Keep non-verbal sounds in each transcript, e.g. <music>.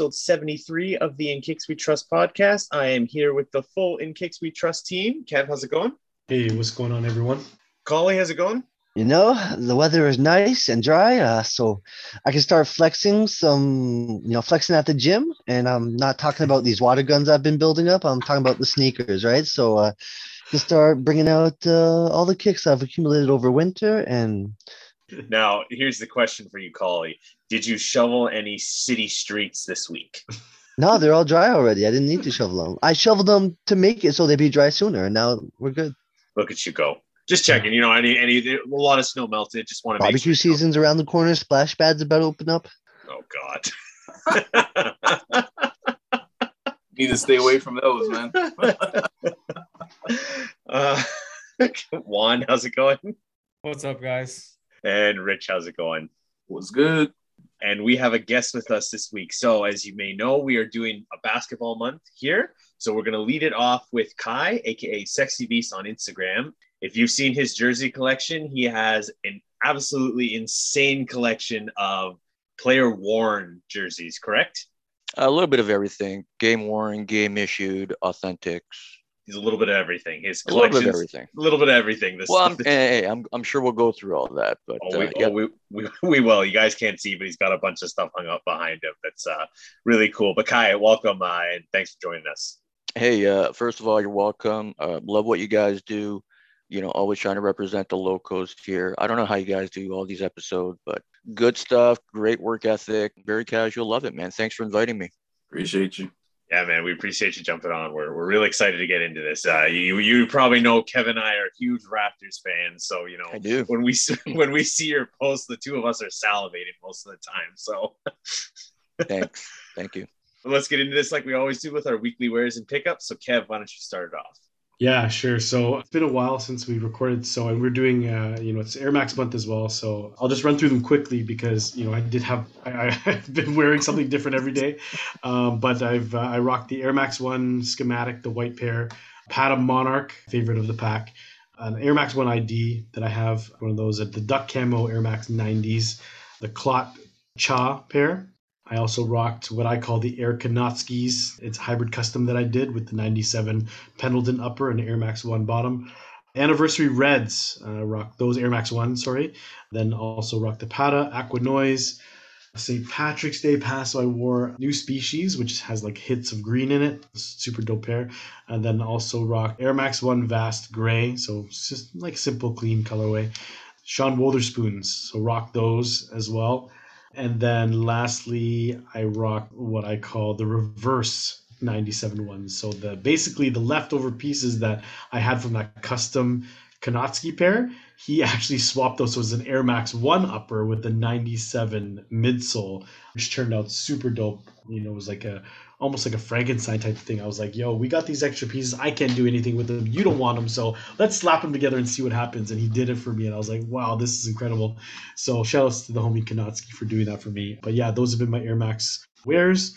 Episode 73 of the In Kix We Trust podcast. I am here with the full In Kix We Trust team. Kev, how's it going? Hey, what's going on, everyone? Collie, how's it going? You know, the weather is nice and dry, uh, so I can start flexing some, you know, flexing at the gym. And I'm not talking about these water guns I've been building up. I'm talking about the sneakers, right? So, uh, to start bringing out uh, all the kicks I've accumulated over winter. And Now, here's the question for you, Collie. Did you shovel any city streets this week? no, they're all dry already. I didn't need to shovel them. I shoveled them to make it so they'd be dry sooner. And now we're good. Look at you go. Just checking. You know, any, any, a lot of snow melted. Just want to make Barbecue sure. season's around the corner. Splash pads about to open up. Oh, God. <laughs> Need to stay away from those, man. <laughs> uh, <laughs> Juan, how's it going? What's up, guys? And Rich, how's it going? What's good? and we have a guest with us this week. So, as you may know, we are doing a basketball month here. So, we're going to lead it off with Kai, aka Sexy Beast on Instagram. If you've seen his jersey collection, he has an absolutely insane collection of player worn jerseys, correct? A little bit of everything. Game worn, game issued, authentics. He's a little bit of everything. His A little bit collection, of everything. a little bit of everything. This, Well, I'm, <laughs> hey, hey, I'm, I'm sure we'll go through all that, but Oh, uh, we, yeah, oh, we, we, <laughs> we will. You guys can't see, but he's got a bunch of stuff hung up behind him. That's uh, really cool. But Kai, welcome uh, and thanks for joining us. hey, uh, first of all, you're welcome. Uh, love what you guys do. You know, always trying to represent the locals here. I don't know how you guys do all these episodes, but good stuff, great work ethic, very casual. Love it, man. Thanks for inviting me. Appreciate you. Yeah, man, we appreciate you jumping on. We're, we're really excited to get into this. Uh, you you probably know Kevin and I are huge Raptors fans, so you know when we <laughs> when we see your posts, the two of us are salivating most of the time. So <laughs> Thanks. Thank you. let's get into this like we always do with our weekly wares and pickups. So Kev, why don't you start it off? Yeah, sure. So it's been a while since we recorded. So, and we're doing, uh, you know, it's Air Max month as well. So I'll just run through them quickly because, you know, I did have, <laughs> I, I've been wearing something different every day. Um, but I've, uh, I rocked the Air Max 1 schematic, the white pair, Patta Monarch, favorite of the pack, an Air Max 1 ID that I have, one of those at the Duck Camo Air Max 90s, the Clot Cha pair. I also rocked what I call the Air Kanatskis. It's a hybrid custom that I did with the 97 Pendleton upper and Air Max 1 bottom. Anniversary Reds, uh, rock those Air Max 1, sorry. Then also rocked the Patta, Aqua Noise. St. Patrick's Day pass, so I wore New Species, which has like hits of green in it. Super dope pair. And then also rock Air Max 1 Vast Gray, so just like simple, clean colorway. Sean Wotherspoons, so rock those as well. And then lastly, I rock what I call the reverse 97 ones. So the basically the leftover pieces that I had from that custom Kanatsky pair, he <laughs> actually swapped those. So it was an Air Max 1 upper with the 97 midsole, which turned out super dope. You know, it was like a almost like a Frankenstein type thing. I was like, yo, we got these extra pieces. I can't do anything with them. You don't want them. So let's slap them together and see what happens. And he did it for me. And I was like, wow, this is incredible. So shout outs to the homie Kanatsky for doing that for me. But yeah, those have been my Air Max wears.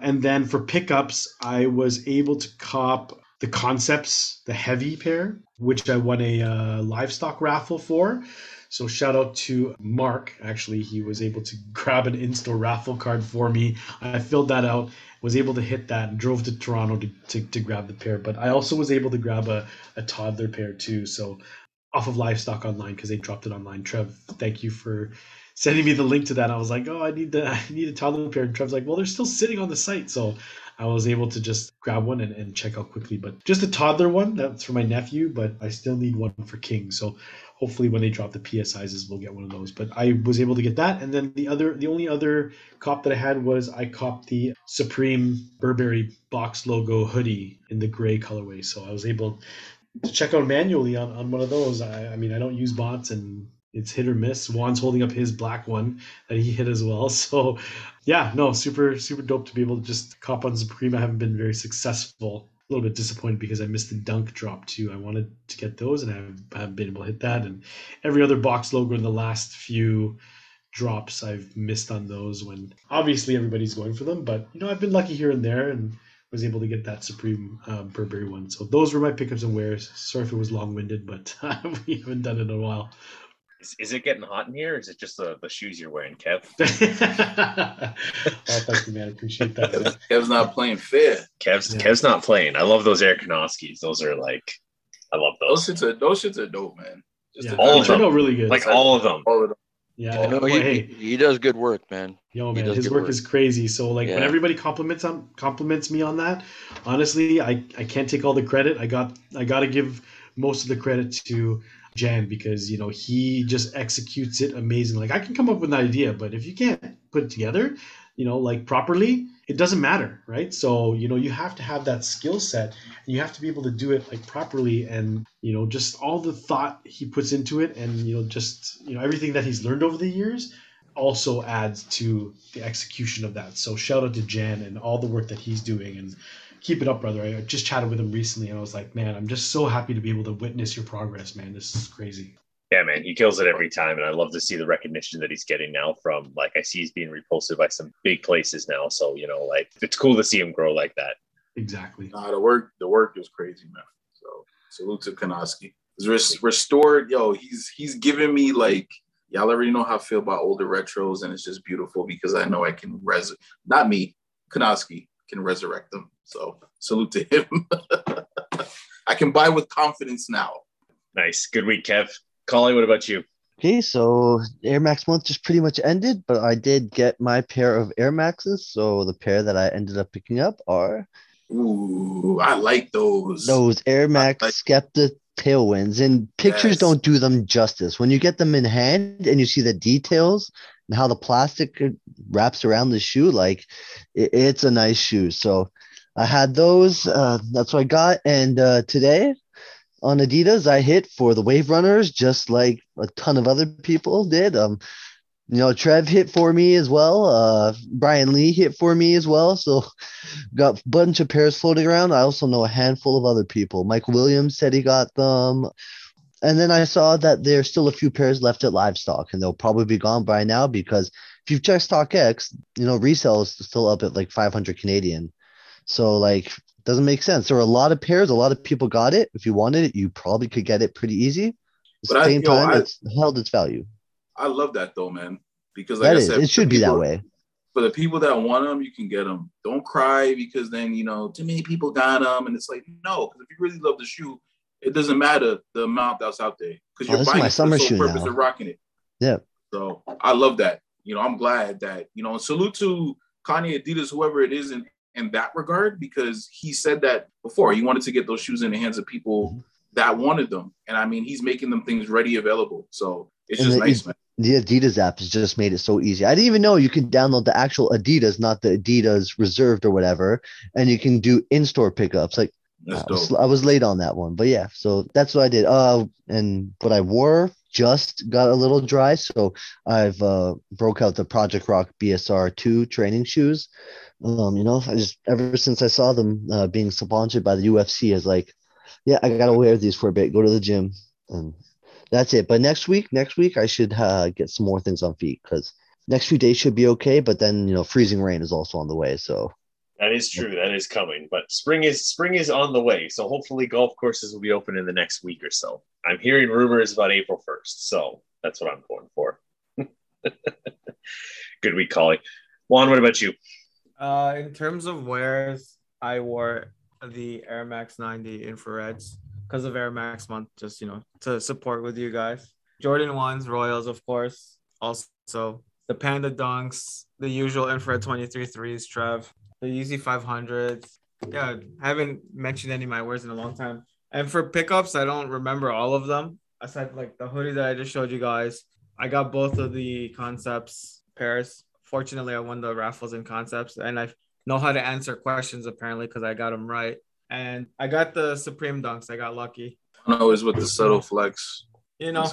And then for pickups, I was able to cop the Concepts, the heavy pair, which I won a uh, livestock raffle for. So shout out to Mark. Actually, he was able to <laughs> grab an in-store raffle card for me. I filled that out, was able to hit that, and drove to Toronto to, to, to grab the pair. But I also was able to grab a, a toddler pair too. So off of livestock online because they dropped it online. Trev, thank you for sending me the link to that. I was like, oh, I need the <laughs> I need a toddler pair. And Trev's like, well, they're still sitting on the site, so I was able to just grab one and, and check out quickly. But just a toddler one, that's for my nephew, but I still need one for King. So hopefully when they drop the PS sizes, we'll get one of those. But I was able to get that. And then the other the only other cop that I had was I copped the Supreme Burberry box logo hoodie in the gray colorway. So I was able to check out manually on, on one of those. I, I mean I don't use bots and it's hit or miss. Juan's holding up his black one that he hit as well. <laughs> So, yeah, no, super super dope to be able to just cop on Supreme. I haven't been very successful. A little bit disappointed because I missed the dunk drop too. I wanted to get those and I haven't, been able to hit that. And every other box logo in the last few drops I've missed on those when obviously everybody's going for them. But you know, I've been lucky here and there and was able to get that Supreme uh, Burberry one. So those were my pickups and wears. Sorry if it was long winded, but <laughs> we haven't done it in a while. Is, is it getting hot in here? Or is it just the, the shoes you're wearing, Kev? <laughs> oh, thank you, man. I appreciate that. man. Kev's not playing fair. Kev's Yeah. Kev's not playing. I love those Air Kanoskis. Those are like, I love Those those. shits are those shits are dope, man. Just Yeah, All of turned them. out really good. Like all of them. all of them. yeah, Oh, No, boy, he, hey, he, he does good work, man. Yo, man, his work work. is crazy. So like when everybody compliments on compliments me on that, honestly, I I can't take all the credit. I got I got to give most of the credit to Jan because you know he just executes it amazing. Like I can come up with an idea, but if you can't put it together, you know, like properly, it doesn't matter, right? So you know you have to have that skill set. And you have to be able to do it like properly, and you know just all the thought he puts into it, and you know just you know everything that he's learned over the years also adds to the execution of that. So shout out to Jan and all the work that he's doing and keep it up, brother. I just chatted with him recently and I was like, man, I'm just so happy to be able to witness your progress, man. This is crazy. Yeah, man, he kills it every time, and I love to see the recognition that he's getting now from like I see he's being reposted by some big places now. So you know, like it's cool to see him grow like that. Exactly. Nah, the work the work is crazy, man. So salute to Kanoski. He's res- restored, yo. He's he's giving me like y'all already know how I feel about older retros, and it's just beautiful because I know I can res not me, Kanoski can resurrect them. So salute to him. <laughs> I can buy with confidence now. Nice, good week, Kev. Collie, what about you? Okay, so Air Max month just pretty much ended, but I did get my pair of Air Maxes. So the pair that I ended up picking up are Ooh, I like those. those Air Max like- Skepta tailwinds, and pictures Yes. don't do them justice. When you get them in hand and you see the details and how the plastic wraps around the shoe, like it, it's a nice shoe. So I had those. Uh, that's what I got. And uh, today on Adidas, I hit for the Wave Runners, just like a ton of other people did. Um, you know, Trev hit for me as well. Uh, Brian Lee hit for me as well. So got a bunch of pairs floating around. I also know a handful of other people. Mike Williams said he got them. And then I saw that there's still a few pairs left at livestock, and they'll probably be gone by now because if you've checked StockX, you know, resale is still up at like 500 Canadian. So, like, doesn't make sense. There were a lot of pairs, a lot of people got it. If you wanted it, you probably could get it pretty easy. But at the But I- same yo, time, I- it's held its value. I love that though, man. Because like That I is, said, it should be that way. For the people that want them, you can get them. Don't cry because then you know too many people got them, and it's like no. Because if you really love the shoe, it doesn't matter the amount that's out there because Oh, you're is buying my it for summer the sole shoe purpose now. of rocking it. Yeah. So I love that. You know, I'm glad that you know. And salute to Kanye, Adidas, whoever it is, in in that regard, because he said that before. He wanted to get those shoes in the hands of people Mm-hmm. that wanted them, and I mean, he's making them things ready available. So it's And just the- nice, man. the Adidas app has just made it so easy. I didn't even know you can download the actual Adidas, not the Adidas reserved or whatever, and you can do in-store pickups. Like That's I was. I was late on that one, but yeah, so that's what I did. Uh, and what I wore just got a little dry, so I've uh broke out the Project Rock BSR two training shoes. Um, you know, I just ever since I saw them uh, being sponsored by the UFC, I was like, yeah, I gotta wear these for a bit, go to the gym, and that's it. But next week, next week I should uh, get some more things on feet because next few days should be okay. But then you know, freezing rain is also on the way, so That is true. That is coming. But spring is spring is on the way. So hopefully golf courses will be open in the next week or so. I'm hearing rumors about April 1st. So that's what I'm going for. <laughs> Good week, Collie. Juan, what about you? Uh, in terms of wears, I wore the Air Max 90 infrareds because of Air Max month, just you know, to support with you guys. Jordan ones, Royals, of course. Also the Panda Dunks, the usual infrared 23 threes, Trev, the Yeezy 500s. Yeah, I haven't mentioned any of my wears in a long time. And for pickups, I don't remember all of them. Aside like the hoodie that I just showed you guys, I got both of the concepts pairs. Fortunately, I won the raffles and concepts, and I know how to answer questions apparently because I got them right. And I got the Supreme Dunks. I got lucky. I know it's with the subtle flex. You know.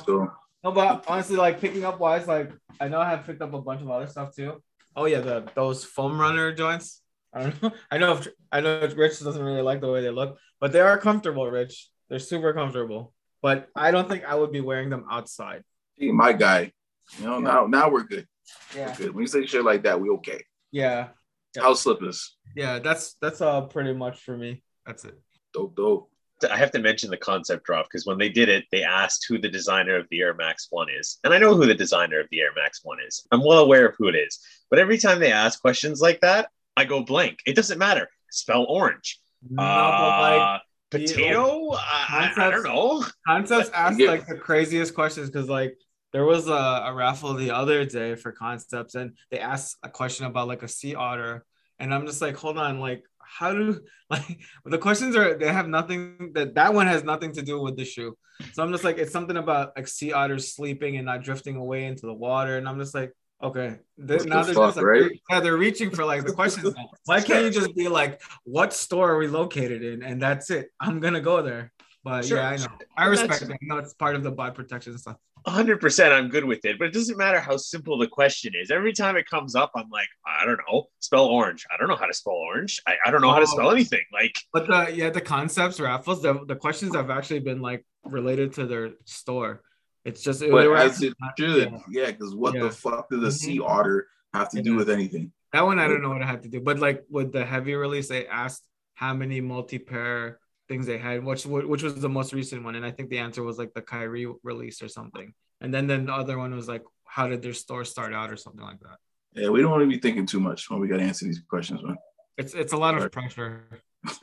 No, but honestly, like picking up wise, like I know I have picked up a bunch of other stuff too. Oh yeah, the those foam runner joints. I don't know. <laughs> I know. If, I know Rich doesn't really like the way they look, but they are comfortable. Rich, they're super comfortable. But I don't think I would be wearing them outside. Hey, my guy. You know, now now we're good. Yeah. We're good. When you say shit like that, we okay. Yeah. Yeah. House slippers. Yeah. That's that's uh pretty much for me. That's it. Dope, dope. I have to mention the concept drop because when they did it, they asked who the designer of the Air Max 1 is. And I know who the designer of the Air Max 1 is. I'm well aware of who it is. But every time they ask questions like that, I go blank. It doesn't matter. Spell orange. No, like Uh, potato? I, I, don't know. Concepts <laughs> asked like the craziest questions because like there was a, a raffle the other day for concepts and they asked a question about like a sea otter and I'm just like hold on like how do <laughs> like the questions are they have nothing that that one has nothing to do with the shoe so I'm just like it's something about like sea otters sleeping and not drifting away into the water and I'm just like okay Th- What now fuck, just like right? yeah they're reaching for like the questions now. why can't you just be like what store are we located in and that's it I'm gonna go there but Sure. yeah I know I That's- respect that. I know it's part of the bot protection stuff. 100% I'm good with it, but it doesn't matter how simple the question is. Every time it comes up, I'm like, I don't know, spell orange. I don't know how to spell orange. I, I don't know how to Oh. spell anything. Like, But the yeah, the concepts raffles, the, the questions have actually been like related to their store. It's just they But were as it should, yeah. yeah, because what Yeah. the fuck did the Mhm. sea otter have to do Yeah. with anything? that one I don't know what I had to do. But like with the heavy release, they asked how many multi-pair things they had, which which was the most recent one, and I think the answer was like the Kyrie release or something. And then then the other one was like, how did their store start out or something like that. Yeah, we don't want to be thinking too much when we got to answer these questions, man. It's it's a lot of pressure.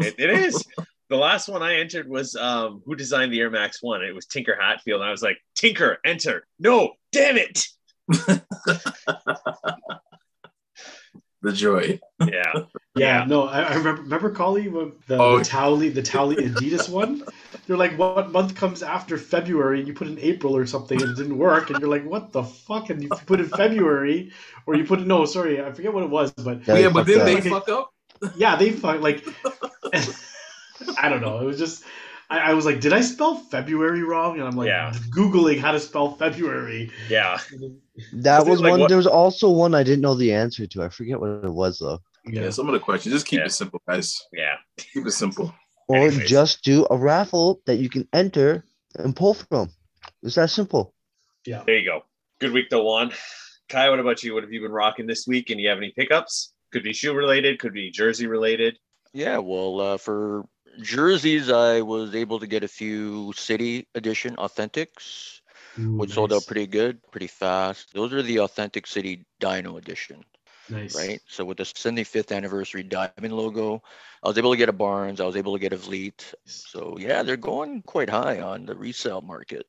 it, it is. <laughs> The last one I entered was um, who designed the Air Max 1? It was Tinker Hatfield. And I was like, Tinker, enter. No, damn it. <laughs> The joy. Yeah. Yeah, Yeah. no, I, I remember remember Collie when the, Oh. the Towley the Towley <laughs> Adidas one. They're like, what month comes after February? And you put in April or something, and it didn't work, and you're like, what the fuck? And you <laughs> put in February, or you put in no, sorry, I forget what it was, but Yeah, yeah, but then they Okay. fuck up. yeah, they fuck like. I don't know. It was just. I, I was like, did I spell February wrong? And I'm like, Yeah. googling how to spell February. Yeah. That Is it was like one. what- There was also one I didn't know the answer to. I forget what it was though. Yeah, some of the questions. Just keep Yeah. it simple, guys. Yeah. Keep it simple. Or Anyways. just do a raffle that you can enter and pull from. It's that simple. Yeah. There you go. Good week, though, Juan. Kai, what about you? What have you been rocking this week? And you have any pickups? Could be shoe related, could be jersey related. Yeah, well, uh, for jerseys, I was able to get a few City Edition Authentics, Ooh, which sold out pretty good, pretty fast. Those are the Authentic City Dino Edition, nice. right? So with the 75th anniversary diamond logo, I was able to get a Barnes, I was able to get a Vliet. So yeah, they're going quite high on the resale market.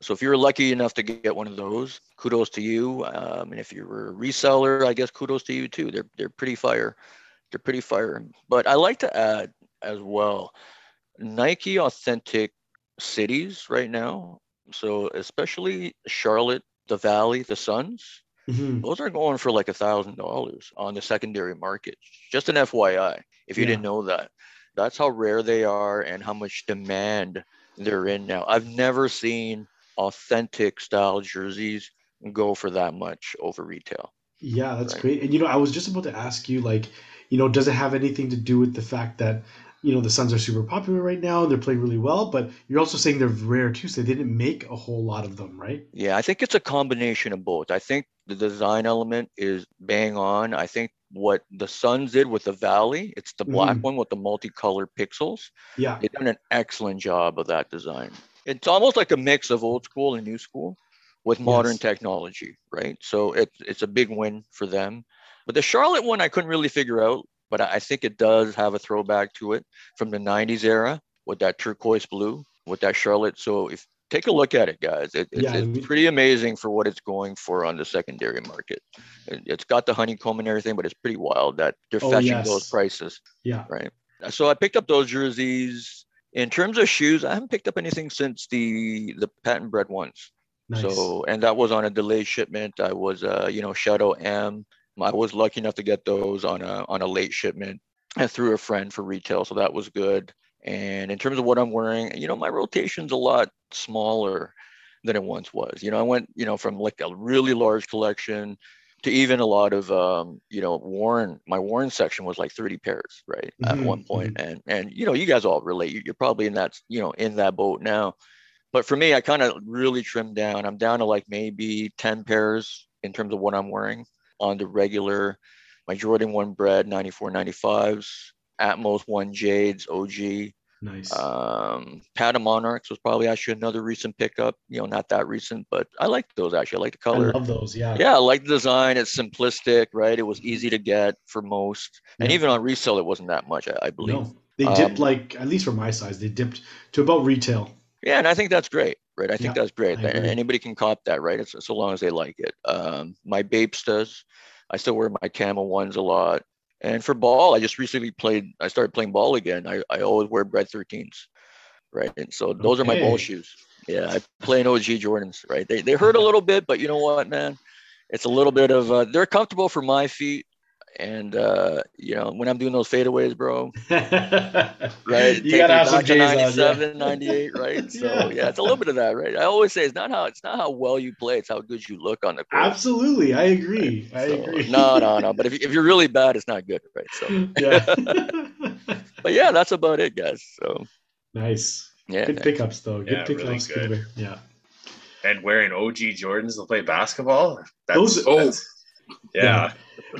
So if you're lucky enough to get one of those, kudos to you. Um, and if you're a reseller, I guess kudos to you too. They're they're pretty fire. They're pretty fire. But I like to add as well, Nike authentic cities right now. So especially Charlotte, the Valley, the Suns, Mhm. those are going for like a thousand dollars on the secondary market. Just an FYI, if you Yeah. didn't know that. That's how rare they are and how much demand they're in now. I've never seen authentic style jerseys go for that much over retail. Yeah, that's Right. great. And you know, I was just about to ask you, like, you know, does it have anything to do with the fact that, you know, the Suns are super popular right now they're playing really well, but you're also saying they're rare too, so they didn't make a whole lot of them, right? Yeah, I think it's a combination of both. I think the design element is bang on. I think what the Suns did with the Valley, it's the black Mhm. one with the multicolored pixels. Yeah. They've done an excellent job of that design. It's almost like a mix of old school and new school with modern Yes. technology, right? So it's it's a big win for them. But the Charlotte one, I couldn't really figure out, but I think it does have a throwback to it from the '90s era with that turquoise blue with that Charlotte. So if take a look at it, guys, it, it's, Yeah, it's pretty amazing for what it's going for on the secondary market. It, it's got the honeycomb and everything, but it's pretty wild that they're Oh, fetching yes. those prices. Yeah. Right. So I picked up those jerseys. In terms of shoes, I haven't picked up anything since the the patent bred ones. Nice. So and that was on a delayed shipment. I was uh, you know, Shadow M. I was lucky enough to get those on a on a late shipment and through a friend for retail. So that was good. And in terms of what I'm wearing, you know, my rotation's a lot smaller. than it once was. You know, I went, you know, from like a really large collection to even a lot of um, you know Warren. My Warren section was like 30 pairs, right, at Mhm, one point. And and you know, you guys all relate. You- You're probably in that you know in that boat now. But for me, I kind of really trimmed down. I'm down to like maybe 10 pairs in terms of what I'm wearing on the regular. My Jordan 1 Bred 94 95s, Atmos 1 Jades OG, Nice. um, Patta Monarchs was probably actually another recent pickup. You know, not that recent, but I like those actually. I like the color. I love those. Yeah. Yeah, I like the design. It's simplistic, right? It was easy to get for most, and even on resale, it wasn't that much. I, I believe. No, they dipped Um, like at least for my size, they dipped to about retail. Yeah, and I think that's great, right? I think Yeah, that's great. I that agree. Anybody can cop that, right? It's so long as they like it. Um, my does. I still wear my Camel ones a lot. And for ball, I just recently played. I started playing ball again. I, I always wear Bred 13s, right? And so those are my ball shoes. Yeah, I play in OG Jordans, right? They they hurt a little bit, but you know what, man? It's a little bit of uh, they're comfortable for my feet. And uh, you know, when I'm doing those fadeaways, bro, <laughs> right? You gotta have some back to on. 97, yeah. <laughs> 98, right? So Yeah. yeah. it's a little bit of that, right? I always say it's not how it's not how well you play, it's how good you look on the court. Absolutely, I agree. I So, agree. No, no, no. But if, if you're really bad, it's not good, right? So, yeah. <laughs> but yeah, that's about it, guys. So nice. yeah, Good pickups though. Good Yeah, pickups. good. Good. Yeah. And wearing OG Jordans to play basketball. That's, Those- Oh. that's- yeah.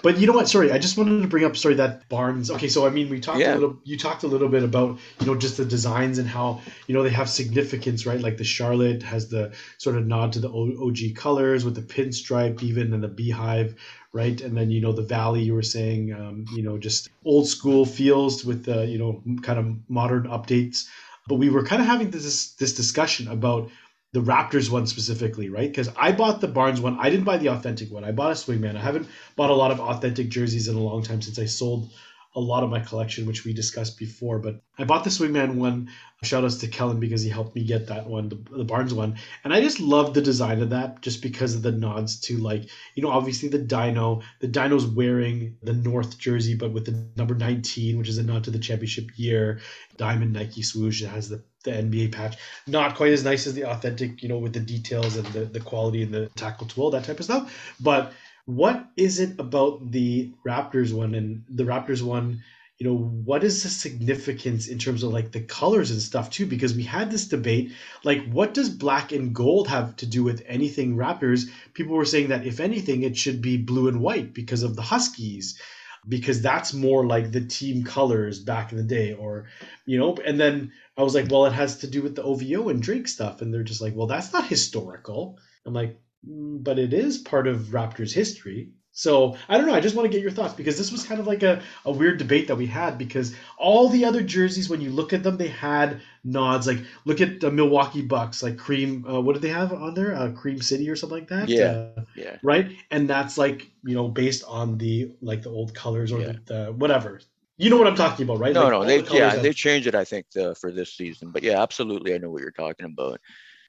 But you know what? Sorry, I just wanted to bring up. Sorry, that Barnes. Okay, so I mean, we talked Yeah. a little. You talked a little bit about you know just the designs and how you know they have significance, right? Like the Charlotte has the sort of nod to the OG colors with the pinstripe, even and the beehive, right? And then you know the Valley. You were saying, um, you know, just old school feels with the you know kind of modern updates. But we were kind of having this this discussion about the Raptors one specifically, right? Because I bought the Barnes one. I didn't buy the authentic one. I bought a Swingman. I haven't bought a lot of authentic jerseys in a long time since I sold a lot of my collection, which we discussed before. But I bought the Swingman one. Shout outs to Kellen because he helped me get that one, the, the Barnes one. And I just love the design of that just because of the nods to like, you know, obviously the Dino. The Dino's wearing the North jersey, but with the number 19, which is a nod to the championship year. Diamond Nike swoosh. It has the, the NBA patch. Not quite as nice as the authentic, you know, with the details and the, the quality and the tackle twill, that type of stuff. But what is it about the Raptors one and the Raptors one? You know, what is the significance in terms of like the colors and stuff too? Because we had this debate, like, what does black and gold have to do with anything Raptors? People were saying that if anything, it should be blue and white because of the Huskies, because that's more like the team colors back in the day, or, you know, and then I was like, well, it has to do with the OVO and Drake stuff. And they're just like, well, that's not historical. I'm like, "Mm, but it is part of Raptors history. So I don't know. I just want to get your thoughts because this was kind of like a, a weird debate that we had because all the other jerseys, when you look at them, they had nods. Like look at the Milwaukee Bucks, like cream. Uh, what did they have on there? Uh, cream City or something like that. Yeah. Uh, yeah. right. And that's like you know based on the like the old colors or Yeah. the, the whatever. You know what I'm talking about, right? No, Like, no, they the yeah they changed it. I think the, for this season, but yeah, absolutely, I know what you're talking about.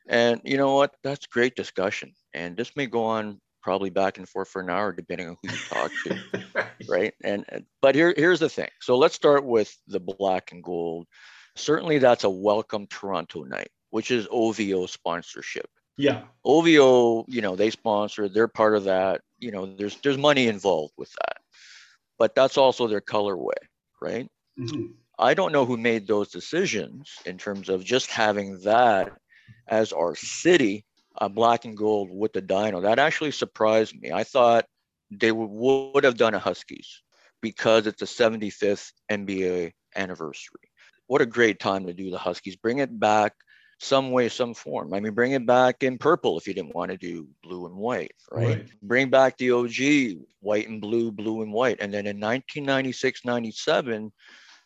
And you know what? That's great discussion, and this may go on probably back and forth for an hour, depending on who you talk to. <laughs> right? And and- but here here's the thing. So let's start with the black and gold. Certainly, that's a welcome Toronto night, which is OVO sponsorship. yeah. OVO, you know, they sponsor. They're part of that. You know, there's there's money involved with that, but that's also their colorway, right? Mhm. I don't know who made those decisions in terms of just having that as our city, uh, black and gold with the dino. That actually surprised me. I thought they would, would have done a Huskies because it's the 75th NBA anniversary. What a great time to do the Huskies. Bring it back some way, some form. I mean, bring it back in purple if you didn't want to do blue and white, right? Right. Bring back the OG, white and blue, blue and white. And then in 1996, 97,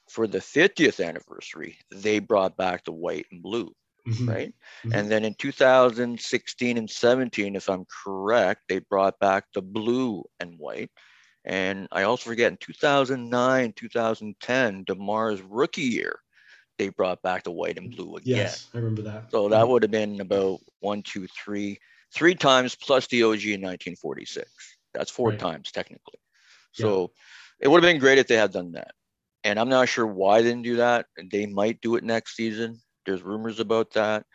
for the 50th anniversary, they brought back the white and blue, Mhm. right? Mhm. And then in 2016 and 17, if I'm correct, they brought back the blue and white. And I also forget in 2009, 2010, DeMar's rookie year, they brought back the white and blue again. Yes, I remember that. So that would have been about one, two, three, three times plus the OG in 1946. That's four Right. times technically. So it would have been great if they had done that. And I'm not sure why they didn't do that. They might do it next season. There's rumors about that.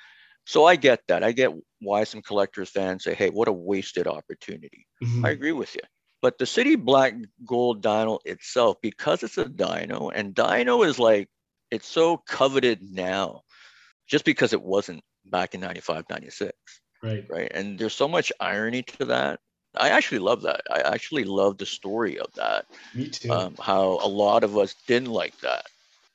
So I get that. I get why some collectors fans say, hey, what a wasted opportunity. Mhm. I agree with you. But the City Black Gold Dino itself, because it's a dino, and dino is like, it's so coveted now, just because it wasn't back in 95, 96, right. right? And there's so much irony to that. I actually love that. I actually love the story of that. Me too. Um, how a lot of us didn't like that,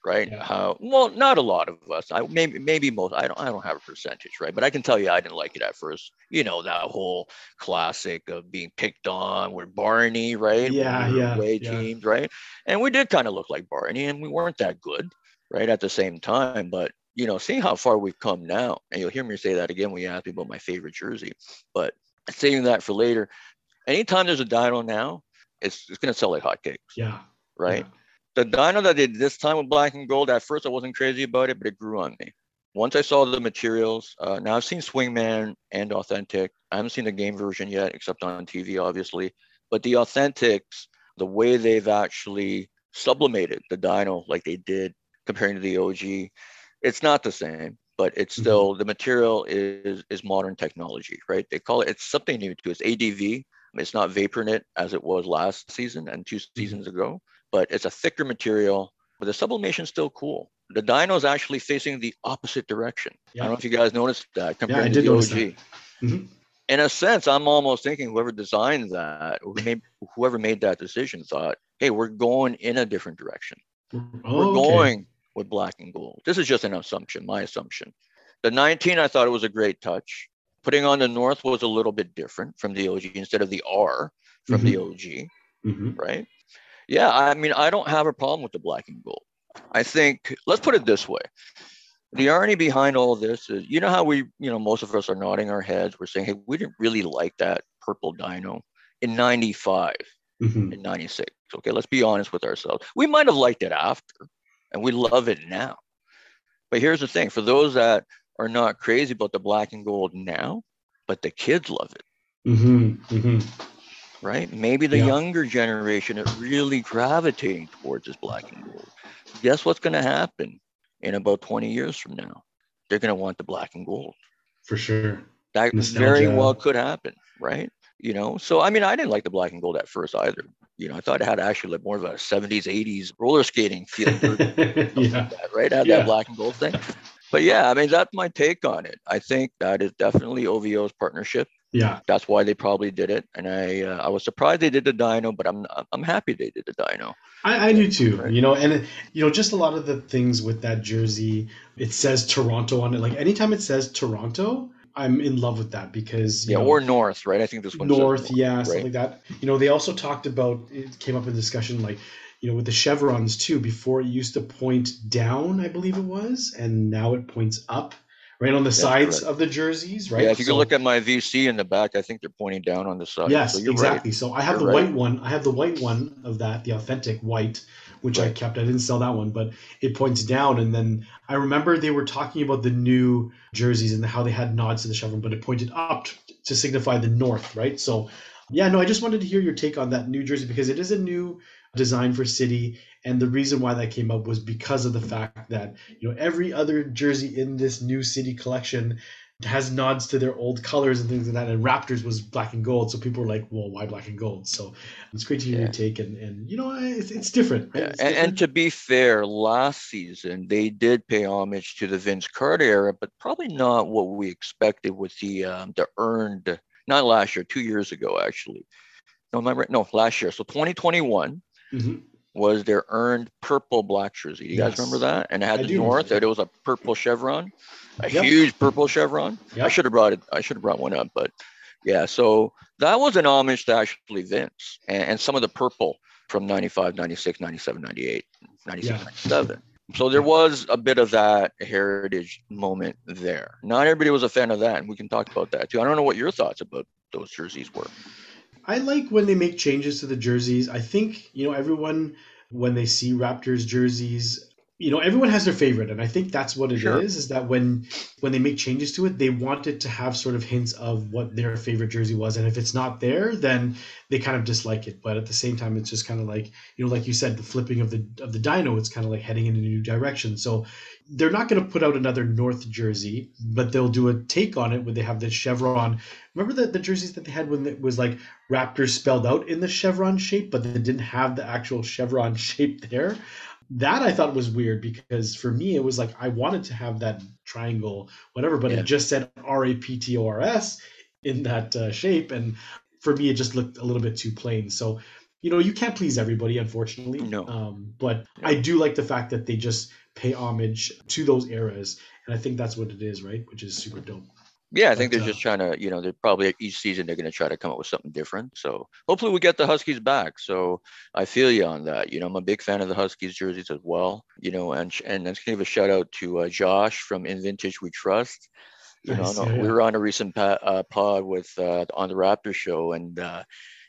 right? Yeah. How well, not a lot of us. I maybe maybe most. I don't. I don't have a percentage, right? But I can tell you, I didn't like it at first. You know that whole classic of being picked on with Barney, right? Yeah, yeah, away yeah. teams, right? And we did kind of look like Barney, and we weren't that good, right? At the same time, but you know, seeing how far we've come now, and you'll hear me say that again when you ask me about my favorite jersey. But saving that for later. Anytime there's a dino now, it's it's gonna sell like hotcakes yeah. right? The dino that did this time with black and gold, at first I wasn't crazy about it, but it grew on me. Once I saw the materials, uh, now I've seen Swingman and Authentic. I haven't seen the game version yet, except on TV, obviously. But the Authentics, the way they've actually sublimated the dino like they did comparing to the OG, it's not the same, but it's Mhm. still the material is is modern technology, right? They call it it's something new to. It's ADV. It's not VaporKnit as it was last season and two seasons ago, but it's a thicker material. But the sublimation's still cool. The dino is actually facing the opposite direction. I don't know if you guys noticed that compared I to the OG. Mhm. In a sense, I'm almost thinking whoever designed that, who made, whoever made that decision, thought, "Hey, we're going in a different direction." Oh, we're okay. With black and gold. This is just an assumption, my assumption. The 19, I thought it was a great touch. Putting on the North was a little bit different from the OG instead of the R from the OG, Mhm. right? Yeah, I mean, I don't have a problem with the black and gold. I think, let's put it this way. The irony behind all this is, you know how we, you know, most of us are nodding our heads. We're saying, hey, we didn't really like that purple dino in 95 Mhm. in 96. Okay, let's be honest with ourselves. We might have liked it after, and we love it now. But here's the thing for those that are not crazy about the black and gold now, but the kids love it, Mhm. Mhm. right? Maybe the Yeah. younger generation is really gravitating towards this black and gold. Guess what's going to happen in about 20 years from now? They're going to want the black and gold. For sure. That very well could happen, right? You know, so I mean, I didn't like the black and gold at first either. You know, I thought it had actually like more of a 70s, 80s roller skating feel, <laughs> yeah. that, right? Had Yeah. that black and gold thing. But yeah, I mean, that's my take on it. I think that is definitely OVO's partnership. Yeah. That's why they probably did it. And I, uh, I was surprised they did the Dino, but I'm, I'm happy they did the Dino. I, I do too. Right. You know, and you know, just a lot of the things with that jersey, it says Toronto on it. Like anytime it says Toronto, I'm in love with that because Yeah, know, or North, right? I think this one says North, yeah, something like that. You know, they also talked about it came up in discussion like, you know, with the chevrons too. Before it used to point down, I believe it was, and now it points up, right on the sides correct. of the jerseys, right? Yeah, if you So- can look at my VC in the back, I think they're pointing down on the side. Yes, so you're exactly. So I have You're the right. white one. I have the white one of that, the authentic white, which I kept. I didn't sell that one, but it points down. And then I remember they were talking about the new jerseys and how they had nods to the chevron, but it pointed up to signify the north, right? So, yeah, no, I just wanted to hear your take on that new jersey because it is a new design for City, and the reason why that came up was because of the fact that you know every other jersey in this new City collection has nods to their old colors and things like that. And Raptors was black and gold, so people were like, "Well, why black and gold?" So it's great to hear Yeah. your take, and and you know, it's, it's different. Right? Yeah, It's and, and different. to be fair, last season they did pay homage to the Vince Carter era, but probably not what we expected with the um, the earned. Not last year, two years ago actually. No, remember? No, last year. So 2021 Mhm. was their earned purple black jersey. You guys Yes. remember that? And it had I the do North. remember. and It was a purple chevron, a Yep. huge purple chevron. I Yep. should have brought it. I should have brought one up, but yeah. So that was an homage to actually Vince and, and some of the purple from 95, 96, 97, 98, 96, Yeah. 97. So there was a bit of that heritage moment there. Not everybody was a fan of that, and we can talk about that too. I don't know what your thoughts about those jerseys were. I like when they make changes to the jerseys. I think you know everyone when they see Raptors jerseys, you know everyone has their favorite and i think that's what it is. Sure. is that when when they make changes to it they want it to have sort of hints of what their favorite jersey was and if it's not there then they kind of dislike it but at the same time it's just kind of like you know like you said the flipping of the of the dino it's kind of like heading in a new direction so they're not going to put out another north jersey but they'll do a take on it where they have the chevron remember the, the jerseys that they had when it was like raptors spelled out in the chevron shape but they didn't have the actual chevron <laughs> shape there that I thought was weird because for me it was like I wanted to have that triangle, whatever, but Yeah. it just said R A P T O R S in that uh, shape, and for me it just looked a little bit too plain. So you know you can't please everybody, unfortunately. No. Um, but Yeah. I do like the fact that they just pay homage to those eras, and I think that's what it is, right? Which is super dope. Yeah, I think But, they're uh, just trying to, you know, they're probably each season they're going to try to come up with something different. So hopefully we get the Huskies back. So I feel you on that. You know, I'm a big fan of the Huskies jerseys as well. You know, and and let's give a shout out to uh, Josh from In Vintage We Trust. You Nice, know, yeah, we were on a recent pa- uh, pod with uh, on the Raptor show, and uh,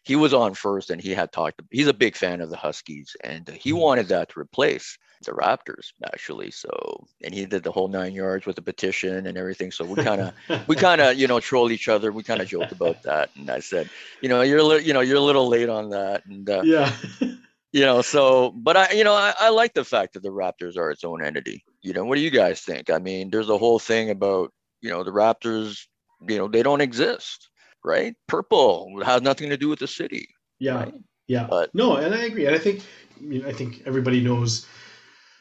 he was on first, and he had talked. He's a big fan of the Huskies, and he Mhm. wanted that to replace the Raptors actually. So, and he did the whole nine yards with the petition and everything. So we kind of <laughs> we kind of you know troll each other we kind of joked about that and i said you know you're a little you know you're a little late on that and uh, yeah. you know so but i you know I, I like the fact that the raptors are its own entity you know what do you guys think i mean there's a whole thing about you know the raptors you know they don't exist right purple has nothing to do with the city Yeah. right Yeah. But- no, and I agree. And I think I, mean, I think everybody knows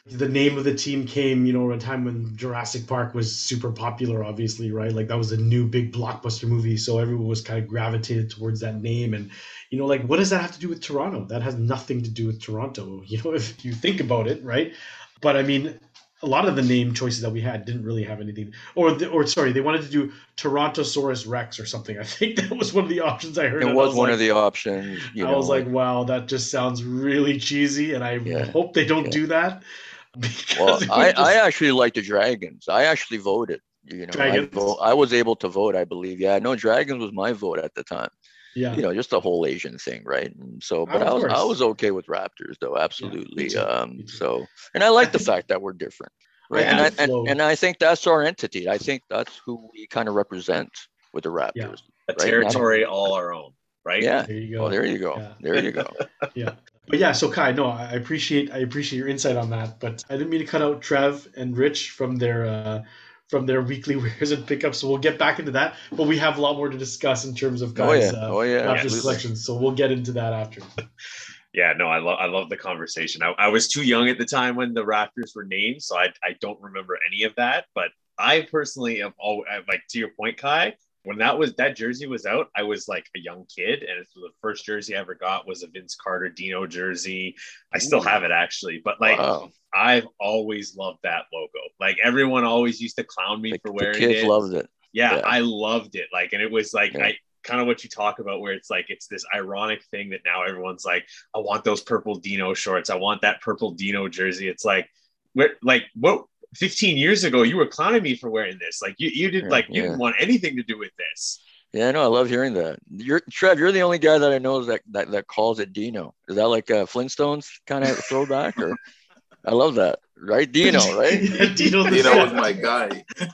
the name of the team came, you know, at a time when Jurassic Park was super popular, obviously, right? Like that was a new big blockbuster movie, so everyone was kind of gravitated towards that name. And you know, like what does that have to do with Toronto? That has nothing to do with Toronto, <laughs> you know, if you think about it, right? But I mean, a lot of the name choices that we had didn't really have anything, or the, or sorry, they wanted to do Torontosaurus Rex or something. <laughs> I think that was one of the options I heard. it I was one like, of the options you I know was like, wow, that just sounds really cheesy, and I Yeah. hope they don't Yeah. do that. Well I, would I actually like the dragons i actually voted you know I, Dragons? vo- I was able to vote i believe yeah no dragons was my vote at the time yeah, you know, just the whole Asian thing, right? And so, but of I was I was okay with Raptors though, absolutely. too, um, so, and I like the fact that we're different, right? think And I and, and I think that's our entity. I think that's who we kind of represent with the Raptors. A Right. territory all our own, right? Yeah. there you go. Oh, there you go. Yeah. There you go. <laughs> But yeah, so Kai, no, I I appreciate I appreciate your insight on that, but I didn't mean to cut out Trev and Rich from their uh, from their <laughs> weekly wares and pickups. So we'll get back into that, but we have a lot more to discuss in terms of Oh guys' yeah. uh, Oh yeah. Raptors absolutely. collections. So we'll get into that after. <laughs> Yeah, no, I love I love the conversation. I, I was too young at the time when the Raptors were named, so I I don't remember any of that. But I personally am all like to your point, Kai. When that was that jersey was out, I was like a young kid, and it's the first jersey I ever got was a Vince Carter Dino jersey. I still have it actually, but like Wow. I've always loved that logo. Like everyone always used to clown me The, for the wearing kids it. loved it. yeah, Yeah. I loved it. Like, and it was like Yeah. I kind of what you talk about, where it's like it's this ironic thing that now everyone's like, I want those purple Dino shorts. I want that purple Dino jersey. It's like, where, like, what? 15 years ago, you were clowning me for wearing this. Like, you, you did Yeah, like you yeah. didn't want anything to do with this. Yeah, no, I love hearing that. You're Trev. You're the only guy that I know that that, that calls it Dino. Is that like a Flintstones kind of throwback, or? <laughs> I love that, right? Dino, <laughs> right? yeah, Dino, Dino was my guy. <laughs>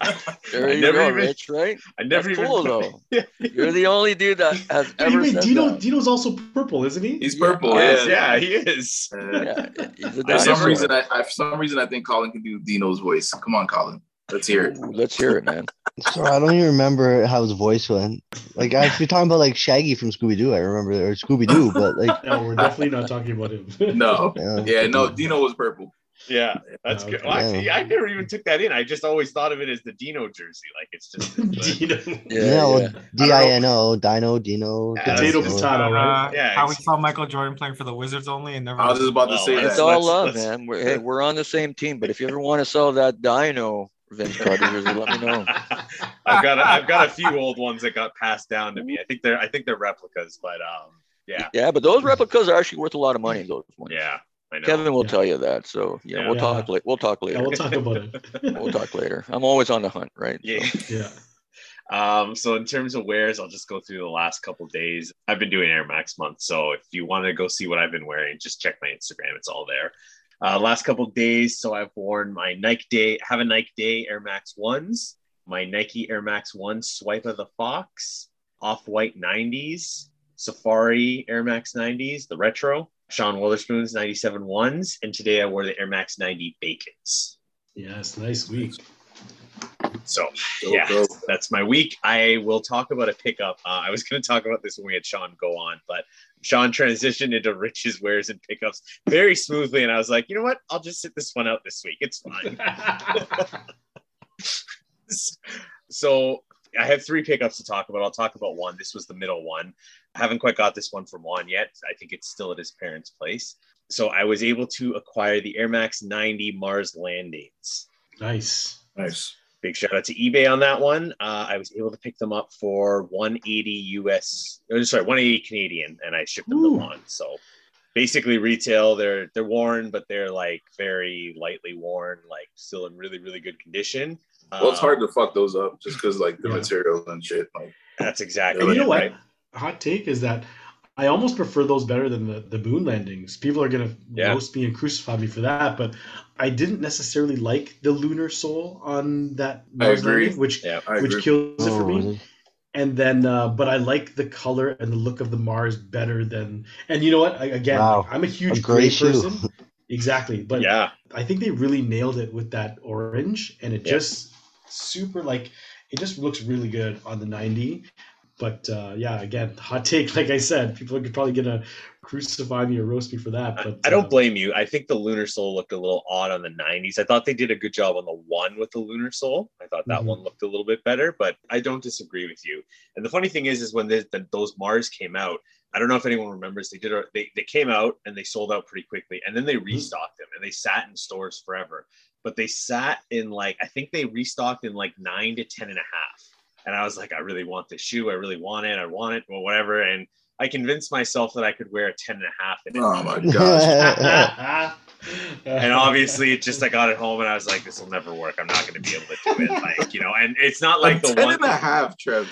There I you never go, even- Rich. Right? I never That's even cool, put- though. <laughs> You're the only dude that has Wait, ever wait, said Dino, that. Dino's also purple, isn't he? He's Yeah. purple. Yes, Yeah. yeah, he is. Yeah, he's a For some reason, I, I for some reason I think Colin can do Dino's voice. Come on, Colin. Let's hear it. Ooh, let's hear it, man. So I don't even remember how his voice went. Like if you're talking about like Shaggy from Scooby Doo, I remember or Scooby Doo, but like No, we're definitely not talking about him. No. yeah, Yeah, no, Dino was purple. Yeah, that's Oh, good. Well, actually, I never even took that in. I just always thought of it as the Dino jersey. Like it's just <laughs> Dino. Yeah, yeah, well. D I N O, Dino, Dino, Yeah, Potato, potato, right? Uh, Yeah, how we saw Michael Jordan playing for the Wizards only and never. I was just about to Well, say let's- It's that. all love, let's- man. We're, hey, we're on the same team. But if you ever want to sell that Dino Vince Carter jersey, let me know. <laughs> I've got a, I've got a few old ones that got passed down to me. I think they're I think they're replicas, but um, yeah, Yeah, but those replicas are actually worth a lot of money. Those ones. yeah, I know. Kevin will Yeah. tell you that. So yeah, Yeah. we'll Yeah. talk. La- we'll talk Yeah, later. we'll talk about it. <laughs> we'll talk later. I'm always on the hunt, right? yeah. <laughs> yeah. Um, so in terms of wears, I'll just go through the last couple days. I've been doing Air Max month, so if you want to go see what I've been wearing, just check my Instagram. It's all there. Uh, last couple of days, so I've worn my Nike Day, have a Nike Day Air Max ones, my Nike Air Max One Swipe of the Fox, Off White 90s, Safari Air Max 90s, the retro, Sean Wotherspoon's 97 ones, and today I wore the Air Max 90 Bacons. Yes, nice week. So Dope, yeah, dope. that's my week. I will talk about a pickup. Uh, I was going to talk about this when we had Sean go on, but Sean transitioned into Rich's wares and pickups very smoothly, and I was like, you know what? I'll just sit this one out this week. It's fine. <laughs> <laughs> so I have three pickups to talk about. I'll talk about one. This was the middle one. I haven't quite got this one from Juan yet. I think it's still at his parents' place. So I was able to acquire the Air Max 90 Mars Landings. nice. Nice. Big shout out to eBay on that one. Uh, I was able to pick them up for 180 US, or sorry, 180 Canadian, and I shipped them Ooh. to Juan. So basically retail, they're they're worn, but they're like very lightly worn, like still in really really good condition. Well, it's Um, hard to fuck those up just because like the Yeah. material and shit. Like, That's exactly And you know what? right? Hot take is that I almost prefer those better than the, the moon landings. People are gonna Yeah. roast me and crucify me for that, but I didn't necessarily like the lunar sole on that I Mars landing, which Yeah. Which agree. kills it for Oh, me. And then, uh, but I like the color and the look of the Mars better than. And you know what? I, again, Wow. I'm a huge A gray gray person. Exactly, but yeah, I think they really nailed it with that orange, and it Yeah. just super like it just looks really good on the 90. But uh, yeah, again, <laughs> hot take. Like I said, people are probably gonna crucify me or roast me for that. I- But I don't uh, blame you. I think the Lunar Sole looked a little odd on the 90s. I thought they did a good job on the one with the Lunar Sole. I thought that Mhm. one looked a little bit better, but I don't disagree with you. And the funny thing is, is when the, the, those Mars came out, I don't know if anyone remembers. They did. A, they they came out and they sold out pretty quickly, and then they restocked them and they sat in stores forever. But they sat in like I think they restocked in like nine to ten and a half. And I was like, I really want this shoe. I really want it. I want it. Well, whatever. And I convinced myself that I could wear a 10 and a half in it. oh my <laughs> gosh. <laughs> <laughs> and obviously it just I got it home and I was like, this will never work. I'm not gonna be able to do it. Like, you know, and it's not like a the 10 one and a half, Trev.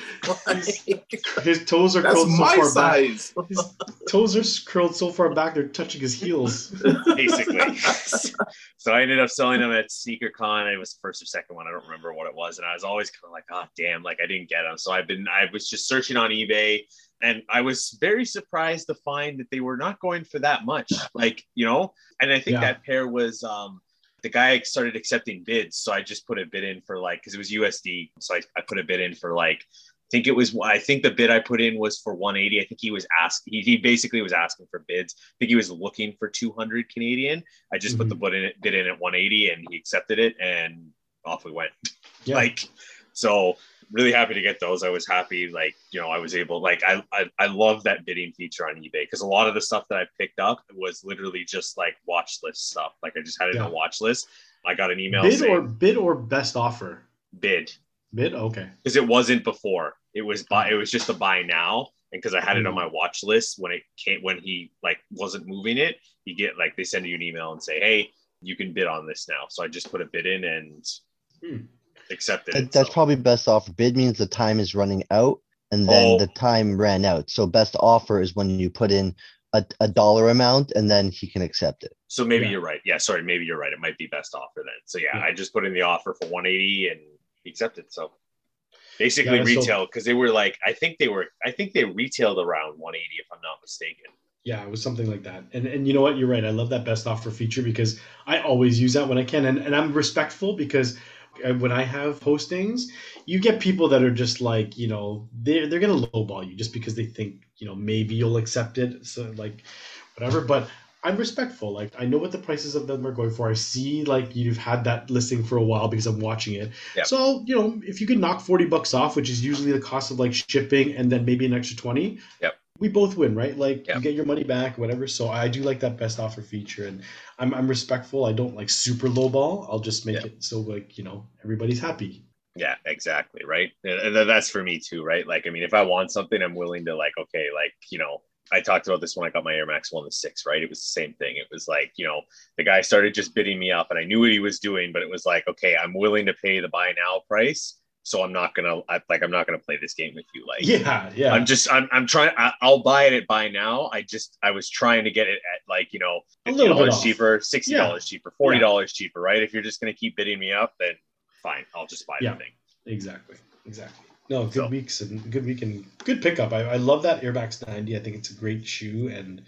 <laughs> his toes are That's curled so my far back. size. His toes are curled so far back they're touching his heels. basically. <laughs> so I ended up selling them at Sneaker Con. It was the first or second one. I don't remember what it was. And I was always kind of like, oh damn, like I didn't get them. So I've been I was just searching on eBay and I was very surprised to find that they were not going for that much. Like, you know, and I think Yeah. that pair was um the guy started accepting bids. So I just put a bid in for like because it was USD. So I, I put a bid in for like I think it was I think the bid I put in was for 180. I think he was asking he, he basically was asking for bids. I think he was looking for 200 Canadian. I just put the bid in bid in at 180 and he accepted it and off we went. <laughs> Yeah. Like so really happy to get those. I was happy like, you know, I was able like I I, I love that bidding feature on eBay because a lot of the stuff that I picked up was literally just like watch list stuff. Like I just had it in Yeah. a watch list. I got an email bid saying or bid or best offer. bid Bid. Okay. because it wasn't before. It was buy. It was just a buy now, and because I had it on my watch list when it came when he like wasn't moving it, you get like they send you an email and say, "Hey, you can bid on this now." So I just put a bid in and Hmm. Accepted That- That's so. probably best offer. Bid means the time is running out and then Oh. the time ran out. So best offer is when you put in a, a dollar amount and then he can accept it. So maybe Yeah. you're right. Yeah, sorry, maybe you're right. It might be best offer then. So yeah, Yeah. I just put in the offer for 180 and he accepted. So basically Yeah, retail because they were like I think they were I think they retailed around 180 if I'm not mistaken. Yeah, it was something like that. And and you know what? You're right. I love that best offer feature because I always use that when I can. And, and I'm respectful because Uh, when I have postings, you get people that are just like, you know, they're, they're going to lowball you just because they think, you know, maybe you'll accept it. So, like, whatever. But I'm respectful. Like, I know what the prices of them are going for. I see, like, you've had that listing for a while because I'm watching it. Yep. So, you know, if you could knock 40 bucks off, which is usually the cost of like shipping and then maybe an extra 20, we both win, right? Like Yeah. you get your money back, whatever. So I do like that best offer feature, and I'm I'm respectful. I don't like super low ball. I'll just make Yeah. it so like you know everybody's happy. Yeah, exactly. Right. That's for me too, right? Like, I mean, if I want something, I'm willing to like, okay, like, you know, I talked about this when I got my Air Max One to Six, right? It was the same thing. It was like, you know, the guy started just bidding me up and I knew what he was doing, but it was like, okay, I'm willing to pay the buy now price so I'm not gonna I, like I'm not gonna play this game with you. Like, Yeah, yeah. I'm just I'm I'm trying. I, I'll buy it at buy now. I just I was trying to get it at like you know A fifty little bit dollars cheaper, sixty dollars cheaper, forty dollars cheaper. Right? If you're just gonna keep bidding me up, then fine, I'll just buy Yeah. the thing. Exactly. Exactly. No, good So- weeks and good week and good pickup. I, I love that Air Max 90. I think it's a great shoe and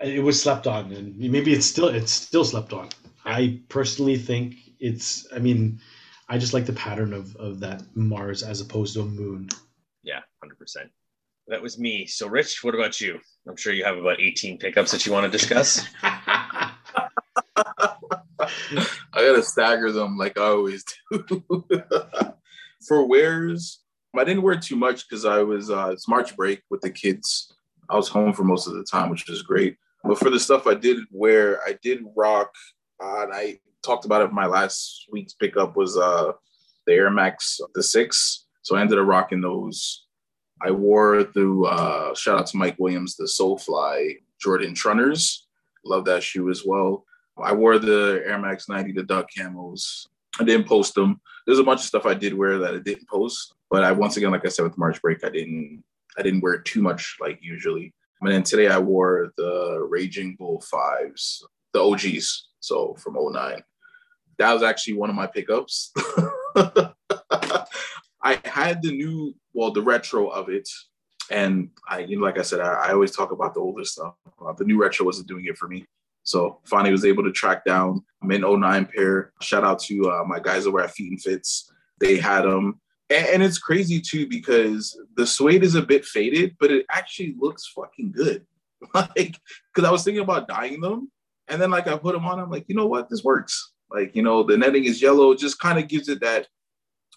it was slept on and maybe it's still it's still slept on. I personally think it's I mean, I just like the pattern of, of that Mars as opposed to a moon. Yeah, hundred percent. That was me. So, Rich, what about you? I'm sure you have about 18 pickups that you want to discuss. <laughs> <laughs> I gotta stagger them like I always do. <laughs> For wears, I didn't wear too much because I was uh, it's March break with the kids. I was home for most of the time, which was great. But for the stuff I did wear, I did rock. Uh, and I talked about it. My last week's pickup was uh, the Air Max the six, so I ended up rocking those. I wore the uh, shout out to Mike Williams the Soulfly Jordan Trunners. Love that shoe as well. I wore the Air Max 90, the duck camos. I didn't post them. There's a bunch of stuff I did wear that I didn't post, but I once again, like I said with March break, I didn't I didn't wear too much like usually. And then today I wore the Raging Bull fives, the OGs, so from 09. That was actually one of my pickups. <laughs> I had the new, well, the retro of it, and I, you know, like I said, I, I always talk about the older stuff. Uh, the new retro wasn't doing it for me. So finally was able to track down Min 09 pair. Shout out to uh, my guys over at Feet and Fits. They had them. And, and it's crazy too because the suede is a bit faded, but it actually looks fucking good. <laughs> like, because I was thinking about dyeing them. And then like I put them on, I'm like, you know what? This works. Like, you know, the netting is yellow, just kind of gives it that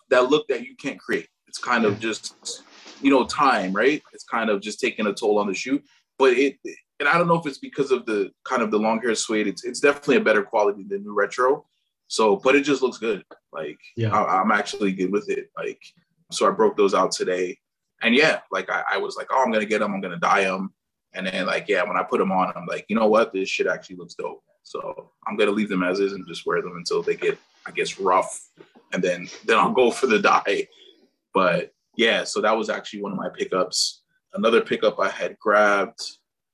that look that you can't create. It's kind of just, you know, time, right? It's kind of just taking a toll on the shoe. But it and I don't know if it's because of the kind of the long hair suede. It's it's definitely a better quality than new retro. So, but it just looks good. Like Yeah. I, I'm actually good with it. Like so, I broke those out today, and yeah, like I, I was like, oh, I'm gonna get them. I'm gonna dye them, and then like yeah, when I put them on, I'm like, you know what, this shit actually looks dope. So I'm gonna leave them as is and just wear them until they get, I guess, rough, and then then I'll go for the dye. But yeah, so that was actually one of my pickups. Another pickup I had grabbed.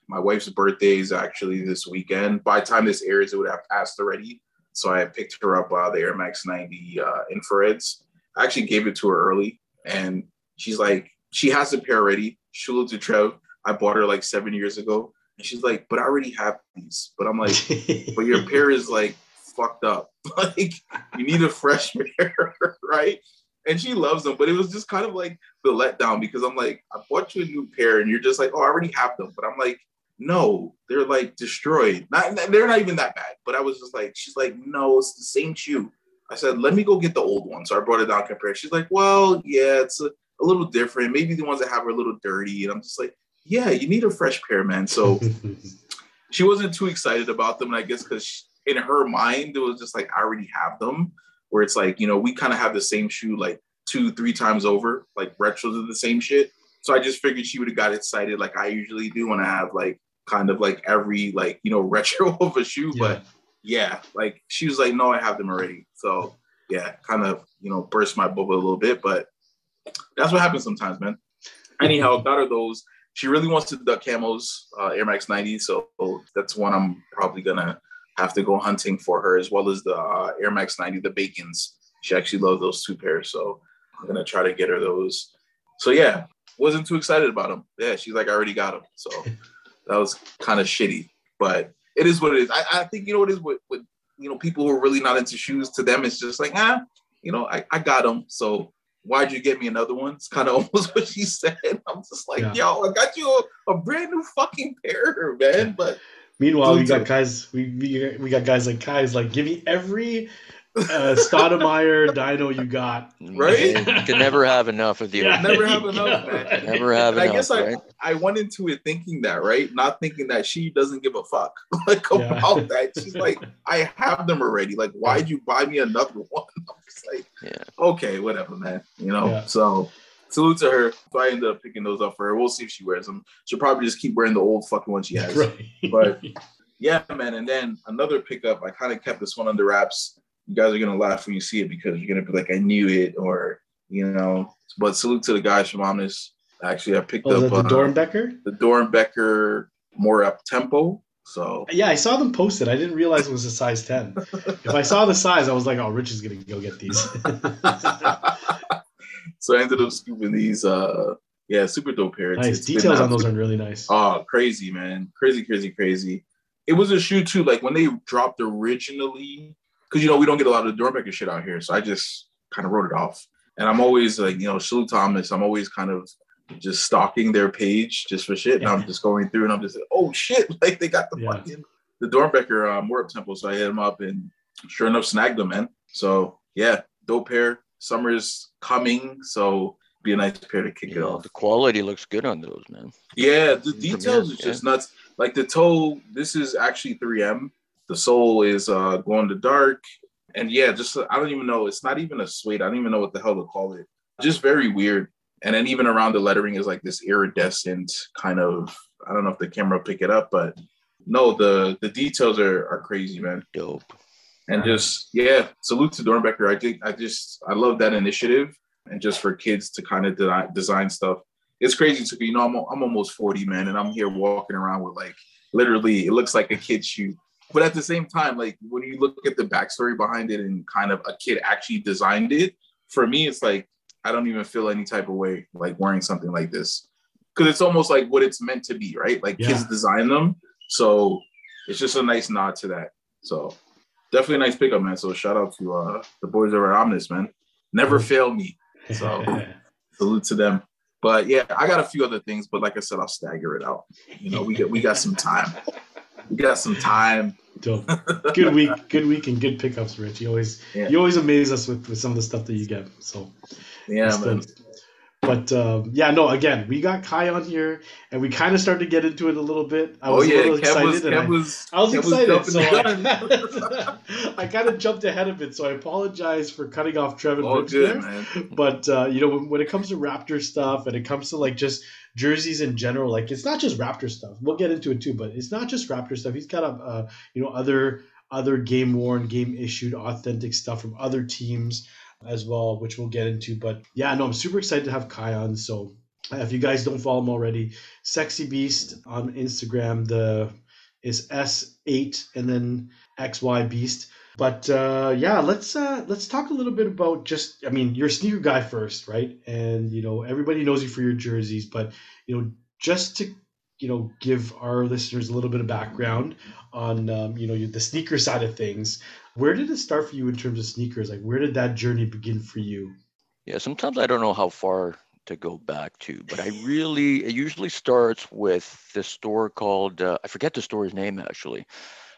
My wife's birthday is actually this weekend. By the time this airs, it would have passed already. So I picked her up uh, the Air Max 90 uh, infrareds. I actually gave it to her early, and she's like, she has a pair already. To Trev. I bought her like seven years ago, and she's like, but I already have these. But I'm like, <laughs> but your pair is like fucked up. <laughs> like you need a fresh <laughs> pair, right? And she loves them, but it was just kind of like the letdown because I'm like, I bought you a new pair, and you're just like, oh, I already have them. But I'm like, no, they're like destroyed. Not, they're not even that bad. But I was just like, she's like, no, it's the same shoe. I said, let me go get the old one. So I brought it down, compared. She's like, well, yeah, it's a, a little different. Maybe the ones that have are a little dirty. And I'm just like, yeah, you need a fresh pair, man. So <laughs> she wasn't too excited about them. And I guess because in her mind, it was just like, I already have them. Where it's like, you know, we kind of have the same shoe like two, three times over, like retros of the same shit. So I just figured she would have got excited like I usually do when I have like kind of like every like, you know, <laughs> retro of a shoe. But yeah, like she was like, no, I have them already. So yeah, kind of, you know, burst my bubble a little bit. But that's what happens sometimes, man. Anyhow, <laughs> got her those. She really wants the duck camos, uh, Air Max 90. So that's one I'm probably gonna have to go hunting for her, as well as the uh, Air Max 90, the Bacons. She actually loves those two pairs, so I'm gonna try to get her those. So yeah, wasn't too excited about them. Yeah, she's like, I already got them. So that was kind of shitty, but it is what it is. I, I think you know what it is with, with you know people who are really not into shoes. To them, it's just like ah, you know, I, I got them. So why'd you get me another one? It's kind of <laughs> almost what she said. I'm just like, Yeah. yo, I got you a, a brand new fucking pair, man. But Meanwhile, we got guys. We, we we got guys like guys like give me every uh, Stoudemire Dino you got. Right? You can never have enough of the Yeah. never have enough, man. <laughs> Never have And I guess I, right? I went into it thinking that, right? Not thinking that she doesn't give a fuck <laughs> like Yeah. about that. She's like, I have them already. Like, why'd you buy me another one? <laughs> I'm just like, Yeah. okay, whatever, man. You know. Yeah. So salute to her. So I ended up picking those up for her. We'll see if she wears them. She'll probably just keep wearing the old fucking one she has. Right. But yeah, man. And then another pickup. I kind of kept this one under wraps. You guys are gonna laugh when you see it because you're gonna be like, I knew it, or you know. But salute to the guys from Omnis. Actually, I picked Oh, up the uh, Doernbecher? the Doernbecher more up tempo. So Yeah, I saw them posted. I didn't realize it was a size 10. if I saw the size, I was like, oh, Rich is to go get these. <laughs> so I ended up scooping these. Uh, yeah, super dope pair. Nice. it's Details on those are really nice. Oh, crazy, man. Crazy, crazy, crazy. It was a shoe too. Like when they dropped originally, because you know, we don't get a lot of the Doernbecher shit out here. So I just kind of wrote it off. And I'm always like, you know, Salute Thomas, I'm always kind of just stalking their page just for shit. And I'm just going through and I'm just like, oh shit, <laughs> like they got the Yeah. fucking the Doernbecher um more up tempo. So I hit him up and sure enough snagged them, man. So yeah, dope pair. Summer's coming, so be a nice pair to kick it off. the quality looks good on those, man. Yeah, the From details here, is just nuts. Like the toe, this is actually 3M. The sole is uh in the dark. And yeah, just I don't even know. It's not even a suede. I don't even know what the hell to call it. Just very weird. And then even around the lettering is like this iridescent kind of. I don't know if the camera will pick it up, but no, the the details are are crazy, man. Dope. And just yeah, salute to Doernbecher. I think I just I love that initiative and just for kids to kind of de- design stuff. It's crazy to be, you know, I'm, I'm almost 40, man, and I'm here walking around with like literally it looks like a kid's shoe. But at the same time, like when you look at the backstory behind it and kind of a kid actually designed it, for me, it's like I don't even feel any type of way like wearing something like this. Cause it's almost like what it's meant to be, right? Like kids design them. So it's just a nice nod to that. So definitely a nice pickup, man. So shout out to uh the boys over at Omnis, man. Never fail me. So <laughs> salute to them. But yeah, I got a few other things, but like I said, I'll stagger it out. You know, we get we got some time. Got some time. Dope. Good week. Good week and good pickups, Rich. You always Yeah. you always amaze us with, with some of the stuff that you get. So Yeah, That's man. good. But um, yeah, no. Again, we got Kai on here, and we kind of started to get into it a little bit. I Oh was yeah, a little Kev excited, was, and I, was I was excited, jumping so. I, <laughs> I kind of jumped ahead of it. So I apologize for cutting off Trevin All Rich good, there. man. But uh, you know, when, when it comes to Raptor stuff, and it comes to like just jerseys in general, like it's not just Raptor stuff. We'll get into it too, but it's not just Raptor stuff. He's got a uh, you know other other game worn, game issued, authentic stuff from other teams as well, which we'll get into. But yeah, no, I'm super excited to have Kai on. So uh, if you guys don't follow him already, Sexy Beast on Instagram, the is S8 and then XY Beast. But uh, yeah, let's uh, let's talk a little bit about just. I mean, you're a sneaker guy first, right? And you know everybody knows you for your jerseys, but you know just to you know give our listeners a little bit of background on um, you know the sneaker side of things. Where did it start for you in terms of sneakers? Like, where did that journey begin for you? Yeah, sometimes I don't know how far to go back to, but I really, it usually starts with this store called, uh, I forget the store's name actually,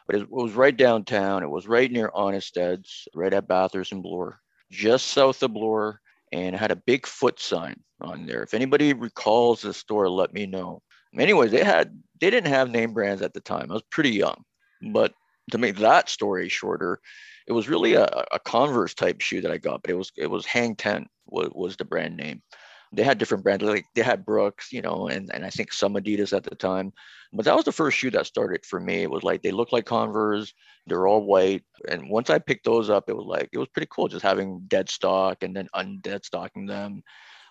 but it was right downtown. It was right near Honest Ed's, right at Bathurst and Bloor, just south of Bloor, and it had a big foot sign on there. If anybody recalls the store, let me know. Anyways, they had, they didn't have name brands at the time. I was pretty young, but to make that story shorter, it was really a, a Converse type shoe that I got, but it was it was Hang Ten was, was the brand name. They had different brands, like they had Brooks, you know, and, and I think some Adidas at the time. But that was the first shoe that started for me. It was like they looked like Converse, they're all white. And once I picked those up, it was like it was pretty cool just having dead stock and then undead stocking them.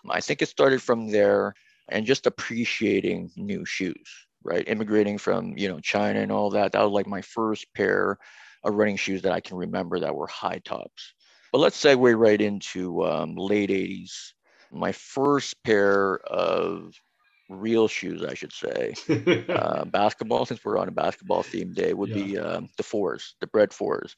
I think it started from there and just appreciating new shoes, right? Immigrating from, you know, China and all that. That was like my first pair of running shoes that I can remember that were high tops. But let's segue right into um, late 80s. My first pair of real shoes, I should say, <laughs> uh, basketball, since we're on a basketball theme day, would be um, the fours, the Bred fours.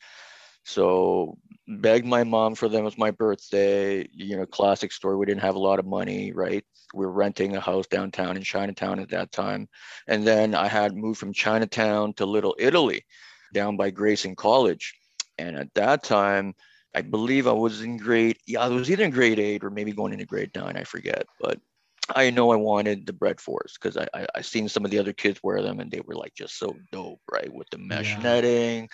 So begged my mom for them. It was my birthday. You know, classic story. We didn't have a lot of money, right? We were renting a house downtown in Chinatown at that time. And then I had moved from Chinatown to Little Italy down by Grayson College. And at that time, I believe I was in grade, yeah, I was either in grade eight or maybe going into grade nine, I forget. But I know I wanted the Bred fours because I, I I seen some of the other kids wear them and they were like just so dope, right? With the mesh Yeah. netting,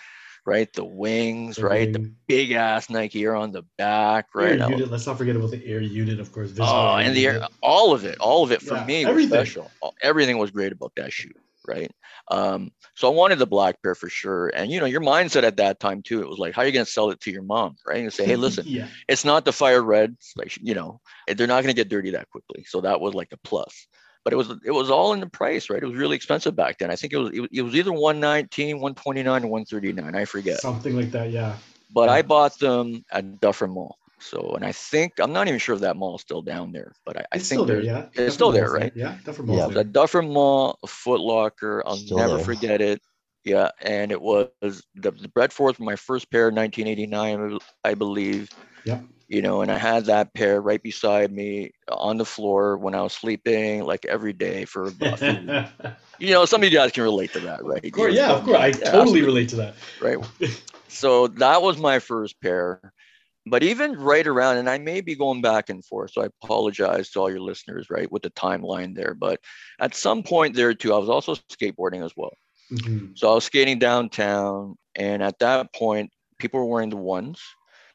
right? The wings, The right? The big ass Nike Air on the back, right? Air unit. Let's not forget about the air unit, of course. Oh, and the air, all of it, all of it for Yeah, me everything. was special. Everything was great about that shoe. right? Um, so I wanted the black pair for sure. And you know, your mindset at that time too, it was like, how are you going to sell it to your mom, right? And say, hey, listen, <laughs> yeah. it's not the fire red, like you know, they're not going to get dirty that quickly. So that was like a plus. But it was it was all in the price, right? It was really expensive back then. I think it was it, was- it was either 119, 129, or 139. I forget. Something like that. Yeah. But Yeah. I bought them at Dufferin Mall. So, and I think I'm not even sure if that mall is still down there, but I, I think still there. Yeah. it's Dufferin still there, Mall's right? Yeah. Dufferin Mall. Yeah. Mall's it there. at Dufferin Mall, a Foot Locker. I'll Still never there. forget it. Yeah, and it was the, the Bred Fours were my first pair in 1989, I believe. Yeah. You know, and I had that pair right beside me on the floor when I was sleeping, like every day for a about. <laughs> you know, some of you guys can relate to that, right? Of course, yeah, of course. I totally relate to that. right? so that was my first pair. But even right around, and I may be going back and forth, so I apologize to all your listeners, right, with the timeline there. But at some point there too, I was also skateboarding as well. Mhm. So I was skating downtown, and at that point, people were wearing the ones,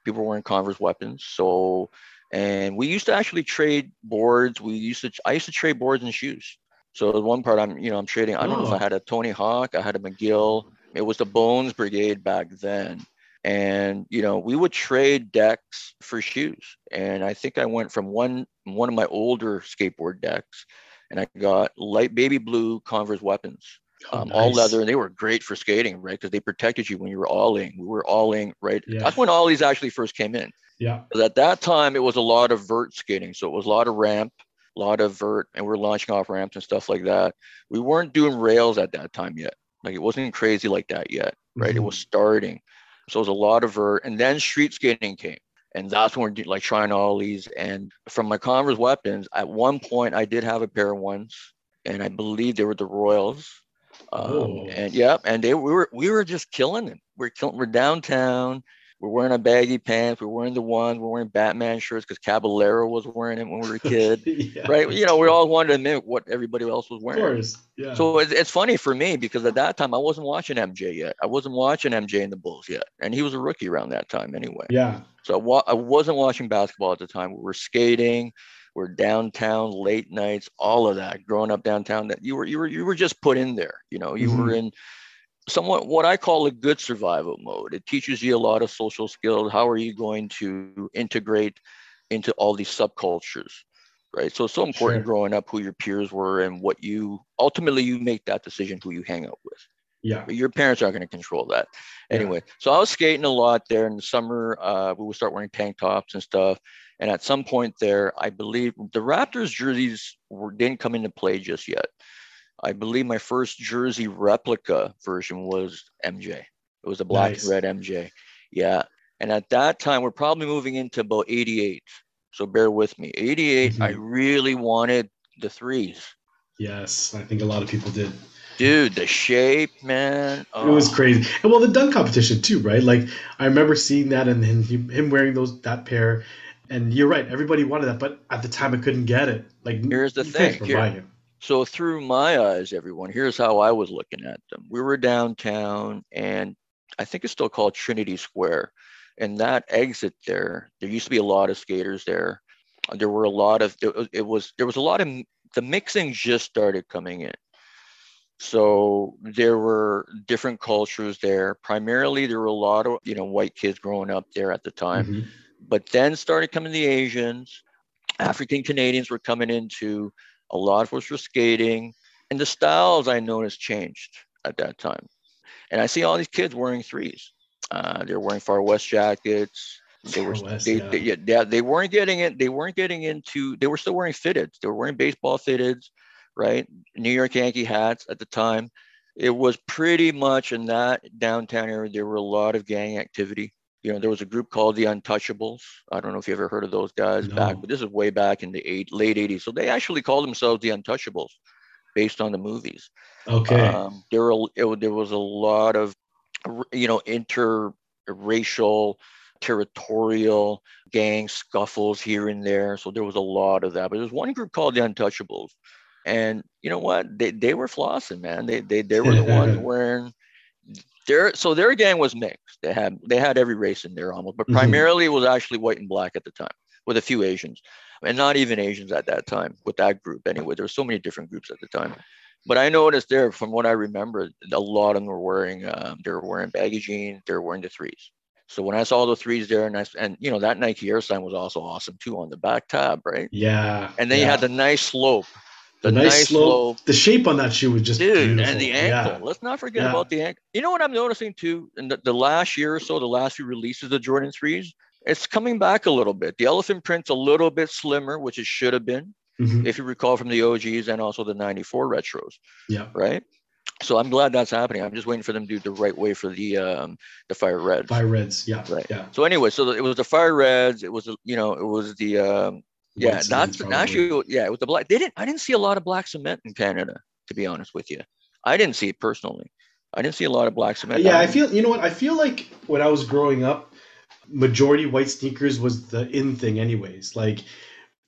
people were wearing Converse weapons. So, and we used to actually trade boards. We used to, I used to trade boards and shoes. So the one part I'm, you know, I'm trading. I don't know if Oh. I had a Tony Hawk, I had a McGill. It was the Bones Brigade back then, and you know, we would trade decks for shoes. And I think I went from one one of my older skateboard decks, and I got light baby blue Converse weapons Oh, um, all leather, and they were great for skating, right? Because they protected you when you were alling. We were alling, right? Yeah. That's when ollies actually first came in. Yeah. 'Cause at that time, it was a lot of vert skating, so it was a lot of ramp, a lot of vert, and we are launching off ramps and stuff like that. We weren't doing rails at that time yet. Like it wasn't crazy like that yet, right? It Mhm. was starting, so it was a lot of vert, and then street skating came. And that's when we're like trying ollies. And from my Converse weapons, at one point I did have a pair of ones, and I believe they were the Royals. Um, Oh. and yeah, and they we were we were just killing it. We're killing. We're downtown. We're wearing our baggy pants. We're wearing the ones. We're wearing Batman shirts because Caballero was wearing it when we were a <laughs> kid, yeah. right? You know, we all wanted to mimic what everybody else was Of wearing. course. Yeah. So it's, it's funny for me because at that time I wasn't watching MJ yet. I wasn't watching MJ and the Bulls yet, and he was a rookie around that time anyway. yeah. So I, wa- I wasn't watching basketball at the time. We were skating, we're downtown, late nights, all of that. Growing up downtown, that you were you were you were just put in there. You know, you were mm-hmm. in somewhat what I call a good survival mode. It teaches you a lot of social skills. How are you going to integrate into all these subcultures? Right. So it's so important Sure. growing up who your peers were and what you ultimately you make that decision who you hang out with Yeah. but your parents aren't going to control that Yeah. anyway so i was skating a lot there in the summer uh, we would start wearing tank tops and stuff and at some point there i believe the raptors jerseys were, didn't come into play just yet i believe my first jersey replica version was mj it was a black Nice. and red mj yeah and at that time we're probably moving into about 88 so bear with me 88 i Mhm. really wanted the threes Yes. I think a lot of people did. Dude the shape man It was oh. crazy. And well, the dunk competition too, right? Like I remember seeing that and then him wearing those that pair. And you're right, everybody wanted that, but at the time I couldn't get it. Like Here's the thing, here- So through my eyes, everyone, here's how I was looking at them. We were downtown, and I think it's still called Trinity Square. And that exit there, there used to be a lot of skaters there. There were a lot of it was there was a lot of the mixing just started coming in. So there were different cultures there. Primarily, there were a lot of you know white kids growing up there at the time Mhm. but then started coming the Asians, African Canadians were coming into, a lot of us were skating, and the styles I noticed changed at that time. And I see all these kids wearing threes. Uh, they're wearing Far West jackets. They were West, they, yeah. they, yeah, they weren't getting it. They weren't getting into. They were still wearing fitteds. They were wearing baseball fitteds, right? New York Yankee hats at the time. It was pretty much in that downtown area. There were a lot of gang activity you know, there was a group called the Untouchables. I don't know if you ever heard of those guys back, but this is way back in the eight, late 80s. So they actually called themselves the Untouchables based on the movies. Okay. Um, there, were, it, there was a lot of, you know, interracial, territorial gang scuffles here and there. So there was a lot of that. But there's one group called the Untouchables. And you know what? They, they were flossing, man. They, they, they were the <laughs> ones wearing their so their gang was mixed. They had they had every race in there almost, but Mhm. primarily it was actually white and black at the time, with a few Asians, and not even Asians at that time with that group. Anyway, there were so many different groups at the time, But I noticed there, from what I remember, a lot of them were wearing um, they were wearing baggy jeans. They were wearing the threes. So when I saw the threes there, and I, and you know that Nike Air sign was also awesome too on the back tab, right? Yeah. And then yeah. you had the nice slope, the, The nice, slope, The shape on that shoe was just dude, beautiful. and the ankle. Yeah. Let's not forget Yeah. about the ankle. You know what I'm noticing too? In the, the last year or so, the last few releases of Jordan threes, it's coming back a little bit. The elephant print's a little bit slimmer, which it should have been, Mhm. if you recall from the OGs and also the '94 retros, Yeah. right? So I'm glad that's happening. I'm just waiting for them to do the right way for the um, the fire reds. Fire Reds. Yeah. Right. Yeah. So anyway, so it was the fire reds. It was you know it was the um, yeah that's actually yeah with the black. They didn't I didn't see a lot of black cement in Canada to be honest with you. I didn't see it personally. I didn't see a lot of black cement. Yeah, I Um, feel you know what I feel like when I was growing up, majority white sneakers was the in thing, anyways. Like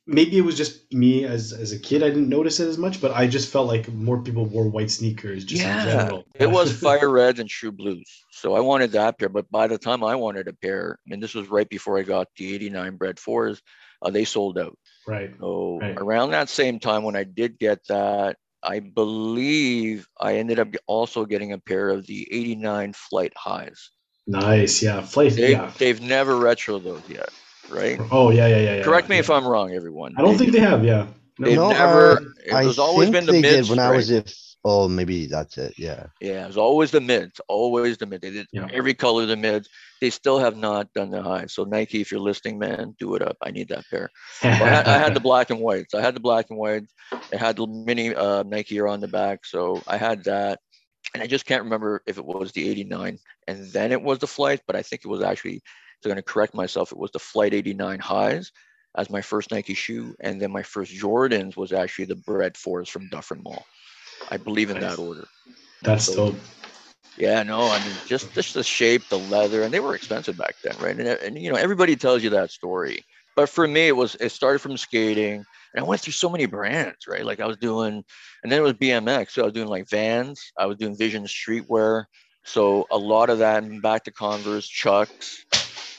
maybe it was just me as as a kid, I didn't notice it as much, but I just felt like more people wore white sneakers just in yeah, general. it was <laughs> fire reds and true blues. So I wanted that pair, but by the time I wanted a pair, and this was right before I got the '89 Bred Fours, uh, they sold out. right. So Right. around that same time when I did get that, I believe I ended up also getting a pair of the 89 flight highs. Nice. Yeah. Flight. They, yeah. They've never retro those yet, right? Oh yeah, yeah, yeah. yeah Correct me yeah. if I'm wrong, everyone. I don't think they have. Yeah. No. They've No, never. uh, it I was always think been the they mids. did when I was if. Oh, maybe that's it. Yeah. Yeah, it was always the mids, always the mid. They did Yeah. every color of the mids. They still have not done the highs. So Nike, if you're listening, man, do it up. I need that pair. I, had, I had the <laughs> black and whites. I had the black and whites. It had the mini uh, Nike Air on the back, so I had that. And I just can't remember if it was the 89 and then it was the flight, but I think it was actually. So I'm going to correct myself. It was the Flight 89 highs as my first Nike shoe, and then my first Jordans was actually the Bred Fours from Dufferin Mall. I believe in that order. That's dope. Yeah, no, I mean just just the shape, the leather, and they were expensive back then, right? And, and you know everybody tells you that story, but for me it was it started from skating, and I went through so many brands, right? Like I was doing, and then it was BMX, so I was doing like Vans, I was doing Vision Streetwear, so a lot of that, and back to Converse, Chucks.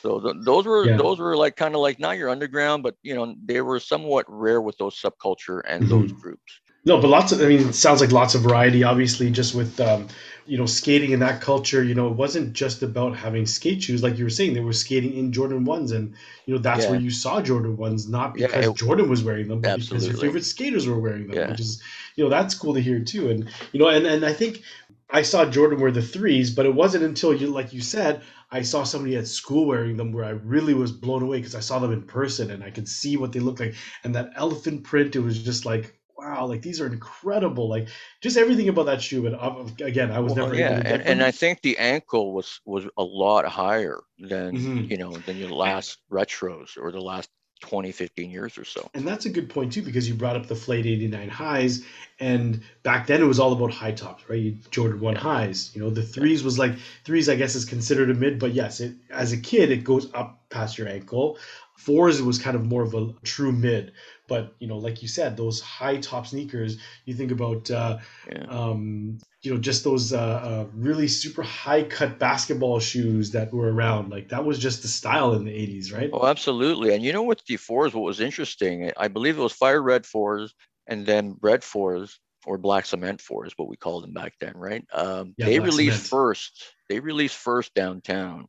So th- those were Yeah. those were like kind of like not your underground, but you know they were somewhat rare with those subculture and mm-hmm. those groups. No, but lots of. I mean, it sounds like lots of variety. Obviously, just with um, you know skating in that culture, you know, it wasn't just about having skate shoes, like you were saying. They were skating in Jordan ones, and you know that's Yeah. where you saw Jordan ones, not Yeah, because it- Jordan was wearing them, but because your favorite skaters were wearing them, Yeah. which is you know that's cool to hear too. And you know, and and I think I saw Jordan wear the threes, but it wasn't until you, like you said, I saw somebody at school wearing them where I really was blown away because I saw them in person and I could see what they looked like. And that elephant print, it was just like, wow, like these are incredible. Like just everything about that shoe. But uh, again, I was Well, never yeah, able to and, and. I think the ankle was was a lot higher than Mhm. you know than your last retros or the last 20 15 years or so And that's a good point too, because you brought up the Flight 89 highs, and back then it was all about high tops, right? You Jordan one highs. You know, the threes was like threes, I guess, is considered a mid, but yes, it as a kid it goes up past your ankle. Fours was kind of more of a true mid, but you know, like you said, those high top sneakers. You think about, uh, yeah um, you know, just those uh, uh, really super high cut basketball shoes that were around. Like that was just the style in the 80s, right? oh absolutely and you know with the fours what was interesting i believe it was fire red fours and then red fours or black cement fours what we called them back then right um, Yeah, they released cement. first they released first downtown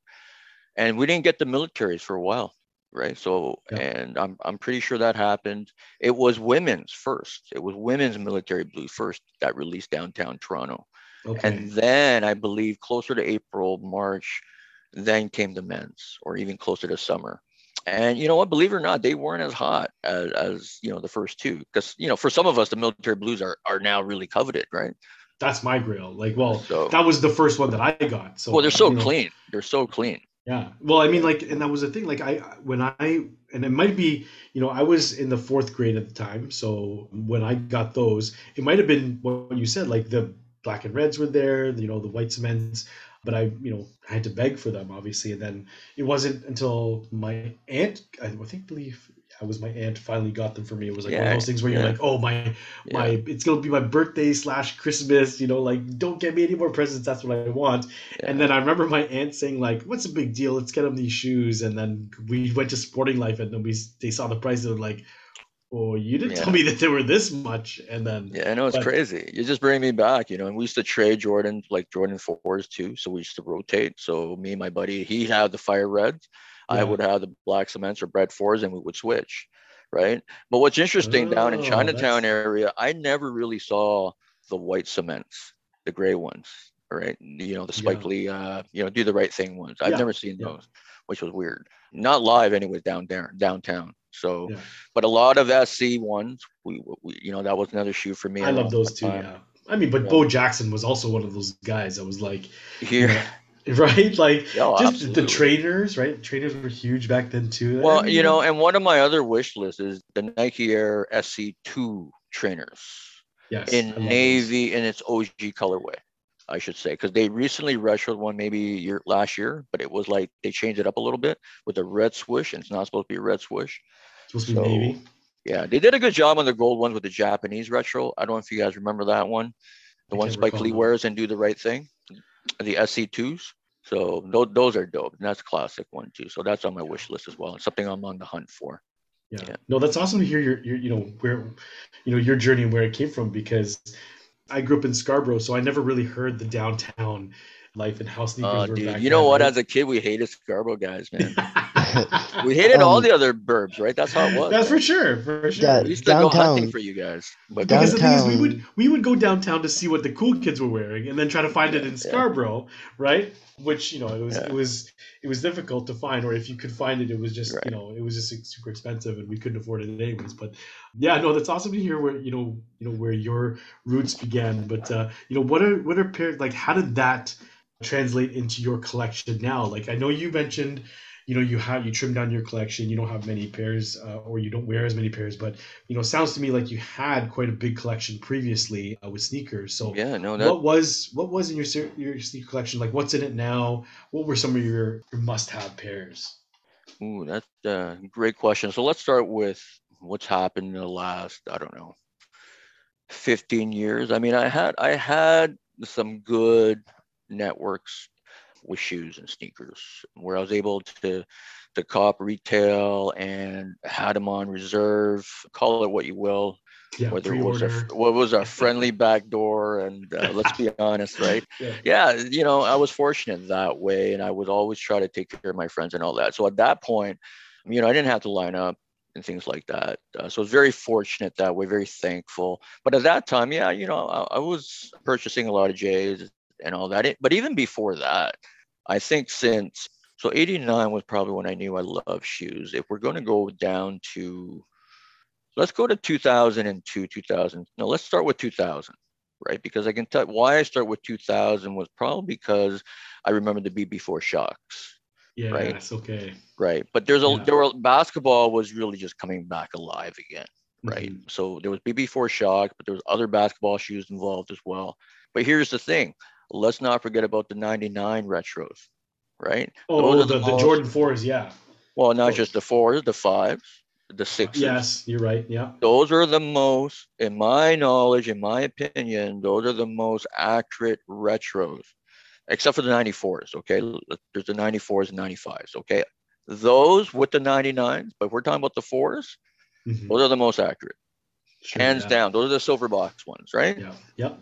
and we didn't get the militaries for a while right? So Yeah. and i'm i'm pretty sure that happened. It was women's first. It was women's military blue first that released downtown toronto. Okay. and then i believe closer to april march then came the men's or even closer to summer. And you know what? Believe it or not they weren't as hot as, as you know the first two because you know for some of us the military blues are are now really coveted right? That's my grill. Like, well, so that was the first one that I got. So well they're so you know, clean. They're so clean Yeah. Well, I mean, like, and that was the thing. Like, I when I and it might be, you know, I was in the fourth grade at the time, so when I got those, it might have been what you said, like the black and reds were there, you know, the white cements. But I, you know, I had to beg for them, obviously, and then it wasn't until my aunt, I think, believe. It was my aunt finally got them for me. It was like one of those things where you're yeah. like, oh my, my, yeah, it's gonna be my birthday slash Christmas. You know, like don't get me any more presents. That's what I want. yeah. And then I remember my aunt saying like, "What's the big deal? Let's get him these shoes." And then we went to Sporting Life, and then we they saw the price and like, oh, you didn't Yeah. tell me that there were this much, and then Yeah, I know it's But- crazy. You just bring me back, you know. And we used to trade Jordan like Jordan fours too, so we used to rotate. So me and my buddy, he had the fire reds, I would have the black cements or Bred fours, and we would switch, right? But what's interesting down in Oh, Chinatown that's- area, I never really saw the white cements, the gray ones, right? You know, the Spike Yeah. Lee, uh, you know, do the right thing ones. I've Yeah, never seen yeah. those, which was weird. Not live, anyway, down there downtown. So, Yeah. but a lot of SC ones, we, we, you know, that was another shoe for me. I love those too. time. Yeah. I mean, but Yeah. Bo Jackson was also one of those guys that was like, Here, <laughs> right? Like just absolutely. the trainers, right? Trainers were huge back then too. well, And, you know, and one of my other wish lists is the Nike Air SC2 trainers yes, in I navy in its OG colorway, I should say, because they recently retroed one maybe year last year, but it was like they changed it up a little bit with a red swoosh, and it's not supposed to be a red swoosh. supposed to be so- navy. Yeah, they did a good job on the gold ones with the Japanese retro. I don't know if you guys remember that one, the I one Spike Lee wears and do the right thing, the SC2s. So those, those are dope. And that's a classic one too. So that's on my wish list as well. It's something I'm on the hunt for. Yeah. Yeah. No, that's awesome to hear your, your, you know, where, you know, your journey and where it came from because I grew up in Scarborough, so I never really heard the downtown life and how sneakers Oh, were dude, back you know then, what? As a kid, we hated Scarborough guys, man. <laughs> <laughs> We hated all Um, the other burbs, right? That's how it was. That's for sure, for sure. Yeah, We used to go hunting for you guys. But because the thing is, we would we would go downtown to see what the cool kids were wearing, and then try to find it in Yeah. Scarborough, right? Which you know it was Yeah. it was it was difficult to find, or if you could find it, it was just Right. you know it was just super expensive, and we couldn't afford it anyways. But yeah, no, that's awesome to hear where you know you know where your roots began. But uh, you know what are what are pairs like? How did that translate into your collection now? Like I know you mentioned. You know, you have you trim down your collection. You don't have many pairs, uh, or you don't wear as many pairs. But you know, it sounds to me like you had quite a big collection previously uh, with sneakers. So, yeah, no, that, what was what was in your your sneaker collection? Like, what's in it now? What were some of your, your must-have pairs? Ooh, that's a great question. So let's start with what's happened in the last, I don't know, 15 years. I mean, I had I had some good networks with shoes and sneakers where I was able to to cop retail and had them on reserve, call it what you will, Yeah, whether it was a what was a <laughs> friendly backdoor and uh, let's be honest, right? <laughs> Yeah. yeah, you know, I was fortunate that way, and I would always try to take care of my friends and all that. So at that point, you know, I didn't have to line up and things like that. Uh, so I was very fortunate that way, very thankful. But at that time, yeah, you know, I, I was purchasing a lot of J's and all that. But even before that, I think since so 89 was probably when I knew I love shoes. If we're going to go down to, let's go to 2002, 2000. No, let's start with 2000 right? Because I can tell why I start with 2000 was probably because I remember the BB4 Shox, Yes, okay. right? But there's a Yeah. there were basketball was really just coming back alive again, right? Mhm. So there was BB4 shock, but there was other basketball shoes involved as well. But here's the thing: let's not forget about the '99 retros, right? Oh, Those are the, the the Jordan fours, yeah. Well, not just the fours, the fives, the sixes. Yes, you're right. Yeah. those are the most, in my knowledge, in my opinion, those are the most accurate retros, except for the 94s. Okay. There's the 94s and 95s. Okay. Those with the 99s, but if we're talking about the fours, Mhm. those are the most accurate. Sure, Hands yeah. down. Those are the silver box ones, right? Yeah. Yep.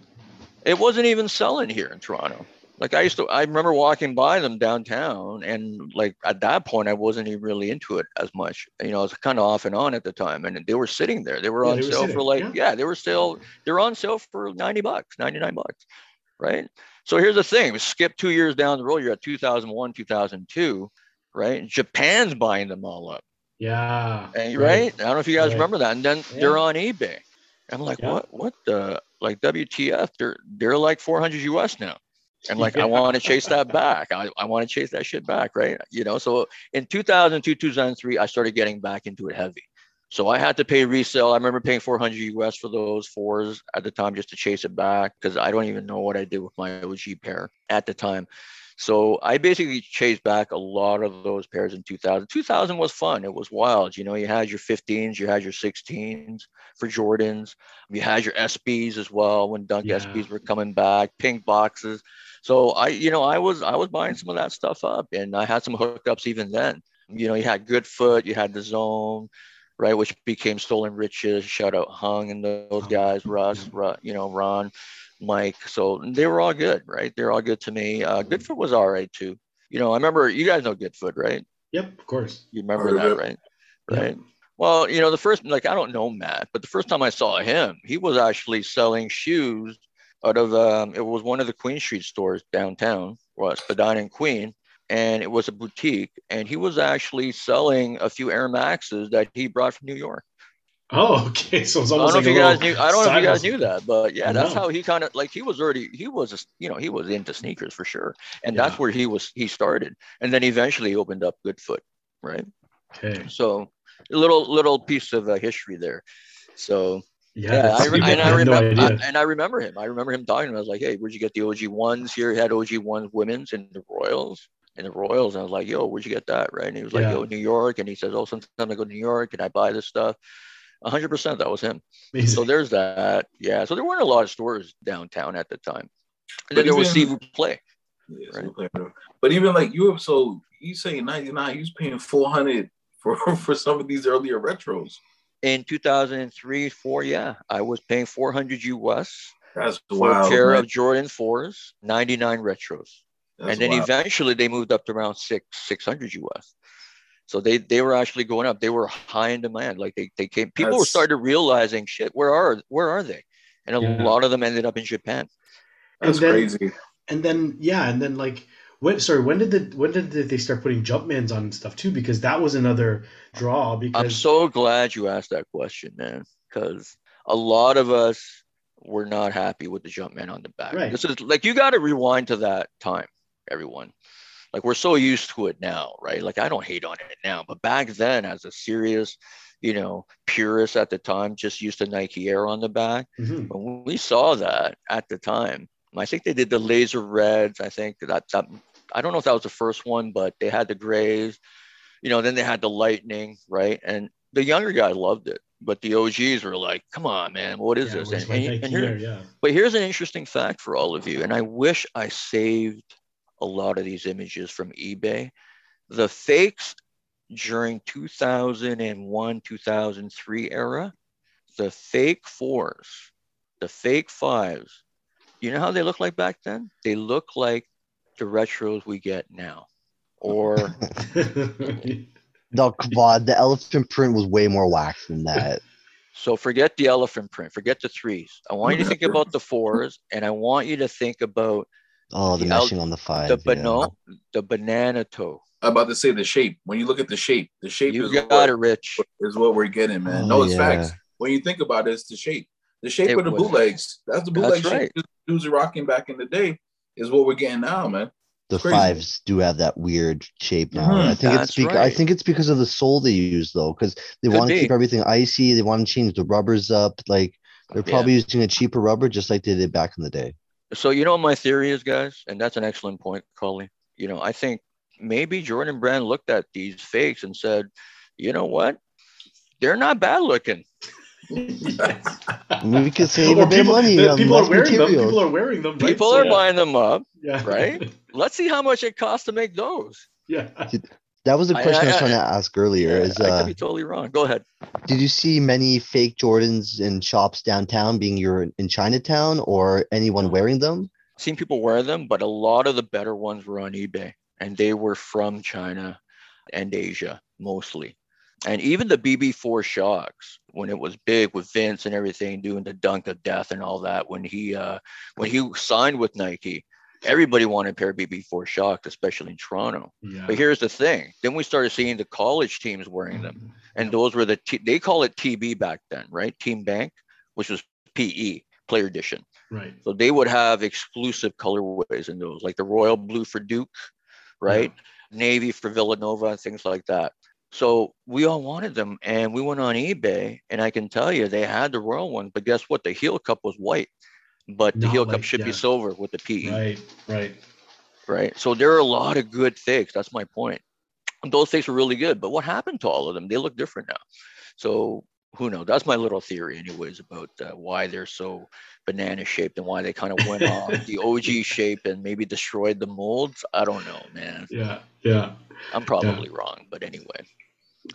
It wasn't even selling here in Toronto. Like I used to, I remember walking by them downtown, and like at that point, I wasn't even really into it as much. You know, I was kind of off and on at the time, and they were sitting there. They were Yeah, on they were sale sitting, for like, yeah. yeah. they were still, they're on sale for ninety bucks, ninety nine bucks, right? So here's the thing: skip two years down the road. You're at 2001, 2002, right? Japan's buying them all up. Yeah. And, right? I don't know if you guys Right. remember that. And then Yeah. they're on eBay. I'm like, Yeah. what? What the? Like WTF? They're they're like 400 US now. And like, Yeah. I want to chase that back. I, I want to chase that shit back, right? You know. So in 2002, 2003, I started getting back into it heavy. So I had to pay resale. I remember paying 400 US for those fours at the time just to chase it back because I don't even know what I did with my OG pair at the time. So I basically chased back a lot of those pairs in 2000. 2000 was fun. It was wild. You know, you had your 15s, you had your 16s for Jordans. You had your SBs as well when Dunk Yeah. SBs were coming back, pink boxes. So I, you know, I was I was buying some of that stuff up, and I had some hookups even then. You know, you had Goodfoot, you had the Zone, right? Which became Stolen Riches. Shout out Hung and those guys, Russ, Ru- you know, Ron, Mike. So they were all good, right? They're all good to me. Uh, Goodfoot was all right too. You know, I remember you guys know Goodfoot, right? Yep, of course. You remember that, it. right? Yeah. Right. Well, you know, the first, like, I don't know Matt, but the first time I saw him, he was actually selling shoes out of, um, it was one of the Queen Street stores downtown, was Spadina and Queen, and it was a boutique. And he was actually selling a few Air Maxes that he brought from New York. Oh, <laughs> okay. So it's I don't almost know like if you guys knew. I don't know if you guys knew that, but yeah, that's No. how he kind of like he was already he was you know he was into sneakers for sure, and that's where he was he started, and then eventually opened up Goodfoot, right? Okay. So a little little piece of uh, history there. So Yeah, yeah, I, re- I and I no remember idea. I- and I remember him. I remember him talking. to me. I was like, "Hey, where'd you get the OG ones here?" He had OG ones women's in the Royals. In the Royals, and I was like, "Yo, where'd you get that?" Right? And he was like, Yeah. "Yo, New York." And he says, "Oh, sometimes I go to New York and I buy this stuff." 100% that was him. So there's that. Yeah. So there weren't a lot of stores downtown at the time. And then there was Steve Play. Yeah, Right. so But even like you have so you say 99, you was paying 400 for <laughs> for some of these earlier retros. In 2003, four, yeah, I was paying 400 US That's for wild. a pair man. of Jordan 4s, 99 retros. That's and then wild. eventually they moved up to around six, 600 US. So they, they were actually going up. They were high in demand. Like they, they came, people That's- started realizing shit, where are, where are they? And a Yeah. lot of them ended up in Japan. That's and then- crazy. and then yeah, and then like when sorry, when did the when did they start putting Jumpmans on and stuff too? Because that was another draw. Because I'm so glad you asked that question, man, because a lot of us were not happy with the Jumpman on the back. Right. This is like you got to rewind to that time, everyone. Like we're so used to it now, right? Like I don't hate on it now, but back then, as a serious, you know, purist at the time, just used to Nike Air on the back. Mhm. When we saw that at the time, I think they did the laser reds. I think that, that I don't know if that was the first one, but they had the grays. You know, then they had the lightning, right? And the younger guy loved it, but the OGs were like, "Come on, man, what is Yeah, this?" And, and, here, yeah. but here's an interesting fact for all of you, and I wish I saved a lot of these images from eBay. The fakes during 2001, 2003 era, the fake fours, the fake fives, you know how they look like back then? They look like the retros we get now. Or No, come on. The elephant print was way more wax than that. so forget the elephant print, forget the threes. I want you to think about the fours, and I want you to think about Oh, the The el- meshing on the five. the yeah. banana, the banana toe. I'm about to say the shape. When you look at the shape, the shape You is got what, it, Rich. is what we're getting, man. Oh, no, it's yeah. facts. When you think about it, it's the shape. The shape It of the was- bootlegs. That's the bootleg That's right. shape dudes are rocking back in the day is what we're getting now, man. The fives do have that weird shape now. Mhm. I think That's it's because I think it's because of the sole they use though, because they Could want to be. keep everything icy. They want to change the rubbers up. Like they're Yeah. probably using a cheaper rubber, just like they did back in the day. So you know what my theory is, guys, and that's an excellent point, Coley. You know, I think maybe Jordan Brand looked at these fakes and said, you know what? They're not bad looking. I we could <laughs> save Or a bit people- money the- on people are less wearing them. materials. People are wearing them. Right? People So, are yeah. buying them up. Yeah. right? <laughs> Let's see how much it costs to make those. yeah. That was the question I, I- was trying to ask earlier. Is I uh, could be totally wrong. Go ahead. did you see many fake Jordans in shops downtown, being you're in Chinatown, or anyone wearing them? Seen people wear them, but a lot of the better ones were on eBay, and they were from China and Asia mostly. And even the BB4 Shox, when it was big with Vince and everything, doing the dunk of death and all that, when he uh, when he signed with Nike, everybody wanted a pair of BB4 Shox, especially in Toronto. Yeah. But here's the thing: then we started seeing the college teams wearing them. Mm-hmm. and those were the T- they call it TB back then, right? Team Bank, which was PE Player Edition. Right. So they would have exclusive colorways in those, like the royal blue for Duke, right? Navy for Villanova and things like that. So we all wanted them, and we went on eBay, and I can tell you they had the royal one, but guess what? The heel cup was white, but the Not heel like- cup should yeah. be silver with the PE Right. Right. right? So there are a lot of good fakes. That's my point. And those fakes were really good, but what happened to all of them? They look different now. So who knows? That's my little theory, anyways, about uh, why they're so banana shaped and why they kind of went <laughs> off the OG shape and maybe destroyed the molds. I don't know, man. Yeah. Yeah. I'm probably wrong, but anyway.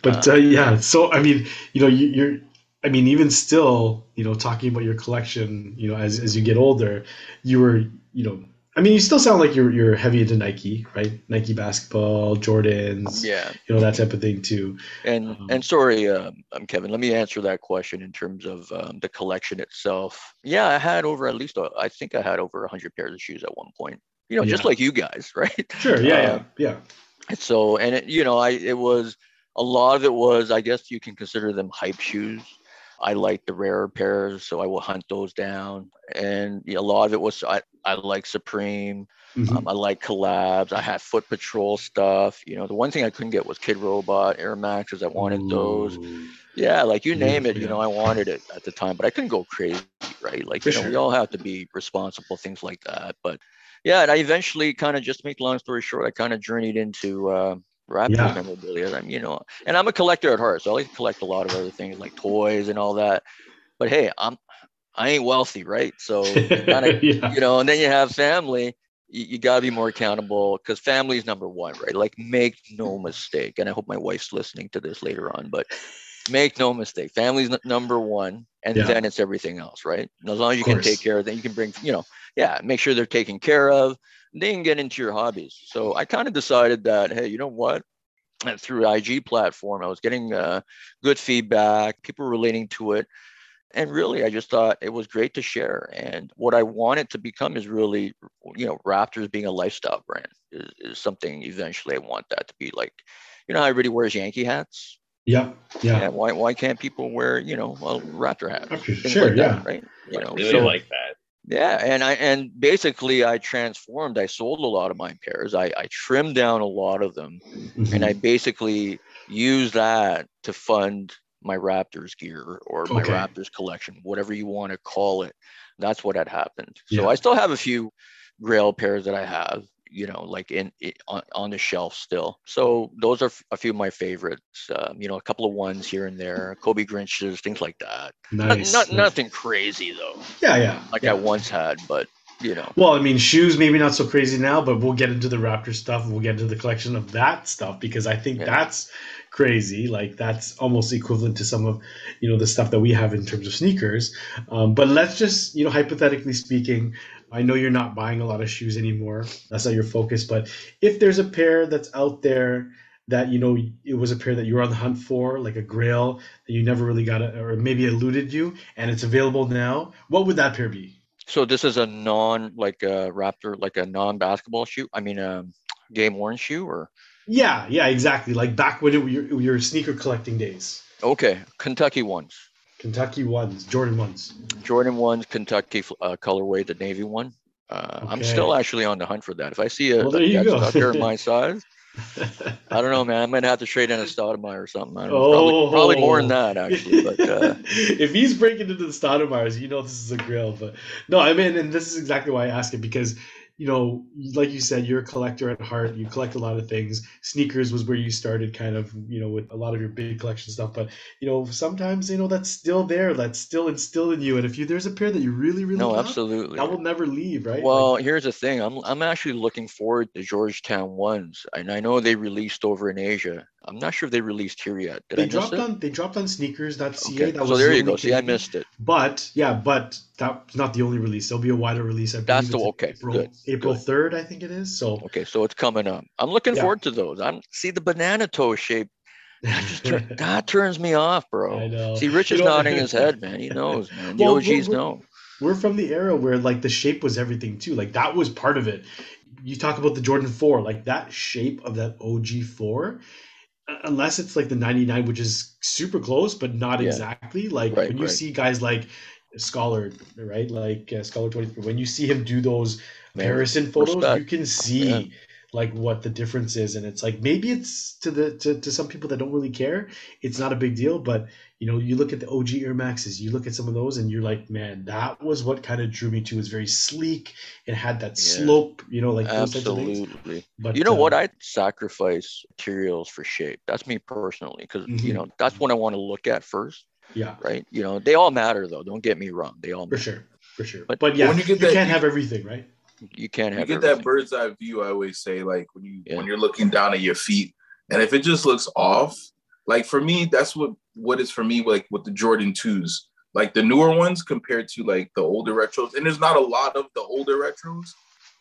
But uh, yeah, so I mean, you know, you, you're. I mean, even still, you know, talking about your collection, you know, as, as you get older, you were, you know, I mean, you still sound like you're you're heavy into Nike, right? Nike basketball, Jordans, Yeah. you know, that type of thing too. And Um, and sorry, um, um, Kevin. Let me answer that question in terms of um, the collection itself. Yeah, I had over at least uh, I think I had over hundred pairs of shoes at one point. You know, just like you guys, <laughs> right? Sure, yeah, yeah, Um, yeah. And so, and it, you know, I it was a lot of it was I guess you can consider them hype shoes. I like the rarer pairs, so I will hunt those down. And you know, a lot of it was I, I like Supreme. Mhm. Um, I like collabs. I had Foot Patrol stuff. You know, the one thing I couldn't get was Kid Robot, Air Maxes. I wanted those. Yeah, like you Yeah, name it, you yeah. know, I wanted it at the time, but I couldn't go crazy, right? Like, For you know, we all have to be responsible, things like that. But yeah, and I eventually kind of just make long story short, I kind of journeyed into uh, Raptors Yeah. memorabilia. I'm, you know, and I'm a collector at heart, so I like to collect a lot of other things like toys and all that. But hey, I'm I ain't wealthy, right? So <laughs> kinda, yeah. you know, and then you have family. You, you got to be more accountable because family is number one, right? Like, make no mistake. And I hope my wife's listening to this later on, but make no mistake, family's n- number one, and Yeah. then it's everything else, right? And as long as you can take care of them, you can bring, you know, yeah, make sure they're taken care of. They can get into your hobbies. So I kind of decided that, hey, you know what? And through IG platform, I was getting uh, good feedback, people relating to it. And really, I just thought it was great to share. And what I wanted to become is really, you know, Raptors being a lifestyle brand is, is something eventually I want that to be like, you know, how everybody wears Yankee hats. yeah, Yeah. yeah. why why can't people wear, you know, a Raptor hat? Sure, like yeah. that, right? You know, really so like that. Yeah, and I and basically I transformed. I sold a lot of my pairs. I I trimmed down a lot of them, Mhm. and I basically used that to fund my Raptors gear or my Okay. Raptors collection, whatever you want to call it. That's what had happened. So Yeah. I still have a few Grail pairs that I have, you know, like in, i on, on the shelf still. So those are f- a few of my favorites. Um, you know, a couple of ones here and there, Kobe Grinches, things like that. Not- not nice. nothing crazy though, Yeah, yeah. like yeah. I once had, but you know. Well, I mean, shoes maybe not so crazy now, but we'll get into the Raptor stuff. We'll get into the collection of that stuff because I think Yeah. that's crazy. Like that's almost equivalent to some of you know the stuff that we have in terms of sneakers. Um, but let's just you know hypothetically speaking, I know you're not buying a lot of shoes anymore. That's not your focus. But if there's a pair that's out there that you know it was a pair that you were on the hunt for, like a Grail that you never really got, a, or maybe eluded you, and it's available now, what would that pair be? So this is a non like a Raptor, like a non basketball shoe. I mean, a game worn shoe or Yeah, yeah, exactly. Like back when it were your, your sneaker collecting days. okay, Kentucky ones, Kentucky ones, Jordan ones. Jordan ones, Kentucky uh, colorway, the navy one. Uh, I'm still actually on the hunt for that. If I see a, Well, there a that's out there in my <laughs> size, I don't know, man. I'm gonna have to trade in a Stoudamire or something. I don't know. Probably, probably more than that actually. But uh, <laughs> if he's breaking into the Stoudamire's, you know this is a grill. But no, I mean, and this is exactly why I ask it because you know, like you said, you're a collector at heart. You collect a lot of things. Sneakers was where you started, kind of, you know, with a lot of your big collection stuff. But you know, sometimes you know that's still there. That's still instilled in you. And if you there's a pair that you really, really no, love, absolutely. that will never leave, right? Well, Like, here's the thing. I'm I'm actually looking forward to Georgetown ones, and I know they released over in Asia. I'm not sure if they released here yet. Did they I dropped on they dropped on sneakers.ca. Okay. That So was there the you go. See, I missed it. But yeah, but that's not the only release. There'll be a wider release. I That's the- okay, April, good, April third, I think it is. So Okay, so it's coming up. I'm looking Yeah. forward to those. I'm see the banana toe shape. That just tur- <laughs> that turns me off, bro. I know. See, Rich You is know- <laughs> nodding his head, man. He knows, man. The Well, OGs we're- know. we're from the era where like the shape was everything too. Like that was part of it. You talk about the Jordan 4, like that shape of that OG 4, uh, unless it's like the 99, which is super close, but not Yeah. exactly. Like Right, when you right. see guys like Scholar, right? Like uh, Scholar 23, when you see him do those comparison photos, respect. you can see Yeah. Like what the difference is. And it's like maybe it's to the to, to some people that don't really care, it's not a big deal, but you know, you look at the OG Air Maxes, you look at some of those, and you're like, man, that was what kind of drew me to. It was very sleek. It had that Yeah. slope, you know, like those types of things. Absolutely. But You know what? uh, I'd sacrifice materials for shape. That's me personally, because Mhm. you know that's what I want to look at first, yeah, right? You know, they all matter though. Don't get me wrong. They all for sure, for sure. But- But, yeah, when you, you that- can't you- have everything, right? You can't you get everything. that bird's eye view. I always say, like when you Yeah. when you're looking down at your feet, and if it just looks off, Like for me, that's what what is for me like with the Jordan twos, like the newer ones compared to like the older retros. And there's not a lot of the older retros.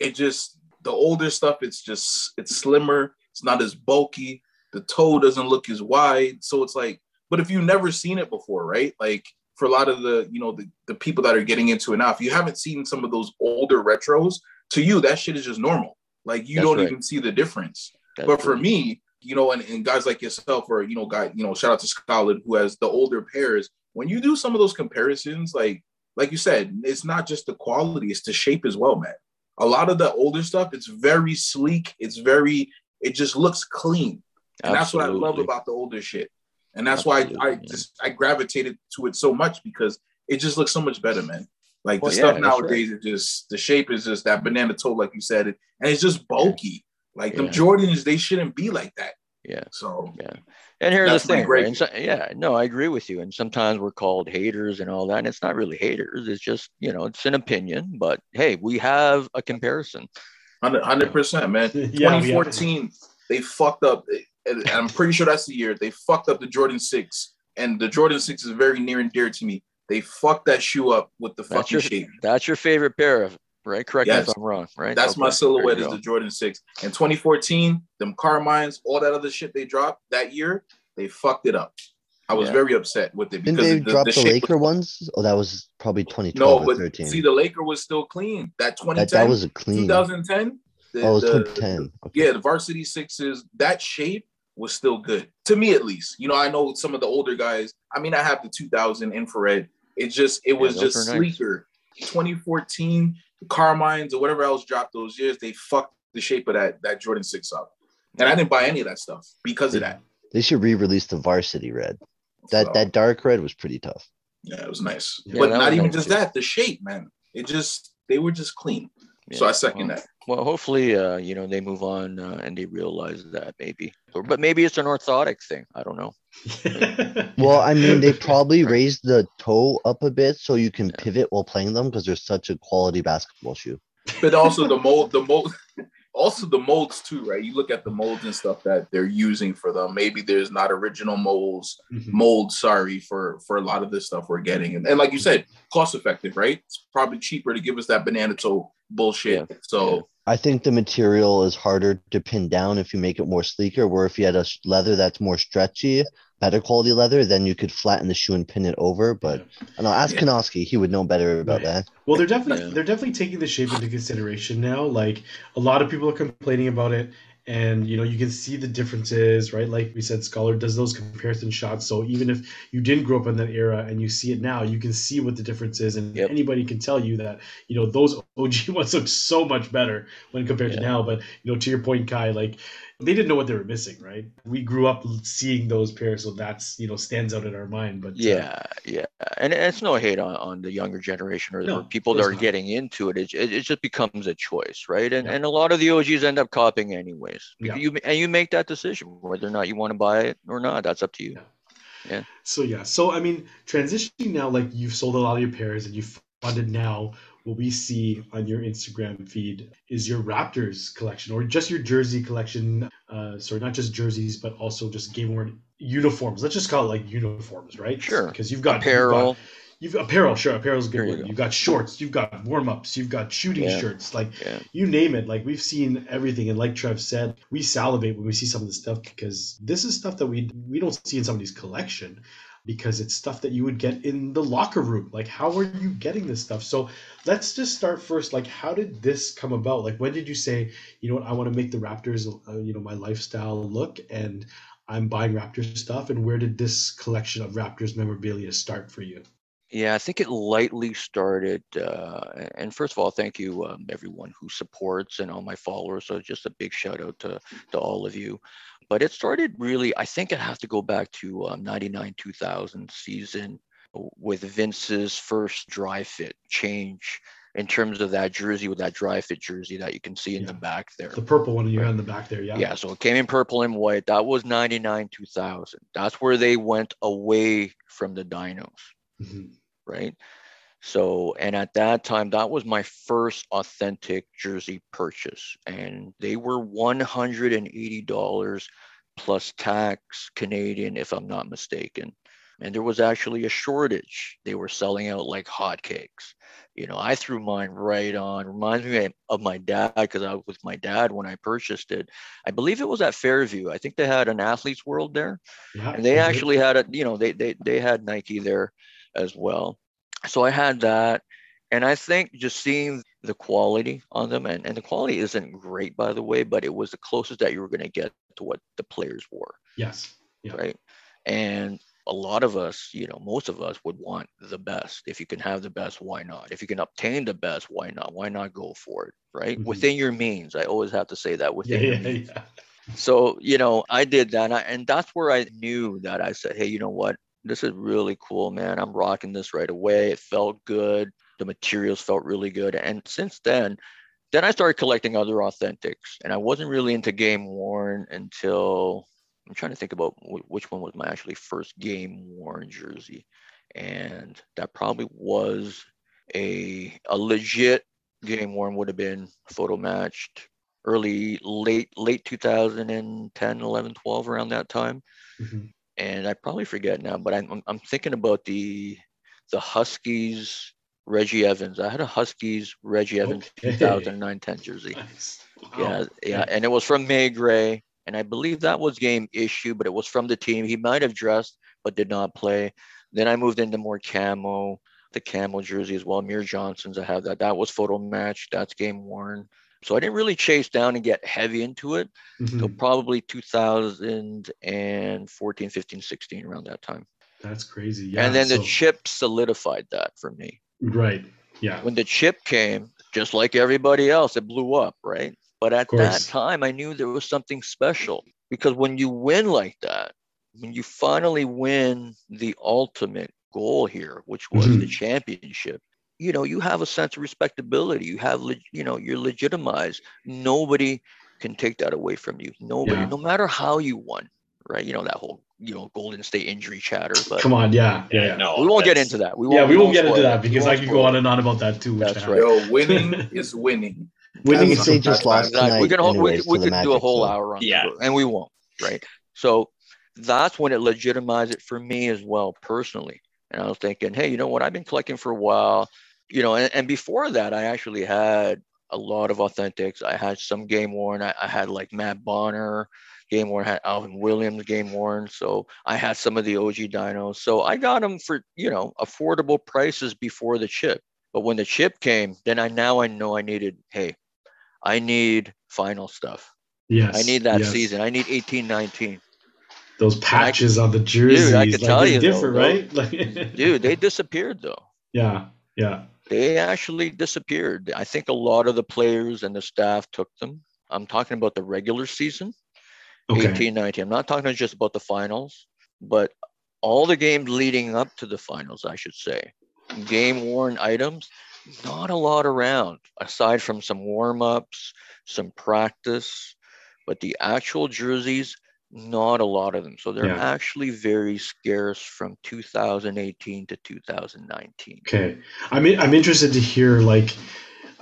It just the older stuff. It's just it's slimmer. It's not as bulky. The toe doesn't look as wide. So it's like, but if you've never seen it before, right? Like for a lot of the you know the, the people that are getting into it now, if you haven't seen some of those older retros, to you that shit is just normal. Like you That's don't right. even see the difference. That's but for true. me, you know, and, and guys like yourself, or you know, guy, you know, shout out to Scarlett who has the older pairs. When you do some of those comparisons, like like you said, it's not just the quality, it's the shape as well, man. A lot of the older stuff, it's very sleek, it's very, it just looks clean. And that's what I love about the older shit. And that's why I, I just I gravitated to it so much because it just looks so much better, man. Like Well, the yeah, stuff that's nowadays, it just the shape is just that banana toe, like you said, and it's just bulky. Like them Yeah. Jordans, they shouldn't be like that. Yeah. So Yeah. And here's the thing, gripe. right? And so, yeah, no, I agree with you. And sometimes we're called haters and all that. And it's not really haters. It's just, you know, it's an opinion. But hey, we have a comparison. hundred percent, man. <laughs> Yeah, we have- 2014, they fucked up. And I'm pretty sure that's the year they fucked up the Jordan Six, and the Jordan Six is very near and dear to me. They fucked that shoe up with the That's fucking your, shape. that's your favorite pair of, right? Correct me if I'm wrong, right? That's Okay, my silhouette is the Jordan 6. In 2014, them Carmines, all that other shit they dropped that year, they fucked it up. I was Yeah. very upset with it Didn't because they the, drop the the, Laker was, ones? Oh, that was probably 2012 No, or but 13. see, the Laker was still clean. That 2010, that, that was a clean. 2010, the, oh, it was the- 2010. Okay. yeah, the varsity sixes, that shape was still good to me at least. You know, I know some of the older guys. I mean, I have the 2000 infrared. It just it was those just were nice. sleeker. 2014, the Carmines or whatever else dropped those years, they fucked the shape of that that Jordan six up, and I didn't buy any of that stuff because of that. They should re-release the varsity red. That So, that dark red was pretty tough. yeah, it was nice, Yeah, but not even nice just too. that. The shape, man, it just they were just clean. So I second well, that. Well, hopefully, uh, you know, they move on uh, and they realize that maybe, or, but maybe it's an orthotic thing. I don't know. <laughs> Well, I mean, they <laughs> probably Right. raised the toe up a bit so you can Yeah. pivot while playing them because they're such a quality basketball shoe. But also the mold, the mold, also the molds too, right? You look at the molds and stuff that they're using for them. Maybe there's not original molds, Mhm. molds, sorry, for for a lot of this stuff we're getting. And, and like you said, cost effective, right? It's probably cheaper to give us that banana toe bullshit. So I think the material is harder to pin down if you make it more sleeker. Where if you had a leather that's more stretchy, better quality leather, then you could flatten the shoe and pin it over. But I don't know, ask Yeah. Kanowski, he would know better about Right. that. Well, they're definitely Yeah. they're definitely taking the shape into consideration now. Like a lot of people are complaining about it, and you know you can see the differences, right? Like we said, Scholar does those comparison shots. So even if you didn't grow up in that era and you see it now, you can see what the difference is, and Yep. anybody can tell you that you know those OG <laughs> ones look so much better when compared to now. But you know, to your point, Kai, like they didn't know what they were missing, right? We grew up seeing those pairs, so that's you know stands out in our mind. But uh, Yeah, yeah, and it's no hate on, on the younger generation or, No, people that are not. getting into it. It, it. just becomes a choice, right? And Yeah. and a lot of the OGs end up copying anyways. Yeah. You and you make that decision whether or not you want to buy it or not. That's up to you. Yeah. So yeah, so I mean, transitioning now, like you've sold a lot of your pairs and you've funded now. What we see on your Instagram feed is your Raptors collection, or just your jersey collection. Uh, sorry, not just jerseys, but also just game worn uniforms. Let's just call it like uniforms, right? Sure. Because you've got Apparel. You've got, you've apparel, sure, apparel's good You go. You've got shorts, you've got warm ups, you've got shooting Yeah. shirts, like Yeah. you name it. Like we've seen everything, and like Trev said, we salivate when we see some of this stuff because this is stuff that we we don't see in somebody's collection because it's stuff that you would get in the locker room. Like, how are you getting this stuff? So let's just start first. Like, how did this come about? Like, when did you say, you know what, I want to make the Raptors, uh, you know, my lifestyle look, and I'm buying Raptors stuff? And where did this collection of Raptors memorabilia start for you? Yeah, I think it lightly started. Uh, and first of all, thank you, um, everyone who supports and all my followers. So just a big shout out to, to all of you. But it started really, I think it has to go back to um, 99 2000 season with Vince's first dry fit change in terms of that jersey with that dry fit jersey that you can see in the back there. The purple one you had in the back there, yeah. Yeah, so it came in purple and white. That was 99 2000. That's where they went away from the dinos Mhm. right? So, and at that time, that was my first authentic jersey purchase, and they were $180 plus tax Canadian, if I'm not mistaken. And there was actually a shortage. They were selling out like hotcakes. You know, I threw mine right on. Reminds me of my dad because I was with my dad when I purchased it. I believe it was at Fairview. I think they had an athletes world there. Yeah, And they actually had a, you know, they they they had Nike there as well. So I had that. And I think just seeing the quality on them, and, and the quality isn't great, by the way, but it was the closest that you were going to get to what the players were, Yes. Yeah. right? And a lot of us, you know, most of us would want the best. If you can have the best, why not? If you can obtain the best, why not? Why not go for it, right? Mhm. Within your means. I always have to say that Yeah. within your Yeah. means yeah. so you know i did that and, I, and that's where i knew that i said hey you know what this is really cool man. I'm rocking this right away. It felt good. The materials felt really good. And since then then i started collecting other authentics. And i wasn't really into game worn until i'm trying to think about wh- which one was my actually first game worn jersey. And that probably was a a legit game worn would have been photo matched early late late 2010 11 12 around that time. Mhm. And i probably forget now but i'm, I'm- thinking about the the huskies reggie evans. I had a huskies reggie evans Okay. 2009 10 jersey. <laughs> Nice. Wow. yeah yeah and it was from MeiGray and i believe that was game issue but it was from the team. He might have dressed but did not play. Then i moved into more camo the camo jersey as well. Amir johnson's i have that. That was photo match that's game worn so i didn't really chase down and get heavy into it till Mhm. probably 2014 15 16 around that time That's crazy. Yeah. and then the chip solidified that for me Right. Yeah. when the chip came, just like everybody else, it blew up, right? But at that time, I knew there was something special because when you win like that, when you finally win the ultimate goal here, which was the championship, you know, you have a sense of respectability. You have, you know, you're legitimized. Nobody can take that away from you. Nobody, Yeah. no matter how you won, right? You know, that whole, you know, Golden State injury chatter. But Come on. Yeah. Yeah. yeah. no, we won't get into that. We yeah, won't, we won't get into it. that because I won't could go on and on about that too. That's right. Yo, <laughs> winning is winning. Winning is State just sometimes lost bad. tonight. we can hold, we, anyways, could- we to the could do a whole so- hour on Yeah. it, and we won't, right? So that's when it legitimized it for me as well personally. And I was thinking, hey, you know what? I've been collecting for a while, you know, and, and before that, I actually had a lot of authentics. I had some game worn. I, I had like Matt Bonner game worn, had Alvin Williams game worn. So I had some of the OG dinos. So I got them for, you know, affordable prices before the chip. But when the chip came, then I now I know I needed, hey, I need final stuff. Yes. I need that yes. season. I need 18, 19. Those patches on the jerseys, I could like, tell they're you, different, though- right? <laughs> Dude, they disappeared though. yeah, yeah. They actually disappeared. I think a lot of the players and the staff took them. I'm talking about the regular season, Okay. 18, 19. I'm not talking just about the finals, but all the games leading up to the finals, I should say. Game worn items, not a lot around, aside from some warm ups, some practice, but the actual jerseys, not a lot of them. So they're Yeah. actually very scarce from 2018 to 2019. Okay. I'm I'm interested to hear like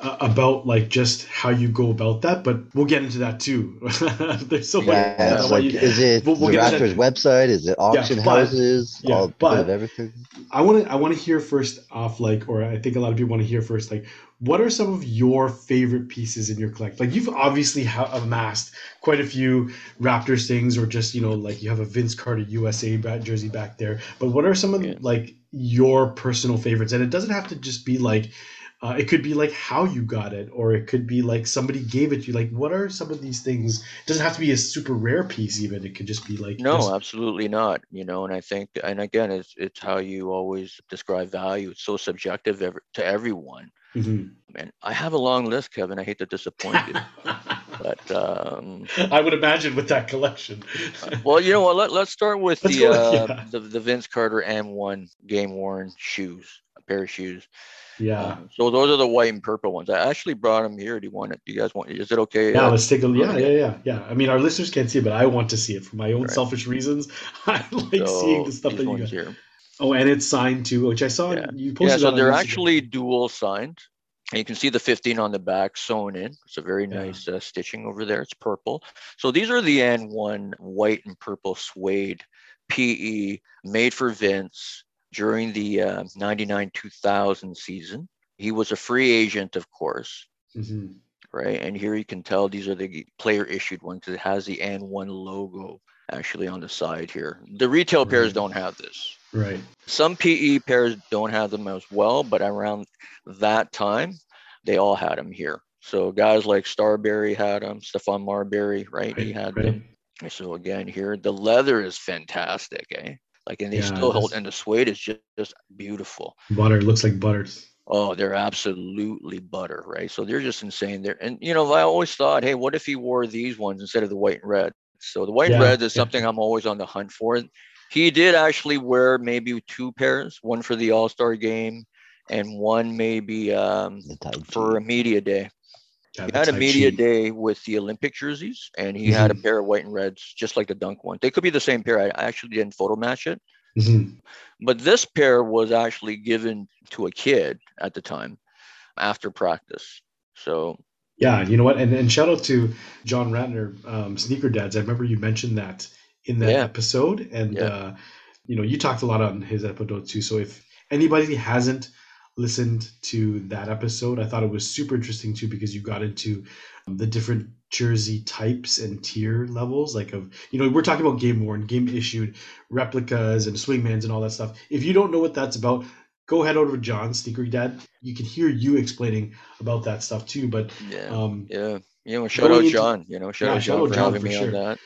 uh, about like just how you go about that, but we'll get into that too. <laughs> There's so much. Yeah, I like, you- is it We'll- we'll the Raptors website? Is it auction but- houses? yeah, all, but- of everything. I want to I want to hear first off like or I think a lot of people want to hear first like what are some of your favorite pieces in your collection? Like you've obviously ha- amassed quite a few Raptors things or just you know like you have a Vince Carter USA ba- jersey back there. But what are some of Yeah. like your personal favorites? And it doesn't have to just be like uh, it could be like how you got it, or it could be like somebody gave it to you. Like, what are some of these things? It doesn't have to be a super rare piece, even. It could just be like No, just- absolutely not. You know, and I think, and again, it's it's how you always describe value. It's so subjective to everyone. Mhm. And I have a long list, Kevin. I hate to disappoint you, <laughs> but um, I would imagine with that collection. well, you know what? Let, let's start with Let's the, go- uh, <laughs> yeah. the the Vince Carter AND1 game worn shoes, a pair of shoes. Yeah. Um, so those are the white and purple ones. I actually brought them here. Do you want it? Do you guys want? Is it okay? Yeah, uh, let's take a yeah, yeah. yeah, yeah, yeah. I mean, our listeners can't see it, but I want to see it for my own Right. selfish reasons. <laughs> I like so seeing the stuff that you got. here. Oh, and it's signed too, which I saw Yeah. you Yeah, posted. so on they're actually dual signed. And you can see the 15 on the back sewn in. It's a very Yeah. nice uh, stitching over there. It's purple. So these are the AND1 white and purple suede PE made for Vince during the uh, 99 2000 season. He was a free agent, of course, Mhm. right? And here you can tell these are the player issued ones. It has the AND1 logo actually on the side here. The retail pairs don't have this. Right. Some PE pairs don't have them as well, but around that time, they all had them here. So guys like Starbury had them, Stephon Marbury, right? he had right. them. So again, here the leather is fantastic, eh? Like, and they Yeah, still hold, and the suede is just, just beautiful. Butter looks like butter. Oh, they're absolutely butter, right? So they're just insane. There, and you know, I always thought, hey, what if he wore these ones instead of the white and red? So the white and red is yeah. something I'm always on the hunt for. He did actually wear maybe two pairs, one for the All Star game, and one maybe um, for a media day. Yeah, He had a media day with the Olympic jerseys, and he had a Mhm. pair of white and reds, just like the dunk one. They could be the same pair. I I actually didn't photo match it, Mhm. but this pair was actually given to a kid at the time after practice. So Yeah, you know what? And and shout out to John Ratner, um, Sneaker Dads. I remember you mentioned that in that Yeah. episode, and Yeah. uh, you know you talked a lot on his episode too. So if anybody hasn't listened to that episode, I thought it was super interesting too because you got into um, the different jersey types and tier levels. Like of you know we're talking about game worn, game issued, replicas, and swingmans and all that stuff. If you don't know what that's about, go head over to John Sneaker Dad. You can hear you explaining about that stuff too. But yeah. um, Yeah, you know, shout out into- John. You know, shout Yeah, out John for John having for me sure. on that.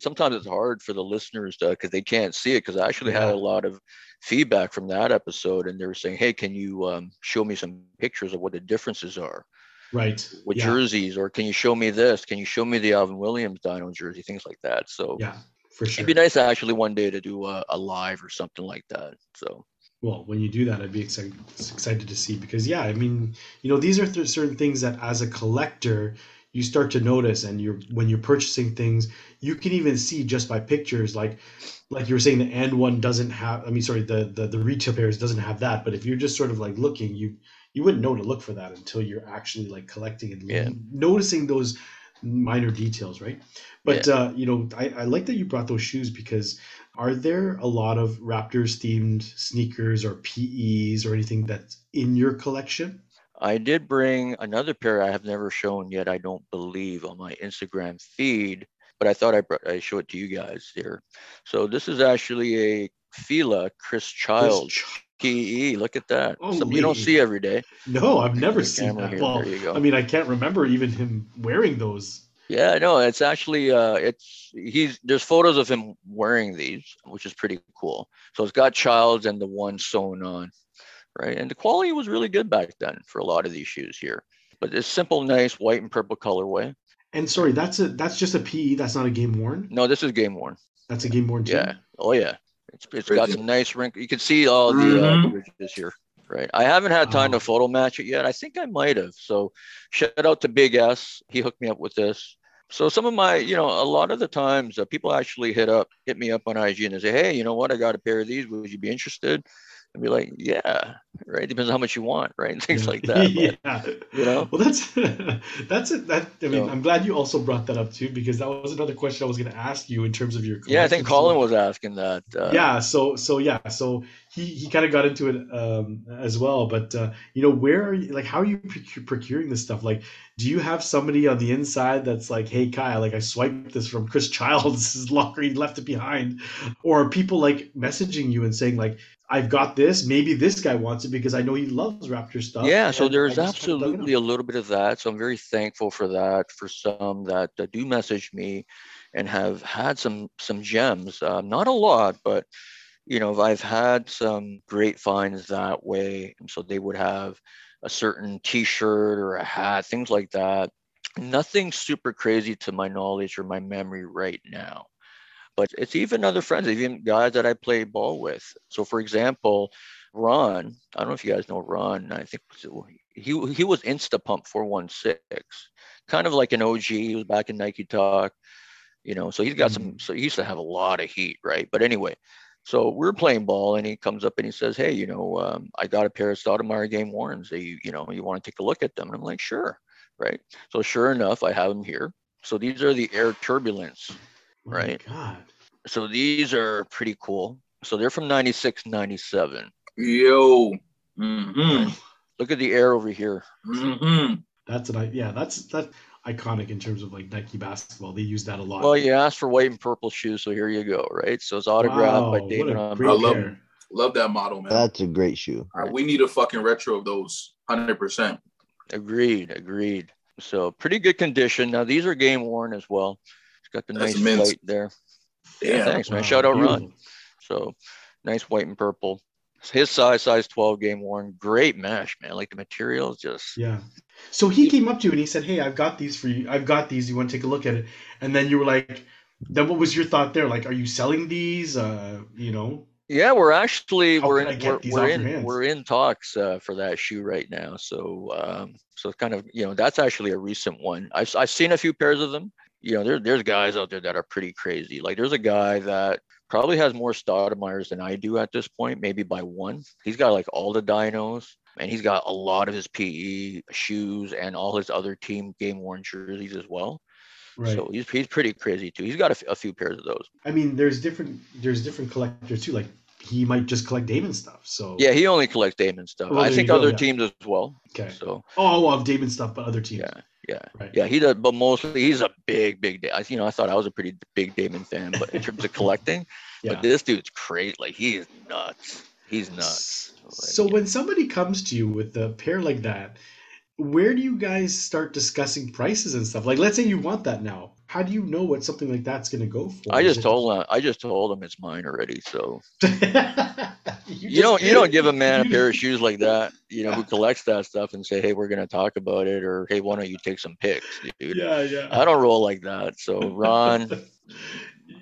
Sometimes it's hard for the listeners to because they can't see it because I actually had a lot of feedback from that episode, and they were saying, "Hey, can you um, show me some pictures of what the differences are right. with yeah. jerseys, or can you show me this? Can you show me the Alvin Williams Dino jersey, things like that?" So Yeah, for sure. it'd be nice actually one day to do a, a live or something like that. So Well, when you do that, I'd be excited excited to see because yeah, I mean, you know, these are th- certain things that as a collector you start to notice, and you're when you're purchasing things, you can even see just by pictures, like like you were saying, the and one doesn't have. I mean, sorry, the the the retail pairs doesn't have that, but if you're just sort of like looking, you you wouldn't know to look for that until you're actually like collecting and Yeah. noticing those minor details, right? But uh, you know, I, I like that you brought those shoes because are there a lot of Raptors themed sneakers or PEs or anything that's in your collection? I did bring another pair I have never shown yet. I don't believe on my Instagram feed, but I thought I brought, I show it to you guys here. So this is actually a Fila Chris Child PE. Look at that. Something you don't see every day. No, I've never seen that. here, Well, there you go. I mean, I can't remember even him wearing those. Yeah, no, it's actually uh it's he's there's photos of him wearing these, which is pretty cool. So it's got Childs and the one sewn on, right? And the quality was really good back then for a lot of these shoes here. But this simple, nice white and purple colorway. And sorry, that's a that's just a PE. That's not a game worn. No, this is game worn. That's a game worn too. Yeah. Oh yeah. It's it's got some nice wrinkles. You can see all the uh, Mhm. ridges here. Right. I haven't had time Oh. to photo match it yet. I think I might have. So shout out to Big S. He hooked me up with this. So some of my, you know, a lot of the times uh, people actually hit up, hit me up on IG and they say, hey, you know what? I got a pair of these. Would you be interested? I'd be like, yeah, right. Depends on how much you want, right? <laughs> And things like that. But, <laughs> yeah. you know? Well, that's <laughs> that's it. That I mean, So- I'm glad you also brought that up too because that was another question I was going to ask you in terms of your. yeah, I think. Colin was asking that. Uh, yeah so so yeah so he he kind of got into it um as well but uh you know where are you like how are you procuring this stuff like do you have somebody on the inside that's like hey kyle like i swiped this from chris childs locker he left it behind or are people like messaging you and saying like i've got this maybe this guy wants it because i know he loves raptor stuff Yeah, so there's just haven't dug it absolutely a little bit of that. So I'm very thankful for that. For some that uh, do message me and have had some some gems. Uh, not a lot, but you know, I've had some great finds that way. And so they would have a certain T-shirt or a hat, things like that. Nothing super crazy to my knowledge or my memory right now. But it's even other friends, even guys that I play ball with. So, for example, Ron, I don't know if you guys know Ron. I think he he was Insta Pump 416, kind of like an OG. He was back in Nike Talk, you know. So he's got some. So he used to have a lot of heat, right? But anyway, So we're playing ball, and he comes up and he says, "Hey, you know, um, I got a pair of Stoudamire game warrants. That you, you know, you want to take a look at them?" And I'm like, "Sure." Right. So sure enough, I have them here. So these are the Air Turbulence. My Right. God. So these are pretty cool. So they're from 96, 97. Yo. Mm-hmm. Look at the air over here. Mm-hmm. That's an yeah, that's that iconic in terms of like Nike basketball. They use that a lot. Well, you asked for white and purple shoes, so here you go, right? So it's autographed Wow, by David on I love pair. Love that model, man. That's a great shoe. All right, we need a fucking retro of those. Hundred percent. Agreed, agreed. So pretty good condition. Now these are game worn as well. It's got the That's nice mint. white there. Yeah, Damn. thanks, man. Wow, Shout out Ron. So nice white and purple. His size, size 12 game worn. Great mesh, man. Like the material is just Yeah. So he came up to you and he said, "Hey, I've got these for you. I've got these. You want to take a look at it?" And then you were like, "Then what was your thought there? Like, are you selling these? Uh, you know?" Yeah, we're actually How we're in we're, we're in we're in talks uh, for that shoe right now. So um, so kind of you know that's actually a recent one. I've I've seen a few pairs of them. You know, there there's guys out there that are pretty crazy. Like there's a guy that probably has more Stoudamire's than I do at this point, maybe by one. He's got like all the dinos. And he's got a lot of his PE shoes and all his other team game worn jerseys as well. Right. So he's, he's pretty crazy too. He's got a, f- a few pairs of those. I mean, there's different there's different collectors too. Like he might just collect Damon stuff. So Yeah, he only collects Damon stuff. Well, I think go, other yeah. teams as well. Okay. So Oh, well, Damon stuff, but other teams. yeah, yeah, Right. yeah. He does, but mostly he's a big, big. I, you know, I thought I was a pretty big Damon fan, but in terms of <laughs> collecting, Yeah. but this dude's great. Like he is nuts. He's nuts. Like, So when somebody comes to you with a pair like that, where do you guys start discussing prices and stuff? Like, let's say you want that now. How do you know what something like that's going to go for? I just it- told him. I just told him it's mine already. So <laughs> you, you don't you don't give a <laughs> man a pair of shoes like that, you know, who <laughs> collects that stuff and say, hey, we're gonna talk about it, or hey, why don't you take some pics, dude? Yeah, yeah. I don't roll like that. So Ron,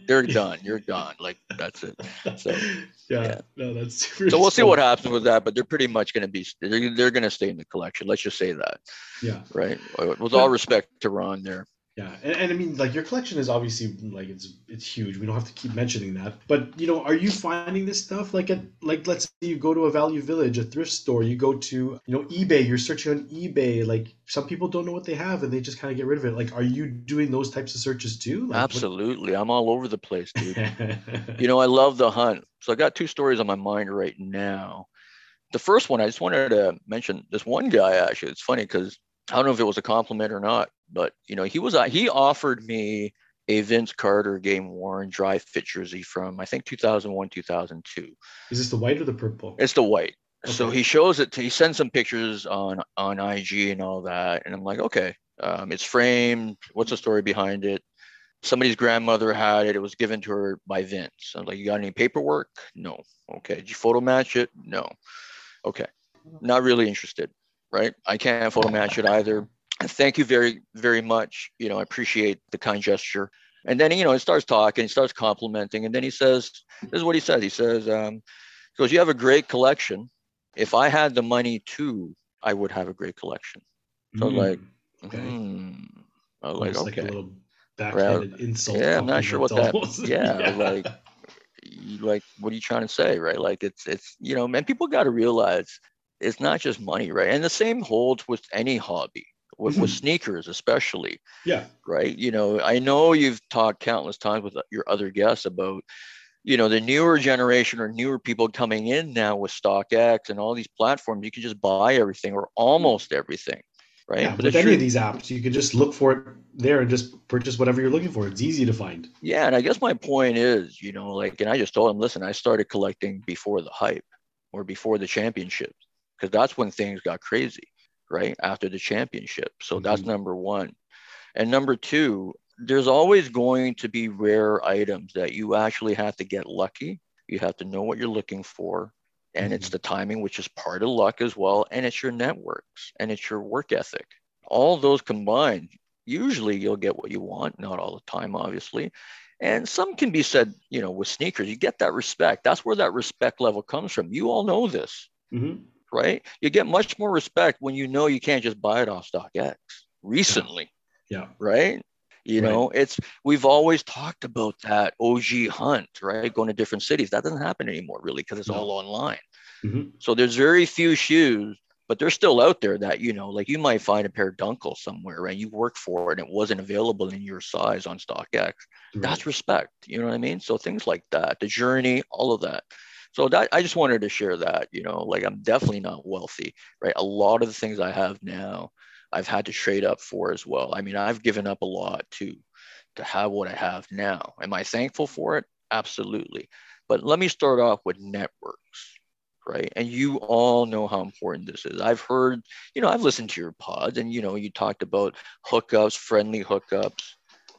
they're done. You're done. Like that's it. So yeah, yeah. no, that's super. So we'll see what happens with that, but they're pretty much going to be they're, they're going to stay in the collection. Let's just say that, Yeah, right? With all respect to Ron there. Yeah, and, and I mean, like your collection is obviously like it's it's huge. We don't have to keep mentioning that, but you know, are you finding this stuff like at like let's say you go to a Value Village, a thrift store, you go to you know eBay, you're searching on eBay. Like some people don't know what they have and they just kind of get rid of it. Like, are you doing those types of searches too? Like, what- Absolutely, I'm all over the place, dude. <laughs> you know, I love the hunt. So I got two stories on my mind right now. The first one, I just wanted to mention this one guy. Actually, it's funny because I don't know if it was a compliment or not, but you know, he was uh, he offered me a Vince Carter game worn dry fit jersey from I think 2001 2002. Is this the white or the purple? It's the white. So he shows it. To, he sends some pictures on on IG and all that, and I'm like, okay, um, it's framed. What's the story behind it? Somebody's grandmother had it. It was given to her by Vince. I'm like, you got any paperwork? No. Okay. Did you photo match it? No. Okay. Not really interested. Right. I can't photo match it either. Thank you very very much. You know, I appreciate the kind gesture. And then you know, he starts talking. He starts complimenting, and then he says, "This is what he says." He says, um, "He goes, you have a great collection. If I had the money too, I would have a great collection." So Mm, like, Okay. hmm. I was like, almost like okay, a little backhanded insult. yeah, I'm not sure what that. almost. <laughs> Yeah, like, like, what are you trying to say, right? Like, it's it's you know, man, people got to realize it's not just money, right? And the same holds with any hobby, with, with <clears throat> sneakers especially, yeah, right? You know, I know you've talked countless times with uh, your other guests about, you know, the newer generation or newer people coming in now with StockX and all these platforms. You can just buy everything or almost everything, right? yeah. But With any truth- of these apps, you can just look for it there and just purchase whatever you're looking for. It's easy to find. Yeah, and I guess my point is, you know, like, and I just told him, listen, I started collecting before the hype or before the championships because that's when things got crazy, right? After the championship. So that's Mhm. number one. And number two, there's always going to be rare items that you actually have to get lucky. You have to know what you're looking for. And it's Mhm. the timing, which is part of luck as well. And it's your networks and it's your work ethic. All those combined, usually you'll get what you want, not all the time, obviously. And some can be said, you know, with sneakers, you get that respect. That's where that respect level comes from. You all know this, Mhm. Right? You get much more respect when you know you can't just buy it off StockX recently, Yeah. right? You Right. know, it's we've always talked about that OG hunt, right? Going to different cities. That doesn't happen anymore, really, because it's No. all online. Mhm. So there's very few shoes, but they're still out there that you know, like you might find a pair of Dunkel somewhere, and you work for it, and it wasn't available in your size on StockX. That's respect. You know what I mean? So things like that, the journey, all of that. So that I just wanted to share that. You know, like I'm definitely not wealthy, right? A lot of the things I have now, I've had to trade up for as well. I mean, I've given up a lot to to have what I have now. Am I thankful for it? Absolutely. But let me start off with networks, right? And you all know how important this is. I've heard, you know, I've listened to your pods and, you know, you talked about hookups, friendly hookups,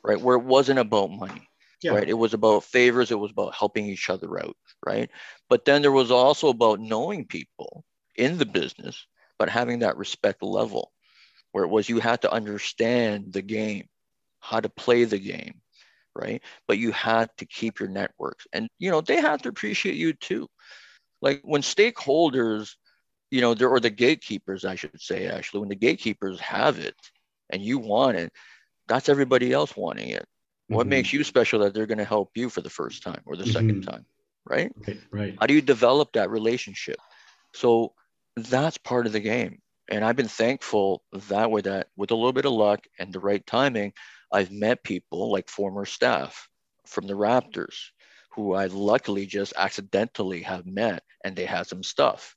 right? Where it wasn't about money, Yeah. right? It was about favors, it was about helping each other out, right? But then there was also about knowing people in the business, but having that respect level where it was you had to understand the game, how to play the game, right? But you had to keep your networks and, you know, they had to appreciate you too. Like when stakeholders, you know, there or the gatekeepers, I should say, actually, when the gatekeepers have it and you want it, that's everybody else wanting it. What Mhm. makes you special that they're going to help you for the first time or the second Mhm. time, right? Right. Right. How do you develop that relationship? So that's part of the game. And I've been thankful that way that with a little bit of luck and the right timing, I've met people like former staff from the Raptors who I luckily just accidentally have met and they had some stuff.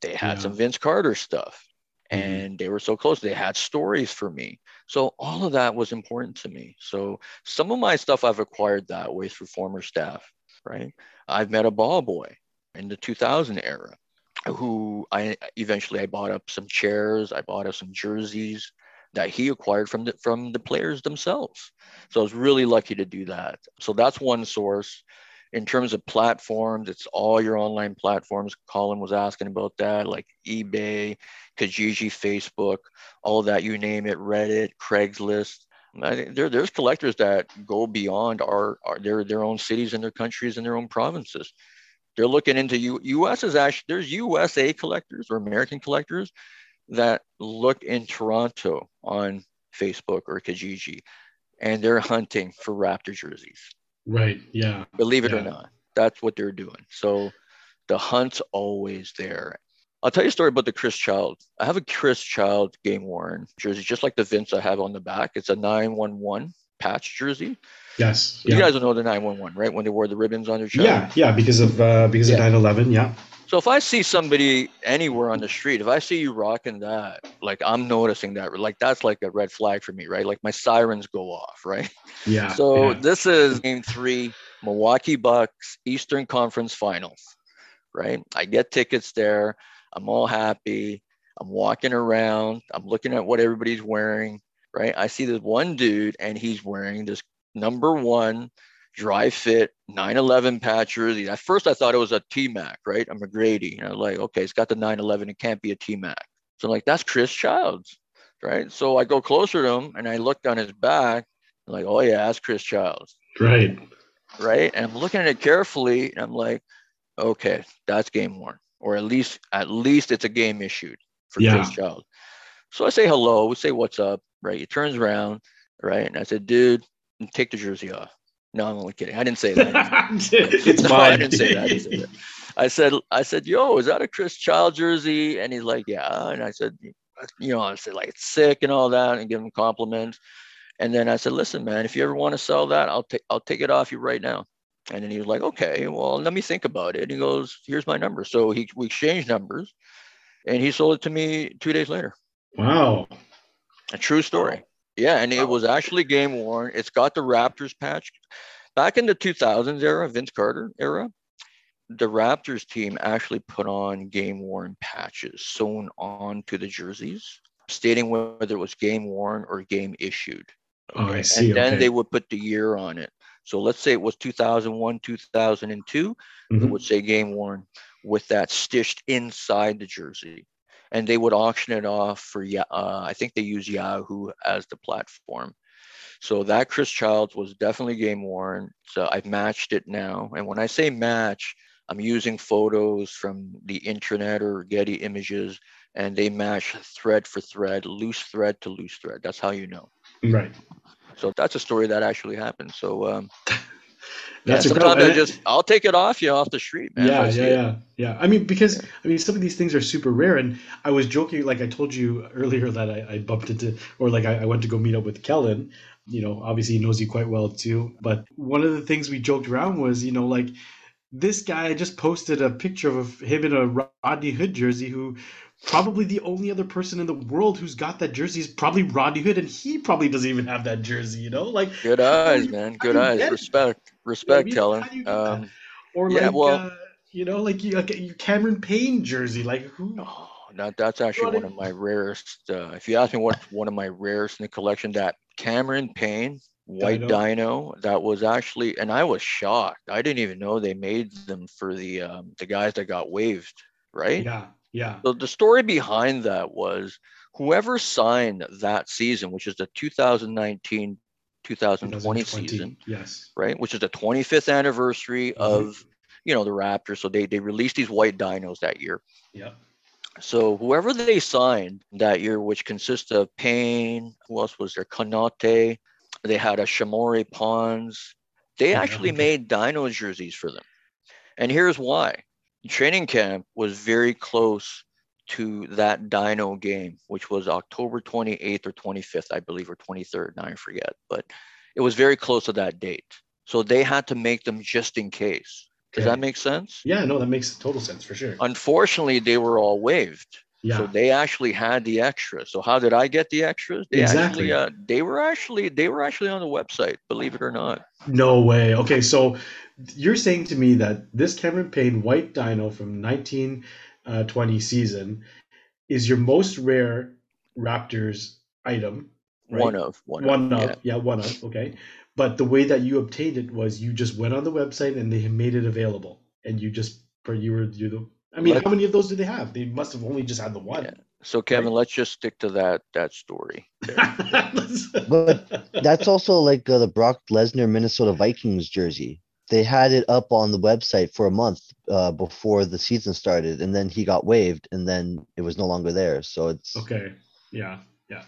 They had Yeah. some Vince Carter stuff Mhm. and they were so close. They had stories for me. So all of that was important to me. So some of my stuff I've acquired that way through former staff, right? I've met a ball boy in the 2000 era who I eventually I bought up some chairs, I bought up some jerseys that he acquired from the from the players themselves. So I was really lucky to do that. So that's one source. In terms of platforms, it's all your online platforms. Colin was asking about that, like eBay, Kijiji, Facebook, all that, you name it, Reddit, Craigslist. There, there's collectors that go beyond our, our their their own cities and their countries and their own provinces. They're looking into U, U.S. is actually there's USA collectors or American collectors that look in Toronto on Facebook or Kijiji, and they're hunting for Raptor jerseys. Right. Yeah. Believe it or not, that's what they're doing. So the hunt's always there. I'll tell you a story about the Chris Child. I have a Chris Child game worn jersey, just like the Vince I have on the back. It's a 911 patch jersey. Yes. You Yeah. guys will know the 911, right? When they wore the ribbons on their chest. Yeah. Yeah. Because of uh, because of Yeah. 9/11. Yeah. So if I see somebody anywhere on the street, if I see you rocking that, like I'm noticing that, like that's like a red flag for me, right? Like my sirens go off, right? Yeah. So yeah. this is game three, Milwaukee Bucks Eastern Conference Finals, right? I get tickets there. I'm all happy. I'm walking around. I'm looking at what everybody's wearing, right? I see this one dude and he's wearing this number one dry fit 911 patch jersey. At first I thought it was a T-Mac, right? I'm a. And I was like, okay, it's got the 911. It can't be a T-Mac. So I'm like, that's Chris Childs, right? So I go closer to him and I look on his back I'm like, oh yeah, that's Chris Childs, Right. right? And I'm looking at it carefully, and I'm like, okay, that's game worn, or at least at least it's a game issued for Yeah. Chris Child. So I say hello, we say what's up, right? He turns around, right, and I said, dude, take the jersey off. No, I'm only kidding. I didn't say that. <laughs> it's <laughs> No, fine. I didn't say that. I didn't say that. I said, I said, yo, is that a Chris Child jersey? And he's like, yeah. And I said, you know, I said like it's sick and all that, and give him compliments. And then I said, listen, man, if you ever want to sell that, I'll take I'll take it off you right now. And then he was like, okay, well, let me think about it. And he goes, here's my number. So he we exchanged numbers, and he sold it to me two days later. Wow. A true story. Yeah, and it was actually game worn. It's got the Raptors patch. Back in the 2000s era, Vince Carter era, the Raptors team actually put on game worn patches sewn onto the jerseys, stating whether it was game worn or game issued. Oh, I see. And then okay. they would put the year on it. So let's say it was 2001, 2002, it Mhm. would say game worn with that stitched inside the jersey. And they would auction it off for, uh, I think they use Yahoo as the platform. So that Chris Childs was definitely game worn. So I've matched it now. And when I say match, I'm using photos from the internet or Getty images, and they match thread for thread, loose thread to loose thread. That's how you know. Right. So that's a story that actually happened. So um, <laughs> yeah, That's sometimes. I just I'll take it off you off the street, man. if yeah, yeah, it. yeah, yeah. I mean, because I mean, some of these things are super rare, and I was joking, like I told you earlier that I, I bumped into, or like I, I went to go meet up with Kellen. You know, obviously he knows you quite well too. But one of the things we joked around was, you know, like this guy just posted a picture of him in a Rodney Hood jersey, who probably the only other person in the world who's got that jersey is probably Rodney Hood, and he probably doesn't even have that jersey. You know, like Good eyes, you- man. Good eyes. Respect, respect, mean? Kellen. How do you? Um, or Yeah, like well- uh, you know like you like your Cameron Payne jersey like who Oh, that, that's actually one of my rarest. Uh, if you ask me what's one of my rarest in the collection, that Cameron Payne White Dino? Dino, that was actually, and I was shocked. I didn't even know they made them for the um, the guys that got waived, right? yeah yeah So the story behind that was whoever signed that season, which is the 2019 2020 season, yes right? Which is the 25th anniversary Mhm. of you know the Raptors. So they they released these white dinos that year. yeah So whoever they signed that year, which consists of Payne, who else was there? Konate. They had a Shamorie Ponds. They actually made dino jerseys for them. And here's why. Training camp was very close to that dino game, which was October 28th or 25th, I believe, or 23rd. Now I forget, but it was very close to that date. So they had to make them just in case. Does Okay. that make sense? yeah no that makes total sense for sure Unfortunately, they were all waived. yeah So they actually had the extras. So how did I get the extras? They Exactly. actually uh, they were actually they were actually on the website, believe it or not. no way okay so you're saying to me that this Cameron Payne white dino from 1920 season is your most rare Raptors item right? One of one, one of, of yeah. yeah. one of okay but the way that you obtained it was you just went on the website and they made it available and you just per you were you the i mean Let- how many of those do they have they must have only just had the one Yeah. So Kevin, let's just stick to that that story. <laughs> But That's also like uh, the Brock Lesnar Minnesota Vikings jersey. They had it up on the website for a month uh, before the season started, and then he got waived, and then it was no longer there. So it's okay yeah yeah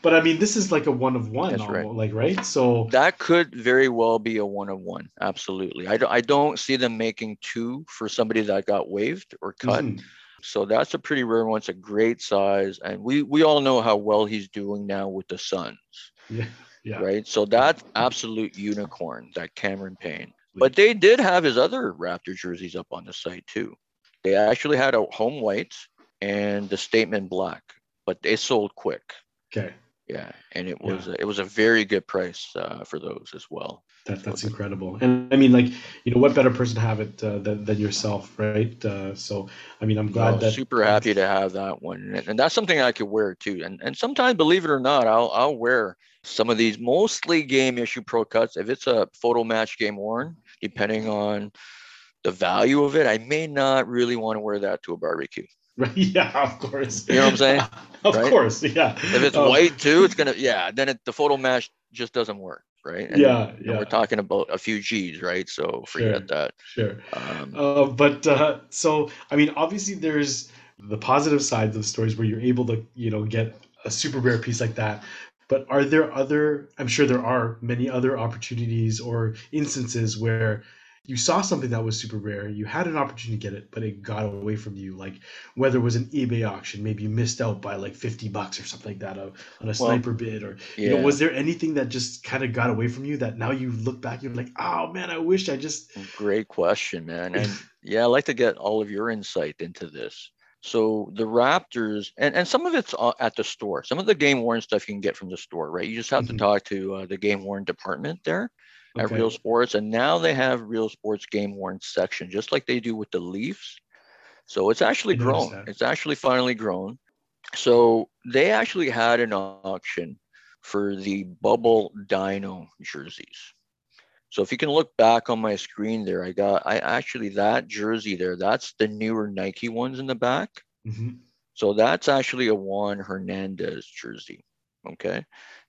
but i mean this is like a one of one That's right. like right so That could very well be a one of one. Absolutely. I, don't- I don't see them making two for somebody that got waived or cut. Mhm. So that's a pretty rare one. It's a great size. And we, we all know how well he's doing now with the Suns. yeah yeah right? So that's absolute unicorn, that Cameron Payne. But they did have his other Raptor jerseys up on the site too. They actually had a home white and the statement black, but they sold quick. okay Yeah, and it was it was a very good price uh, for those as well. That, that's incredible and i mean like you know what better person to have it uh, than, than yourself right uh, so i mean i'm glad No, that super happy to have that one, and, and that's something I could wear too. And and sometimes, believe it or not, I'll I'll wear some of these mostly game issue pro cuts. If it's a photo match game worn, depending on the value of it, I may not really want to wear that to a barbecue. Right? <laughs> Yeah, of course. You know what I'm saying? <laughs> of Right? course, yeah. If it's Um, white too, it's <laughs> gonna yeah. Then it, the photo match just doesn't work, right? And, Yeah, yeah. we're talking about a few G's, right? So forget Sure. that. Sure. Um, Uh, but uh, so, I mean, obviously, there's the positive sides of stories where you're able to, you know, get a super rare piece like that. But are there other? I'm sure there are many other opportunities or instances where you saw something that was super rare, you had an opportunity to get it, but it got away from you. Like whether it was an eBay auction, maybe you missed out by like 50 bucks or something like that uh, on a sniper bid, or you know, was there anything that just kind of got away from you that now you look back, you're like, oh man, I wish I just. Great question, man. And <laughs> yeah, I'd like to get all of your insight into this. So the Raptors, and, and some of it's uh, at the store. Some of the game worn stuff you can get from the store, right? You just have Mhm. to talk to uh, the game worn department there at Real Sports, and now they have Real Sports game worn section, just like they do with the Leafs. So it's actually grown. that. It's actually finally grown. So they actually had an auction for the bubble dino jerseys. So if you can look back on my screen there, I got I actually that jersey there, that's the newer Nike ones in the back. Mhm. So that's actually a Dewan Hernandez jersey. Okay.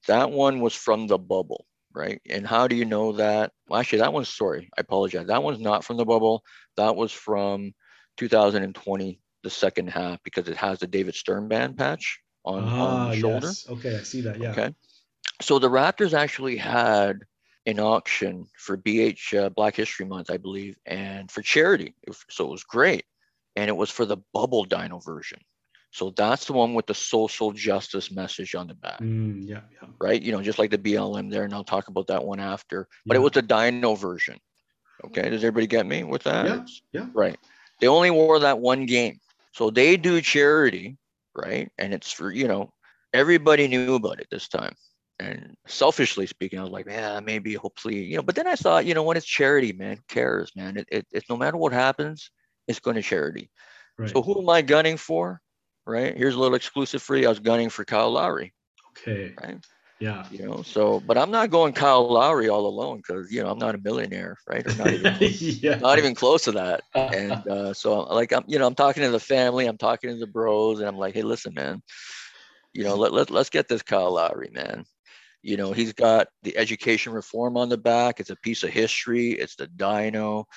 That one was from the bubble, right? And how do you know that? Well, actually, that one's sorry, I apologize. That one's not from the bubble. That was from 2020, the second half, because it has the David Stern band patch on, on Ah, the shoulder. yes. Okay, I see that. Yeah. Okay. so the Raptors actually had an auction for BH uh, Black History Month, I believe, and for charity. So it was great. And it was for the bubble dino version. So that's the one with the social justice message on the back, Mm, yeah, yeah. right? You know, just like the BLM there, and I'll talk about that one after. But it was the dino version. Okay, does everybody get me with that? Yeah, yeah. Right. They only wore that one game. So they do charity, right? And it's for, you know, everybody knew about it this time. And selfishly speaking, I was like, yeah, maybe, hopefully, you know, but then I thought, you know, when it's charity, man, who cares, man? It, it, it's no matter what happens, it's going to charity. Right. So who am I gunning for? Right. Here's a little exclusive for you. I was gunning for Kyle Lowry, okay. right? Yeah. You know, so, but I'm not going Kyle Lowry all alone because, you know, I'm not a millionaire, right? Or not even, <laughs> yeah. not even close to that. <laughs> And uh, so, like, I'm, you know, I'm talking to the family, I'm talking to the bros, and I'm like, hey, listen, man, you know, let, let, let's get this Kyle Lowry, man. You know, he's got the education reform on the back. It's a piece of history. It's the dino.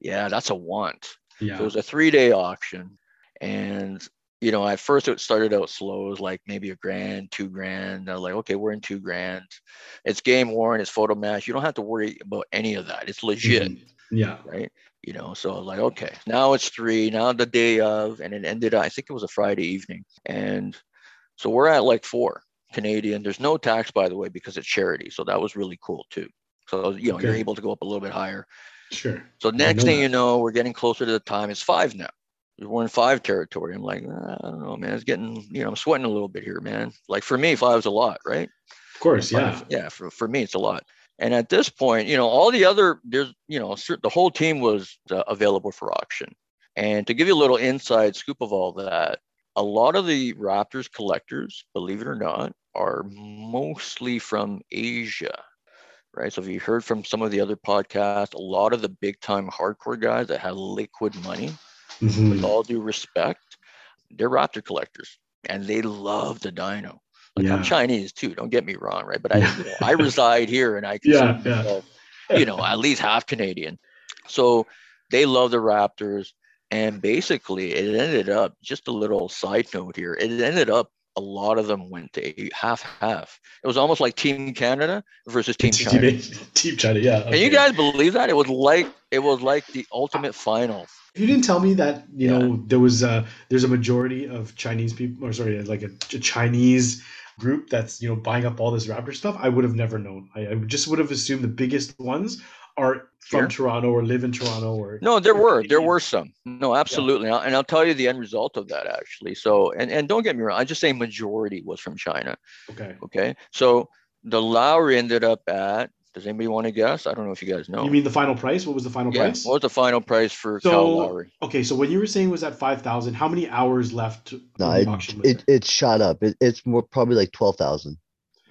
Yeah, that's a want. So yeah. it was a three day auction. And, you know, at first it started out slow. It like maybe a grand, two grand. I was like, okay, we're in two grand. It's game worn, it's photo match. You don't have to worry about any of that. It's legit Mhm. Yeah. right? You know, so I was like, okay, now it's three, now the day of, and it ended, I think it was a Friday evening. And so we're at like four Canadian. There's no tax, by the way, because it's charity. So that was really cool too. So, you know, you're able to go up a little bit higher. Sure. So next thing that. you know, we're getting closer to the time. It's five now. We're in five territory. I'm like, "Ah, I don't know, man. It's getting, you know, I'm sweating a little bit here, man. Like for me, five's a lot, right? Of course. Five- Yeah. yeah. For, for me, it's a lot. And at this point, you know, all the other there's, you know, the whole team was uh, available for auction. And to give you a little inside scoop of all that, a lot of the Raptors collectors, believe it or not, are mostly from Asia. Right. So if you heard from some of the other podcasts, a lot of the big time hardcore guys that have liquid money, Mhm. with all due respect, they're Raptor collectors and they love the dino. Like Yeah. I'm Chinese too, don't get me wrong, right? But I, you know, I reside here and I <laughs> Yeah, yeah. myself, you know, at least half Canadian. So they love the Raptors. And basically, it ended up just a little side note here. It ended up a lot of them went to half half. It was almost like Team Canada versus Team <laughs> China. <laughs> Team China. Yeah. Can you guys believe that? It was like it was like the ultimate final. You didn't tell me that you Yeah. know there was a there's a majority of Chinese people, or sorry, like a, a Chinese group that's you know buying up all this Raptor stuff. I would have never known. I, I just would have assumed the biggest ones are from? Toronto or live in Toronto or No, there or were there were some. No, absolutely, and I'll- and I'll tell you the end result of that actually. So, and and don't get me wrong, I just say majority was from China. Okay. Okay, so the Lowry ended up at. Does anybody want to guess? I don't know if you guys know. You mean the final price? What was the final yeah? price? What was the final price for So- Kyle Lowry? Okay, so when you were saying was at five thousand, how many hours left? No, when it, the auction it, it shot up. It, it's more probably like 12,000.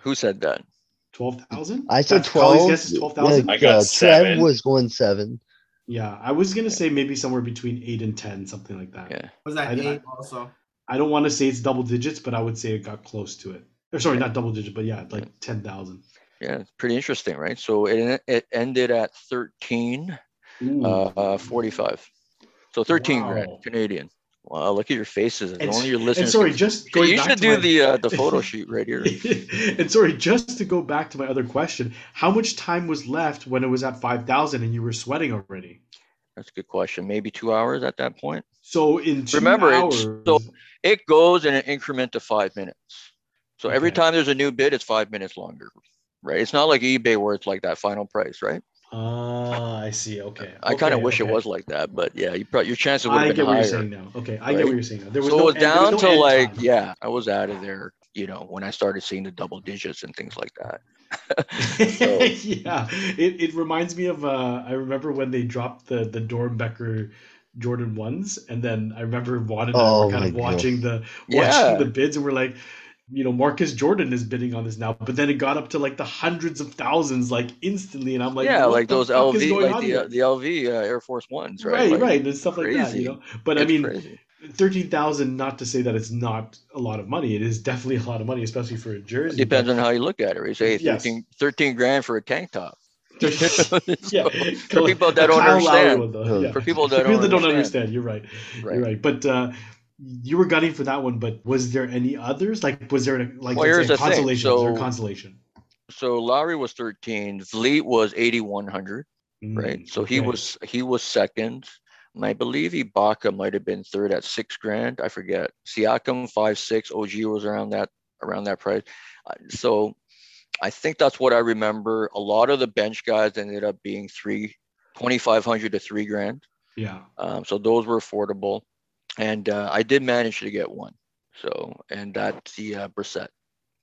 Who said that? twelve thousand. I said Collie's 12. guess twelve thousand. Yeah, I got uh, seven. Trev was going seven. Yeah, I was gonna say maybe somewhere between eight and ten, something like that. Yeah, Was that I- I- eight also? I don't want to say it's double digits, but I would say it got close to it. Or sorry, not double digit, but yeah, like ten thousand. Yeah, it's pretty interesting, right? So it it ended at thirteen uh, forty five. So thirteen Wow. grand Canadian. Wow, look at your faces. And, only your and listeners. sorry, could- just going you should to do my- the uh, the <laughs> photo shoot right here. <laughs> and sorry, just to go back to my other question, how much time was left when it was at five thousand and you were sweating already? That's a good question. Maybe two hours at that point. So in two Remember, hours, it's so- It goes in an increment of five minutes. So every time there's a new bid, it's five minutes longer, right? It's not like eBay where it's like that final price, right? ah, I see. Okay, I kind of wish okay. it was like that, but yeah, you probably your chances would been higher. I get what higher. you're saying now. Okay, I get what you're saying now. There was so no it was end- there was down no to like, time. yeah, I was out of there, you know, when I started seeing the double digits and things like that. <laughs> So- <laughs> yeah, it, it reminds me of uh, I remember when they dropped the the Doernbecher Jordan ones, and then I remember Juan and I Oh were kind of God. watching the Yeah. watching the bids, and we're like, you know, Marcus Jordan is bidding on this now, but then it got up to like the hundreds of thousands, like instantly, and I'm like, yeah, like those LV, like the the LV uh, Air Force Ones, right? right, Like, right, and stuff like that, you know. But I mean, crazy. thirteen thousand. Not to say that it's not a lot of money. It is definitely a lot of money, especially for a jersey. It depends but- on how you look at it. Right? Say Yes. 13, 13 grand for a tank top. <laughs> <laughs> yeah, for people that don't understand. For people that don't understand. understand, you're right. You're right. But uh, you were gunning for that one. But was there any others? Like, was there a, like Well, here's the consolation? So- consolation? So Lowry was 13. Vliet was 8100, right? Mm, So he okay. was he was second. And I believe Ibaka might have been third at six grand. I forget. Siakam five six. OG was around that around that price. Uh, So I think that's what I remember. A lot of the bench guys ended up being three, 2,500 to three grand. Yeah. Um, so those were affordable, and uh, I did manage to get one. So and that's the uh, Brissett.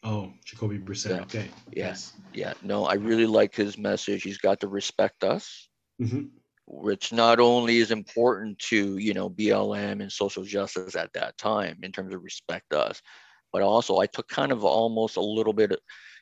Oh, Jacoby Brissett. Yeah. Okay. Yeah. Yes. Yeah, no, I really like his message. He's got to respect us, hmm which not only is important to you know BLM and social justice at that time in terms of respect us, but also I took kind of almost a little bit,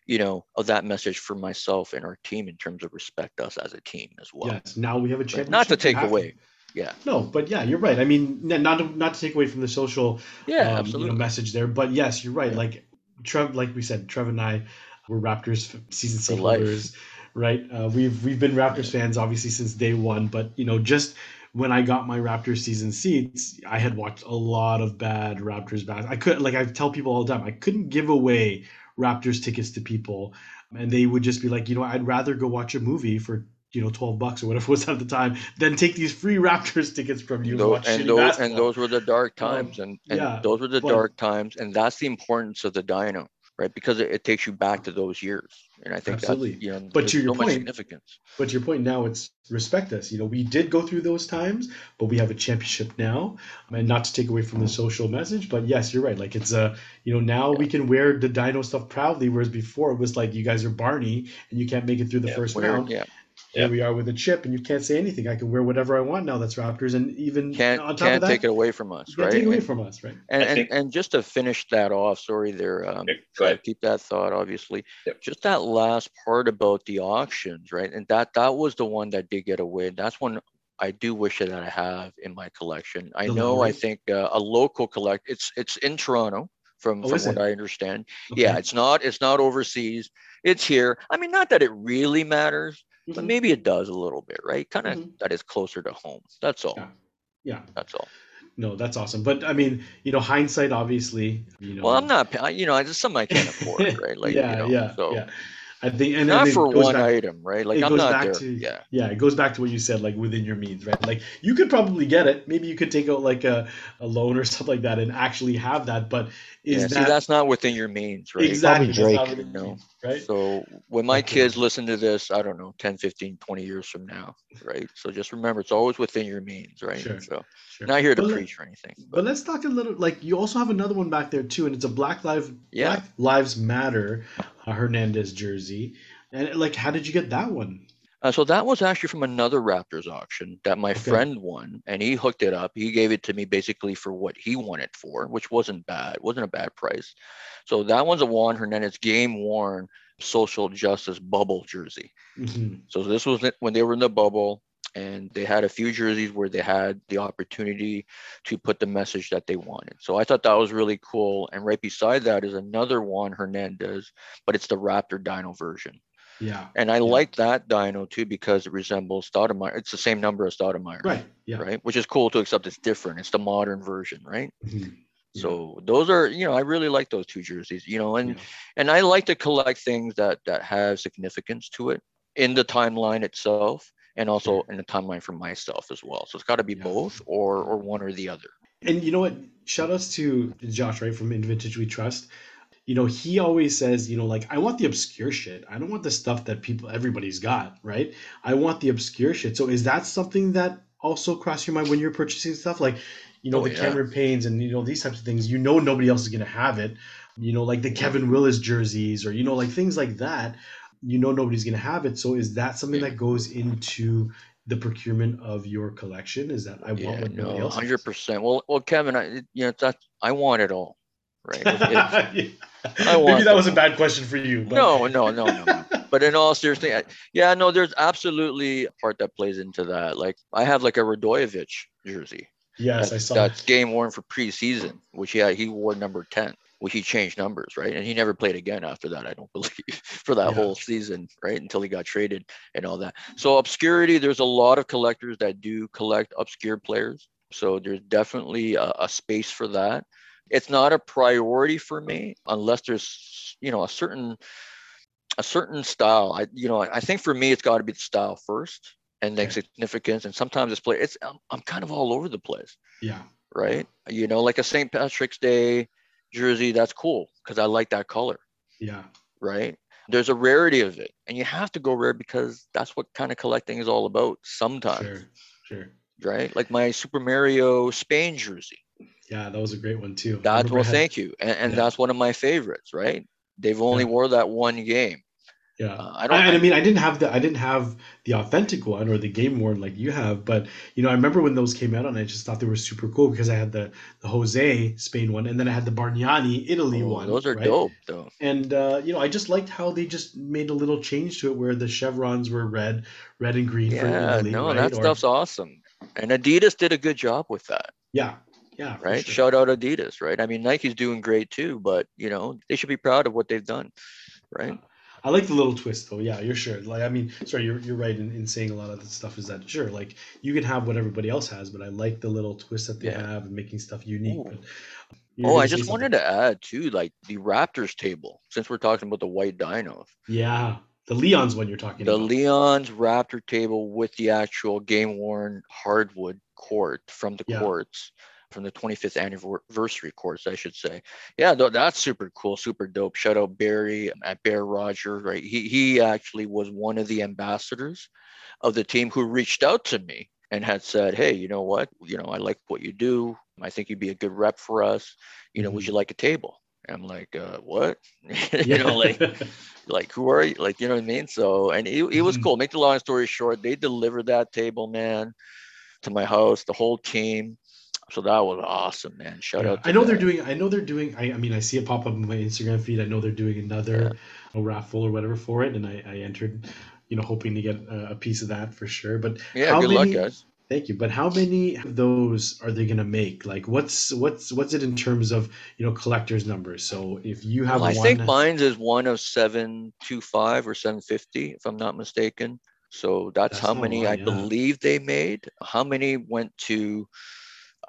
you know, of that message for myself and our team in terms of respect us as a team as well. Yes. Now we have a championship. Not to take away. Yeah. No, but yeah, you're right. I mean, not to, not to take away from the social Yeah, um, you know, message there, but yes, you're right. Yeah. Like Trev, like we said, Trev and I were Raptors season holders, right? Uh, we've we've been Raptors fans obviously since day one, but you know, just when I got my Raptors season seats, I had watched a lot of bad Raptors bad. I could like I tell people all the time, I couldn't give away Raptors tickets to people, and they would just be like, you know, I'd rather go watch a movie for you know 12 bucks or whatever it <laughs> was at the time then take these free raptors tickets from you and watch and shitty those basketball. and those were the dark Um, times and, and yeah, those were the but- dark times and that's the importance of the Dino, right because it, it takes you back to those years and i think Absolutely. that's you know But to your so point- significance But to your point now, it's respect us. You know, we did go through those times, but we have a championship now. And not to take away from the social message, but yes, you're right. Like it's a, you know, now we can wear the Dino stuff proudly, whereas before it was like you guys are Barney and you can't make it through the Yeah, first round. yeah Here we are with a chip, and you can't say anything. I can wear whatever I want now. That's Raptors, and even can't on top can't of that, take it away from us right take it away and, from us, right? and, and, think- and just to finish that off sorry there um Okay, go ahead. keep that thought obviously Yep. just that last part about the auctions right and that that was the one that did get away that's one I do wish that I have in my collection. I The know. I think uh, a local collect. It's it's in Toronto, from Oh, from what it? I understand. Yeah, it's not it's not overseas. It's here. I mean, not that it really matters, but Mhm. maybe it does a little bit, right? Kind of Mhm. that is closer to home. That's all. Yeah. Yeah. That's all. No, that's awesome. But I mean, you know, hindsight, obviously, you know. Well, I'm not. You know, it's something I can't afford, <laughs> right? Like, yeah, you know, yeah, so yeah. I think, and not then it for one back- item, right? Like, it I'm goes not back there. to yeah. yeah it goes back to what you said like within your means right like you could probably get it maybe you could take out like a, a loan or <laughs> something like that and actually have that but is yeah. that See, that's not within your means, right? exactly Probably that's not Drake. within your No. means, right So when my Okay. kids listen to this, I don't know, 10, 15, 20 years from now, right? So just remember, it's always within your means, right? Sure. So Sure. not here to But let- preach or anything. but let's talk a little like you also have another one back there too and it's a black lives Yeah. black lives matter uh, hernandez jersey and like how did you get that one Uh, so that was actually from another Raptors auction that my Okay. friend won, and he hooked it up. He gave it to me basically for what he wanted for, which wasn't bad. wasn't a bad price. So that one's a Dewan Hernandez game worn social justice bubble jersey. Mhm. So this was when they were in the bubble, and they had a few jerseys where they had the opportunity to put the message that they wanted. So I thought that was really cool. And right beside that is another Dewan Hernandez, but it's the Raptor Dino version. yeah And I Yeah. like that Dino too because it resembles Stoudamire. It's the same number as Stoudamire, right yeah right? Which is cool too, except it's different. It's the modern version, right? Mhm. Yeah. So those are, you know, I really like those two jerseys, you know, and Yeah. and I like to collect things that that have significance to it in the timeline itself and also in the timeline for myself as well. So it's got to be Yeah. both or or one or the other. And you know what? Shout outs to Josh, right, from In Vintage We Trust. You know, he always says, you know, like, I want the obscure shit. I don't want the stuff that people, everybody's got, right? I want the obscure shit. So is that something that also crossed your mind when you're purchasing stuff? Like, you know, Oh, the yeah. Cameron Paynes and, you know, these types of things, you know, nobody else is going to have it. You know, like the Kevin Willis jerseys or, you know, like things like that. You know, nobody's going to have it. So is that something that goes into the procurement of your collection? Is that I want Yeah, what nobody no, hundred percent. Well, well, Kevin, I, you know, that I want it all, right? It- it- <laughs> I Maybe that was a bad question for you. But... no, no, no, no. <laughs> but in all seriousness, I- yeah, no, there's absolutely a part that plays into that. Like I have like a Radojevic jersey. Yes, that's, I saw that's game worn for preseason, which yeah, he wore number 10, which he changed numbers, right? And he never played again after that, I don't <laughs> believe, for that Yeah. whole season, right? Until he got traded and all that. So obscurity, there's a lot of collectors that do collect obscure players. So there's definitely a, a space for that. It's not a priority for me unless there's, you know, a certain a certain style. I you know I think for me it's got to be the style first, and then Okay. significance, and sometimes it's play. It's I'm, I'm kind of all over the place, Yeah. right? You know, like a St. Patrick's Day jersey, that's cool because I like that color, Yeah. right? There's a rarity of it, and you have to go rare because that's what kind of collecting is all about. Sometimes, Sure. Sure. right? Like my Super Mario Spain jersey. Yeah, that was a great one too. That's well, had- thank you, and, and yeah. that's one of my favorites, right? They've only Yeah. wore that one game. Yeah. Uh, I don't. I, and I mean, I didn't have the I didn't have the authentic one or the game worn like you have, but you know, I remember when those came out, and I just thought they were super cool because I had the the Jose Spain one, and then I had the Bargnani Italy oh, one. those are right? dope, though. And uh, you know, I just liked how they just made a little change to it, where the chevrons were red, red and green for Yeah, Italy, no, right? that Or- stuff's awesome. And Adidas did a good job with that, yeah, yeah, right? sure. Shout out Adidas, right? I mean, Nike's doing great too, but you know, they should be proud of what they've done, right? I like the little twist though. Yeah, you're sure. Like I mean, sorry, you're you're right in, in saying a lot of the stuff is that sure, like you can have what everybody else has, but I like the little twist that they Yeah. have and making stuff unique. But Oh, I just wanted to add too, like the Raptors table, since we're talking about the white dinos. Yeah, the Leon's one you're talking The about. The Leon's Raptor table with the actual game worn hardwood court from the Yeah. courts, from the 25th anniversary course, I should say. Yeah, that's super cool, super dope. Shout out Barry at Bear Roger, right? He he actually was one of the ambassadors of the team who reached out to me and had said, Hey, you know what? You know, I like what you do. I think you'd be a good rep for us. You know, would Mhm. you like a table? And I'm like, uh, what? <laughs> you know, like <laughs> like who are you like you know what i mean so and it, it was Mhm. cool make the long story short they delivered that table man to my house the whole team so that was awesome man shout Yeah, out to I know they're doing. I know they're doing. I, I mean, I see it pop up on my Instagram feed. I know they're doing another a raffle or whatever for it, and I, I entered, you know, hoping to get a, piece of that for sure. But yeah good many- luck guys Thank you. But how many of those are they going to make? Like, what's what's what's it in terms of you know collectors numbers? So if you have well, i one, think mine's is one of 725 or 750 if i'm not mistaken so that's, That's how many lot, i yeah. believe they made how many went to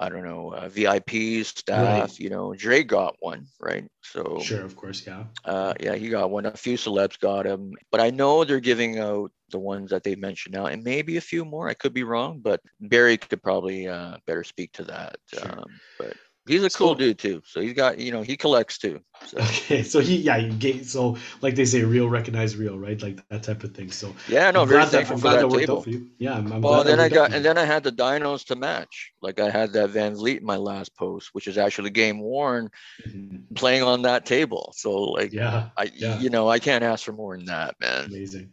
i don't know uh, vips staff you know dre got one right so sure, of course, yeah. Uh, yeah, he got one. A few celebs got him, but I know they're giving out the ones that they mentioned now, and maybe a few more. I could be wrong, but Barry could probably uh, better speak to that. Sure. Um, but he's a cool So- dude too. So he's got, you know, he collects too. So Okay, so he yeah, you get so like they say, real recognize real, right? Like that type of thing. So yeah, no, I'm very glad thankful for that that worked table. out for you. Yeah, I'm, I'm Well, then I got, and then I had the dinos to match. Like I had that VanVleet in my last post, which is actually game worn, Mhm. playing on that table. So like, yeah, I, yeah. you know, I can't ask for more than that, man. amazing.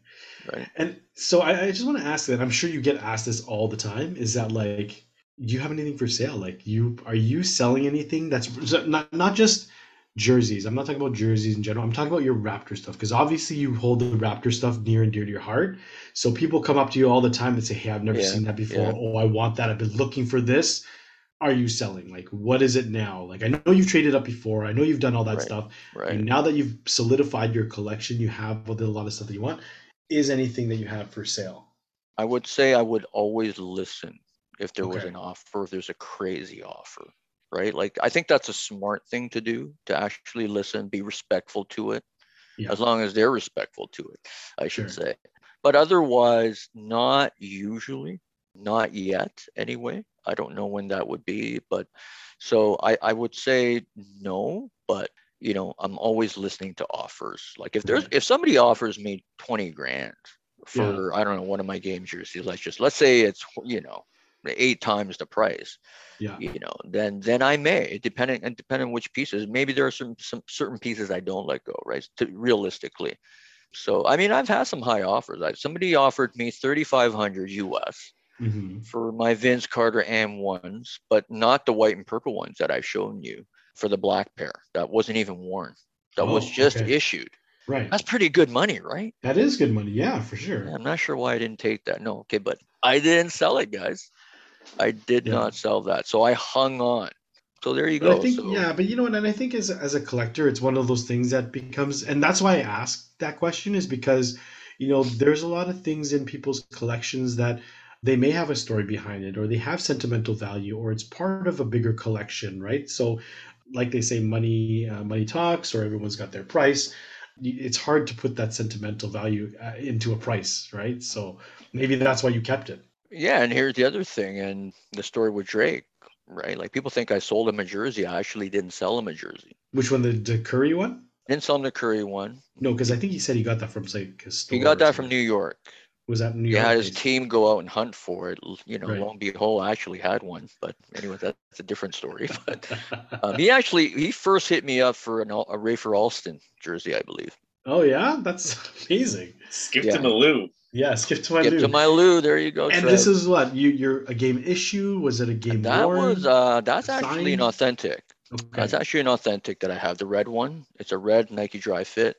Right. And so I, I just want to ask that. I'm sure you get asked this all the time. Is that like, do you have anything for sale? Like, you are you selling anything that's not not just jerseys? I'm not talking about jerseys in general. I'm talking about your Raptor stuff because obviously you hold the Raptor stuff near and dear to your heart. So people come up to you all the time and say, "Hey, I've never Yeah, seen that before. yeah. Oh, I want that. I've been looking for this." Are you selling? Like, what is it now? Like, I know you've traded up before. I know you've done all that Right, stuff. Right. And now that you've solidified your collection, you have a lot of stuff that you want. Is anything that you have for sale? I would say I would always listen if there was an offer, if there's a crazy offer, right? Like I think that's a smart thing to do to actually listen, be respectful to it, Yeah. as long as they're respectful to it, I should Sure. say. But otherwise, not usually, not yet anyway. I don't know when that would be, but so I, I would say no, but you know, I'm always listening to offers. Like if there's if somebody offers me 20 grand for I don't know one of my game jerseys, let's just let's say it's you know eight times the price, Yeah. you know, then then I may depending and depending on which pieces. Maybe there are some some certain pieces I don't let go, right? To, realistically. So I mean, I've had some high offers. I, somebody offered me 3,500 US hmm for my Vince Carter M1s, but not the white and purple ones that I've shown you for the black pair. That wasn't even worn. That was Oh, just okay. issued. Right. That's pretty good money, right? That is good money. Yeah, for sure. Yeah, I'm not sure why I didn't take that. No, okay, but I didn't sell it, guys. I did Yeah. not sell that. So I hung on. So there you But go. I think, So- yeah, but you know what? And I think as, as a collector, it's one of those things that becomes, and that's why I asked that question is because, you know, there's a lot of things in people's collections that they may have a story behind it or they have sentimental value or it's part of a bigger collection, right? So, like they say, money, uh, money talks or everyone's got their price. it's hard to put that sentimental value uh, into a price, right? So maybe that's why you kept it. Yeah, and here's the other thing, and the story with Drake, right? Like people think I sold him a jersey. I actually didn't sell him a jersey. Which one? The, the Curry one? I didn't sell him the Curry one. No, because I think he said he got that from like a store. He got that from. New York. Was that New He York? had his based? team go out and hunt for it. You know, Right. lo and behold, I actually had one. But anyway, that's a different story. <laughs> But <laughs> um, he actually he first hit me up for an, Al- a Rafer Alston jersey, I believe. oh yeah, that's <laughs> amazing. Skip Yeah. to My Lou. Yeah, skip to my Get to my Lou. There you go. And Trev. this is what you you're a game issue? Was it a game that worn? was uh that's actually an authentic. okay. That's actually an authentic that I have. The red one. It's a red Nike Dri-FIT.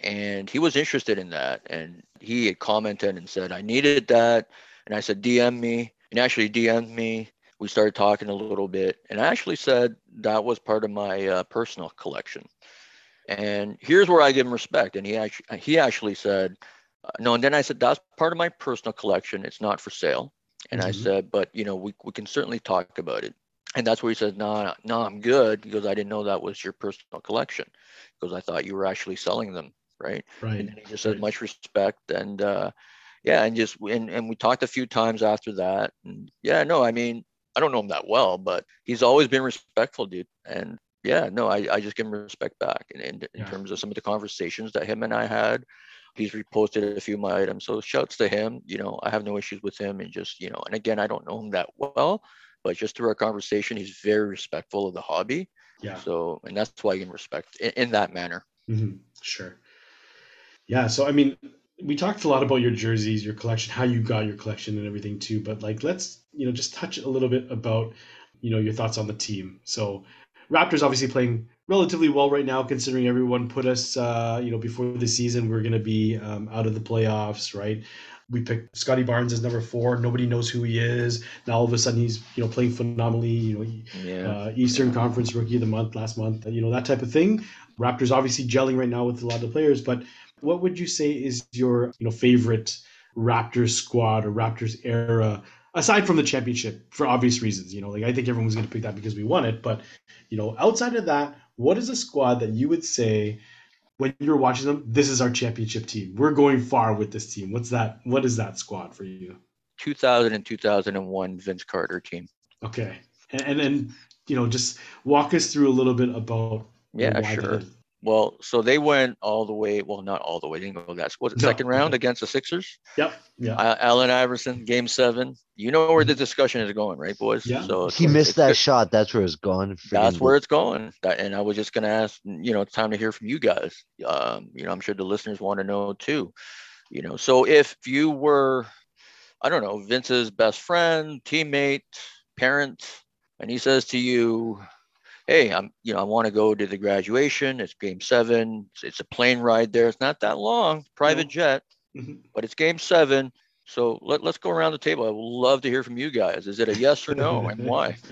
And he was interested in that. And he had commented and said, I needed that. And I said, DM me. And actually DM'd me. We started talking a little bit. And I actually said that was part of my uh, personal collection. And here's where I give him respect. And he actually he actually said, no. And then I said, that's part of my personal collection. It's not for sale. And I Mhm. said, but you know, we, we can certainly talk about it. And that's where he says, no, no, no, I'm good. Because I didn't know that was your personal collection. Because I thought you were actually selling them, right? right. And he just said, right. much respect. And uh, yeah, and just and, and we talked a few times after that. And yeah, no, I mean, I don't know him that well, but he's always been respectful, dude. And yeah, no, I, I just give him respect back in, in, in Yeah. terms of some of the conversations that him and I had. He's reposted a few of my items. So shouts to him. You know, I have no issues with him. And just, you know, and again, I don't know him that well, but just through our conversation, he's very respectful of the hobby. Yeah. So, and that's why you can respect in, in that manner. hmm Sure. Yeah. So, I mean, we talked a lot about your jerseys, your collection, how you got your collection and everything too. But like, let's, you know, just touch a little bit about, you know, your thoughts on the team. So, Raptors obviously playing relatively well right now, considering everyone put us, uh, you know, before the season, we're going to be um, out of the playoffs, right? We picked Scottie Barnes as number four. Nobody knows who he is. Now all of a sudden he's, you know, playing phenomenally. You know, Yeah. uh, Eastern Conference Rookie of the Month last month, you know, that type of thing. Raptors obviously gelling right now with a lot of the players, but what would you say is your, you know, favorite Raptors squad or Raptors era aside from the championship for obvious reasons, you know, like I think everyone's going to pick that because we won it, but you know, outside of that, what is a squad that you would say when you're watching them, this is our championship team. We're going far with this team. What's that? What is that squad for you? 2000 and 2001 Vince Carter team. Okay. And and, and you know, just walk us through a little bit about Yeah, why sure. The- Well, so they went all the way. Well, not all the way. They didn't go that. Was it No. second round against the Sixers? Yep. Yeah. Uh, Allen Iverson, Game Seven. You know where the discussion is going, right, boys? Yeah. So He missed it's that good. shot. That's where it's going. That's Friggin- where it's going. That, and I was just gonna ask. You know, it's time to hear from you guys. Um, you know, I'm sure the listeners want to know too. You know, so if you were, I don't know, Vince's best friend, teammate, parent, and he says to you, "Hey, I'm, you know, I want to go to the graduation. It's Game Seven. It's, it's a plane ride there. It's not that long, private No. jet, Mhm. but it's Game Seven. So let, let's go around the table. I would love to hear from you guys. Is it a yes or no, and why? <laughs>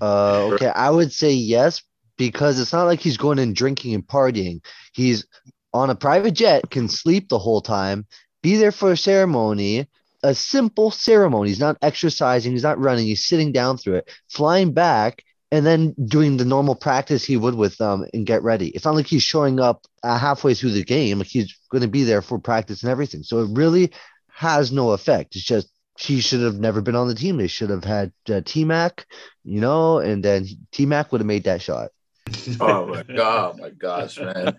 Uh, okay, I would say yes because it's not like he's going and drinking and partying. He's on a private jet, can sleep the whole time, be there for a ceremony, a simple ceremony. He's not exercising, he's not running, he's sitting down through it, flying back, and then doing the normal practice he would with them and get ready. It's not like he's showing up uh, halfway through the game, like he's going to be there for practice and everything. So it really has no effect. It's just he should have never been on the team. They should have had uh, T Mac, you know, and then T Mac would have made that shot. <laughs> Oh my god, my gosh, man.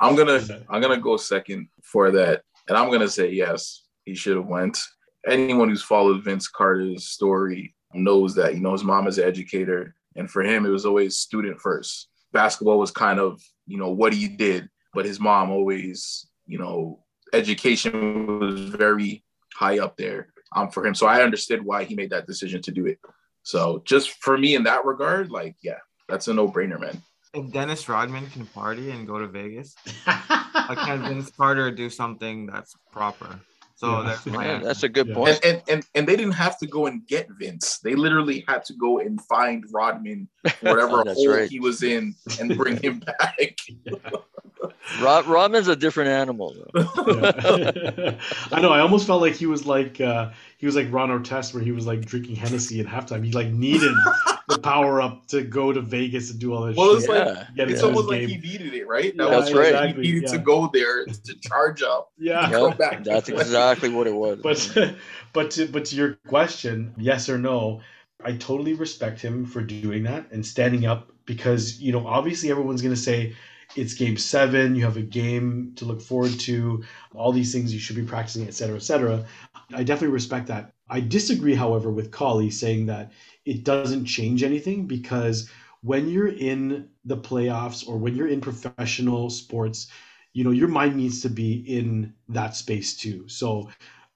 I'm gonna I'm gonna go second for that, and I'm gonna say yes. He should have went. Anyone who's followed Vince Carter's story knows that. You know, his mom is an educator, and for him, it was always student first. Basketball was kind of you know what he did, but his mom always you know education was very high up there um, for him. So I understood why he made that decision to do it. So just for me in that regard, like yeah, that's a no brainer, man. If Dennis Rodman can party and go to Vegas, <laughs> why can't Vince Carter do something that's proper? So Yeah. that's my Yeah, that's a good Yeah. point. and, and and and they didn't have to go and get Vince. They literally had to go and find Rodman, whatever <laughs> That's hole right. he was in, and bring him <laughs> back. <laughs> Rob, Rodman's a different animal. Though. Yeah. I know. I almost felt like he was like uh, he was like Ron Artest, where he was like drinking Hennessy at halftime. He like needed the power up to go to Vegas and do all this. Well, shit. like Yeah. Get it's almost like he needed it, right? Yeah, That's was- right. He needed yeah. to go there to charge up. Yeah. Go Yep, back. that's exactly what it was. But <laughs> but to, but to your question, yes or no, I totally respect him for doing that and standing up because you know obviously everyone's gonna say it's game seven, you have a game to look forward to, all these things you should be practicing, et cetera, et cetera. I definitely respect that. I disagree, however, with Kali saying that it doesn't change anything because when you're in the playoffs or when you're in professional sports, you know, your mind needs to be in that space too. So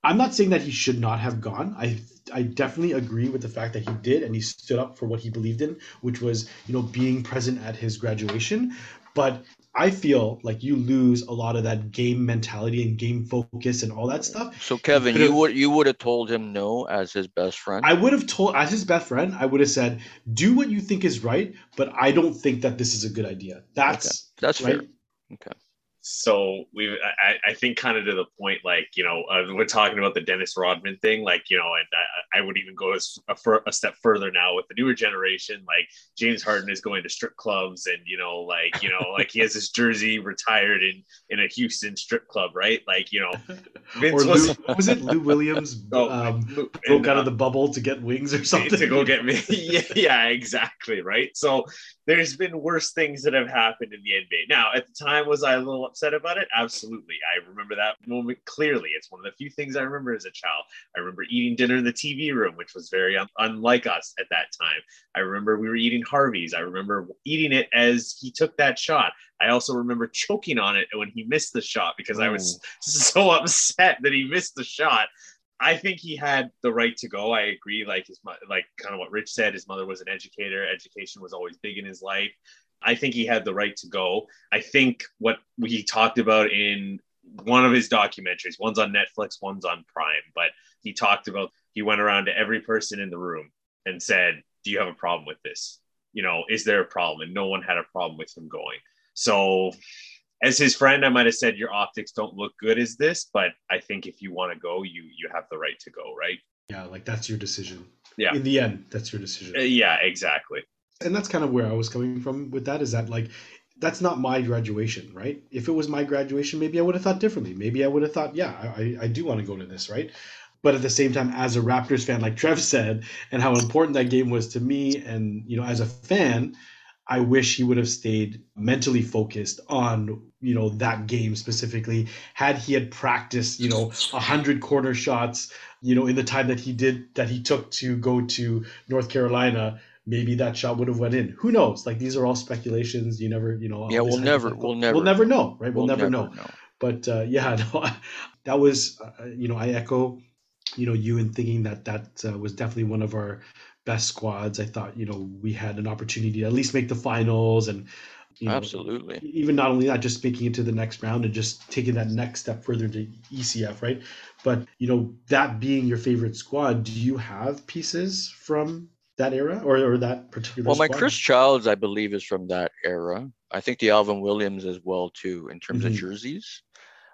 I'm not saying that he should not have gone. I I definitely agree with the fact that he did and he stood up for what he believed in, which was, you know, being present at his graduation. But I feel like you lose a lot of that game mentality and game focus and all that stuff. So Kevin, could've- you would you would have told him no as his best friend. I would have told, as his best friend, I would have said, do what you think is right, but I don't think that this is a good idea. That's That's right. fair. Okay. So we I, I think kind of to the point like you know uh, we're talking about the dennis rodman thing like you know and i, I would even go as a, a step further now with the newer generation like james harden is going to strip clubs and you know like you know like he has his jersey retired in in a houston strip club right like you know <laughs> Vince Or was, Lou, was it Lou Williams <laughs> Oh, um, and, broke out uh, of the bubble to get wings or something? to go get me. <laughs> yeah, yeah, exactly. Right. So there's been worse things that have happened in the NBA. Now, at the time, was I a little upset about it? Absolutely. I remember that moment clearly. It's one of the few things I remember as a child. I remember eating dinner in the TV room, which was very un- unlike us at that time. I remember we were eating Harvey's. I remember eating it as he took that shot. I also remember choking on it when he missed the shot because I was mm. <laughs> so upset that he missed the shot. I think he had the right to go. I agree. Like his, like kind of what Rich said. His mother was an educator. Education was always big in his life. I think he had the right to go. I think what he talked about in one of his documentaries, one's on Netflix, one's on Prime, but he talked about he went around to every person in the room and said, "Do you have a problem with this? You know, is there a problem?" And no one had a problem with him going. So as his friend, I might have said your optics don't look good as this, but I think if you want to go, you you have the right to go, right? Yeah, like that's your decision. Yeah. In the end, that's your decision. Uh, yeah, exactly. and that's kind of where I was coming from with that is that like that's not my graduation, right? If it was my graduation, maybe I would have thought differently. Maybe I would have thought, yeah, I, I do want to go to this, right? But at the same time, as a Raptors fan, like Trev said, and how important that game was to me, and you know, as a fan, I wish he would have stayed mentally focused on you know that game specifically. Had he had practiced, you know, a hundred corner shots, you know, in the time that he did that he took to go to North Carolina, maybe that shot would have went in. Who knows? Like these are all speculations. You never, you know. Yeah, we'll never- we'll never- we'll never know, right? We'll, We'll never, know. But uh, yeah, <laughs> no, that was, uh, you know, I echo, you know, you in thinking that that uh, was definitely one of our best squads. I thought, you know, we had an opportunity to at least make the finals and. You know, Absolutely. even not only that, just making it to the next round and just taking that next step further to ECF, right? But you know, that being your favorite squad, do you have pieces from that era or, or that particular? Well, my? Chris Childs, I believe, is from that era. I think the Alvin Williams as well too, in terms Mhm. of jerseys.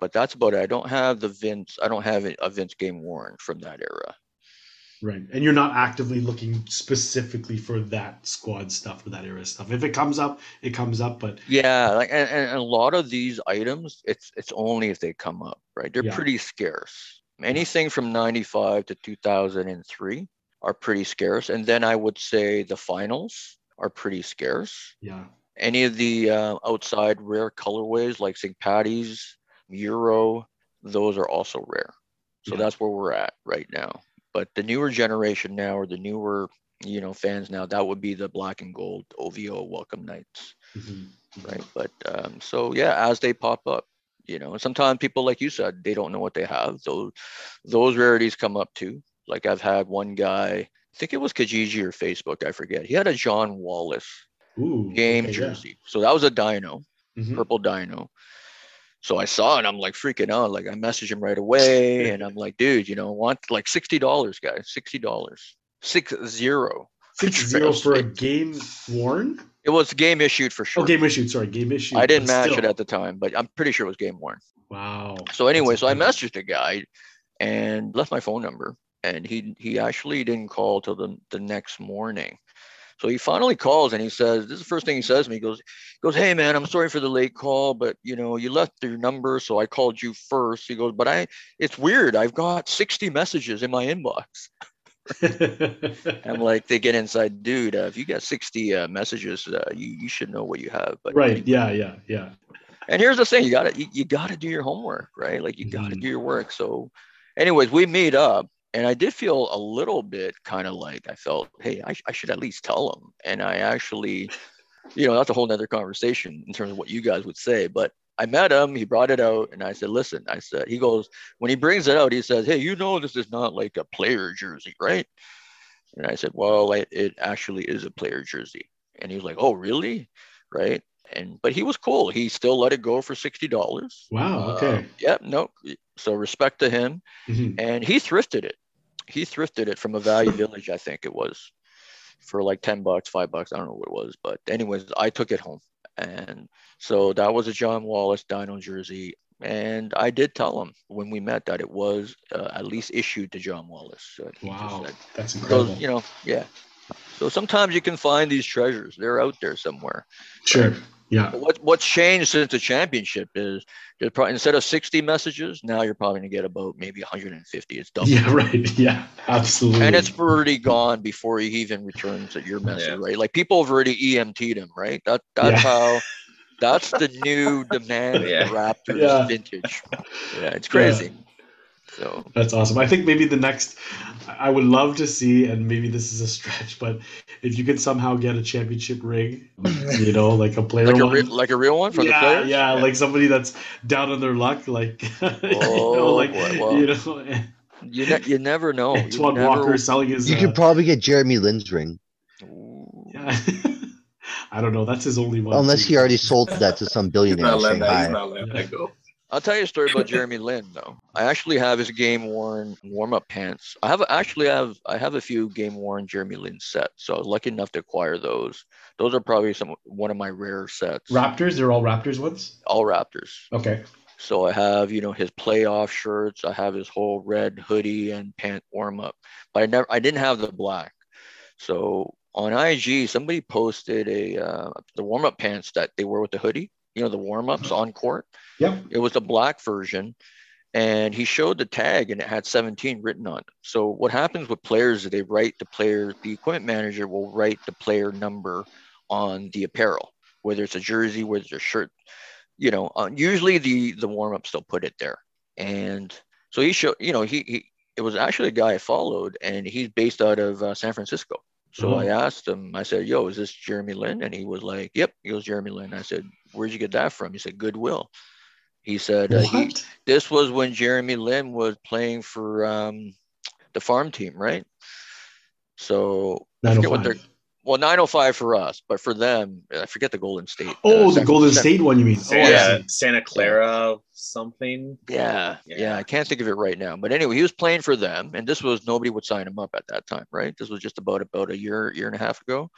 But that's about it. I don't have the Vince. I don't have a Vince game worn from that era. Right? And you're not actively looking specifically for that squad stuff or that era stuff. If it comes up, it comes up. But Yeah, like and, and a lot of these items, it's it's only if they come up, right? They're Yeah. pretty scarce. Anything from 95 to 2003 are pretty scarce. And then I would say the finals are pretty scarce. yeah, Any of the uh, outside rare colorways like St. Patty's, Euro, those are also rare. So Yeah. that's where we're at right now. But the newer generation now, or the newer, you know, fans now, that would be the black and gold OVO Welcome Nights Mhm. right but um, so yeah as they pop up you know and sometimes people like you said they don't know what they have those those rarities come up too like i've had one guy i think it was kijiji or facebook i forget he had a john wallace Ooh, game okay, yeah. jersey so that was a dino Mhm. purple dino so i saw it i'm like freaking out like i messaged him right away <laughs> and i'm like dude you know want like $60 guys $60 six zero Six <laughs> zero for a game worn. It was game issued for oh, sure. Oh, game issued. Sorry, game issued. I didn't match still. it at the time, but I'm pretty sure it was game worn. Wow. So anyway, That's so I messaged the guy and left my phone number, and he he actually didn't call till the the next morning. So he finally calls and he says, "This is the first thing he says to me." He goes, he "Goes, hey man, I'm sorry for the late call, but you know you left your number, so I called you first. He goes, "But I, it's weird. I've got 60 messages in my inbox." <laughs> I'm like, they get inside, dude. Uh, if you got 60 uh, messages, uh, you you should know what you have. But right. Yeah. Yeah. Yeah. and here's the thing you gotta you, you gotta do your homework right like you gotta Mhm. do your work so anyways we meet up and i did feel a little bit kind of like i felt hey I, I should at least tell him and i actually you know that's a whole nother conversation in terms of what you guys would say but i met him he brought it out and i said listen i said he goes when he brings it out he says hey you know this is not like a player jersey right and i said well it, it actually is a player jersey and he was like oh really right and but he was cool he still let it go for $60 Wow. uh, Okay. yep. No. So respect to him, Mhm. and he thrifted it. He thrifted it from a Value Village, I think it was, for like ten bucks, five bucks. I don't know what it was, but anyways, I took it home, and so that was a John Wallace Dino jersey. And I did tell him when we met that it was uh, at least issued to John Wallace. So he just Wow. said- That's so incredible. you know, yeah. So sometimes you can find these treasures. They're out there somewhere. Sure. Yeah. But what what's changed since the championship is probably instead of 60 messages, now you're probably gonna get about maybe 150. It's double. Yeah. <laughs> Right. Yeah. Absolutely. And it's already gone before he even returns at your message, Yeah. right? Like people have already EMT'd him, right? That that's Yeah. how <laughs> that's the new demand Yeah. Raptors Yeah. vintage. <laughs> Yeah, it's crazy. So That's awesome. I think maybe the next, I would love to see, and maybe this is a stretch, but if you could somehow get a championship ring, <laughs> you know, like a player like a one. re- like a real one for yeah, the players. yeah, like somebody that's down on their luck, like <laughs> you know, Oh, like boy, well, you know, <laughs> You ne- you never know. You Antoine never- Walker selling his. You uh, could probably get Jeremy Lin's ring, yeah. I don't know. That's his only one. unless he already sold that to some He's billionaire not letting that. He's not letting that go. I'll tell you a story about Jeremy Lin though. I actually have his game worn warm up pants. I have actually have I have a few game worn Jeremy Lin sets, so I was lucky enough to acquire those. Those are probably some one of my rare sets. Raptors. They're all Raptors ones. All Raptors. Okay. So I have you know his playoff shirts. I have his whole red hoodie and pant warm up, but I never I didn't have the black. So on IG, somebody posted a uh, the warm up pants that they wore with the hoodie. You know the warm ups on court. Yep. It was a black version, and he showed the tag, and it had 17 written on it. So what happens with players is they write the player, the equipment manager will write the player number on the apparel, whether it's a jersey, whether it's a shirt. You know, uh, usually the the warm ups they'll put it there, and so he showed. You know, he he it was actually a guy I followed, and he's based out of uh, San Francisco. So Oh. I asked him, I said, Yo, is this Jeremy Lin? And he was like, Yep. He was Jeremy Lin. I said, Where'd you get that from? He said, Goodwill. He said, uh, he, This was when Jeremy Lin was playing for um, the farm team, right? So I forget what they're well, 905 for us, but for them, I forget the Golden State. Oh, uh, the San- Golden San- State one, you mean? Oh, I Santa, see. Santa Clara something. Yeah, yeah, Yeah. I can't think of it right now. But anyway, he was playing for them, and this was nobody would sign him up at that time, right? This was just about about a year, year and a half ago.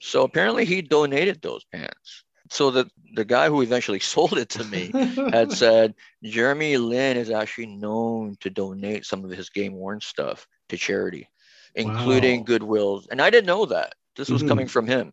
So apparently he donated those pants. So the the guy who eventually <laughs> sold it to me had <laughs> said Jeremy Lin is actually known to donate some of his game worn stuff to charity, including Wow. Goodwill's. And I didn't know that. This was Mhm. coming from him.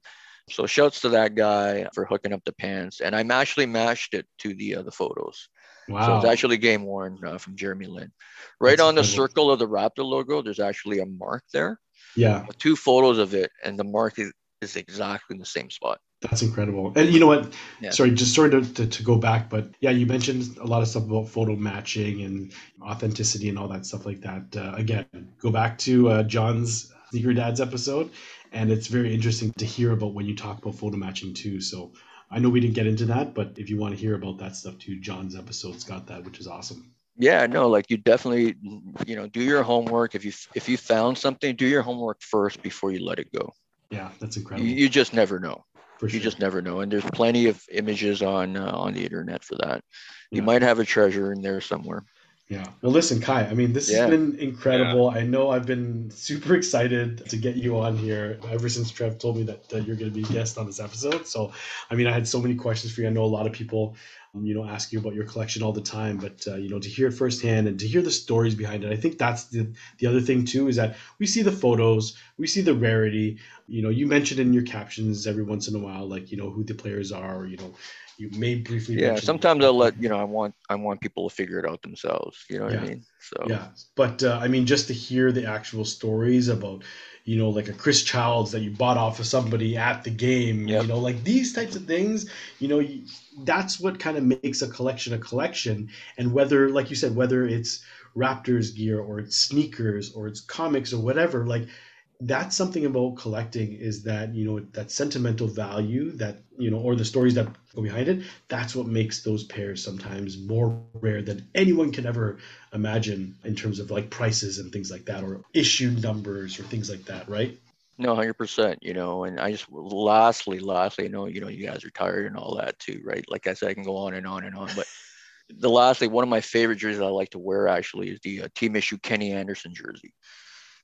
So shouts to that guy for hooking up the pants. And I actually matched it to the uh, the photos. Wow. So it's actually game worn uh, from Jeremy Lin. Right That's on the circle of the Raptor logo, there's actually a mark there. yeah, Two photos of it, and the mark is, is exactly in the same spot. That's incredible. And you know what? Yeah. Sorry, just sorry to, to, to go back, but yeah, you mentioned a lot of stuff about photo matching and authenticity and all that stuff like that. Uh, again, go back to uh, John's Sneaker Dads episode, and it's very interesting to hear about when you talk about photo matching too. So I know we didn't get into that, but if you want to hear about that stuff too, John's episode's got that, which is awesome. Yeah, no, like you definitely, you know, do your homework. If you if you found something, do your homework first before you let it go. Yeah, that's You, incredible. you just never know. For sure. You just never know, and there's plenty of images on uh, on the internet for that. You might have a treasure in there somewhere. Yeah. Well, listen, Kai. I mean, this Yeah. has been incredible. I know I've been super excited to get you on here ever since Trev told me that, that you're going to be a guest on this episode. So, I mean, I had so many questions for you. I know a lot of people, you know, ask you about your collection all the time, but uh, you know, to hear it firsthand and to hear the stories behind it, I think that's the the other thing too is that we see the photos, we see the rarity. You know, you mentioned in your captions every once in a while, like you know who the players are. Or, you know, you may briefly. Yeah, sometimes I'll let you know. I want I want people to figure it out themselves. You know what Yeah. I mean? So Yeah, but uh, I mean, just to hear the actual stories about, you know, like a Chris Childs that you bought off of somebody at the game, Yep. you know, like these types of things, you know, you, that's what kind of makes a collection a collection. And whether, like you said, whether it's Raptors gear or it's sneakers or it's comics or whatever, like that's something about collecting is that you know that sentimental value that you know or the stories that go behind it that's what makes those pairs sometimes more rare than anyone can ever imagine in terms of like prices and things like that or issue numbers or things like that right No, hundred percent. You know, and I just lastly, lastly, I know you know you guys are tired and all that too, right? Like I said, I can go on and on and on, but <laughs> the lastly, one of my favorite jerseys I like to wear actually is the uh, team issue Kenny Anderson jersey.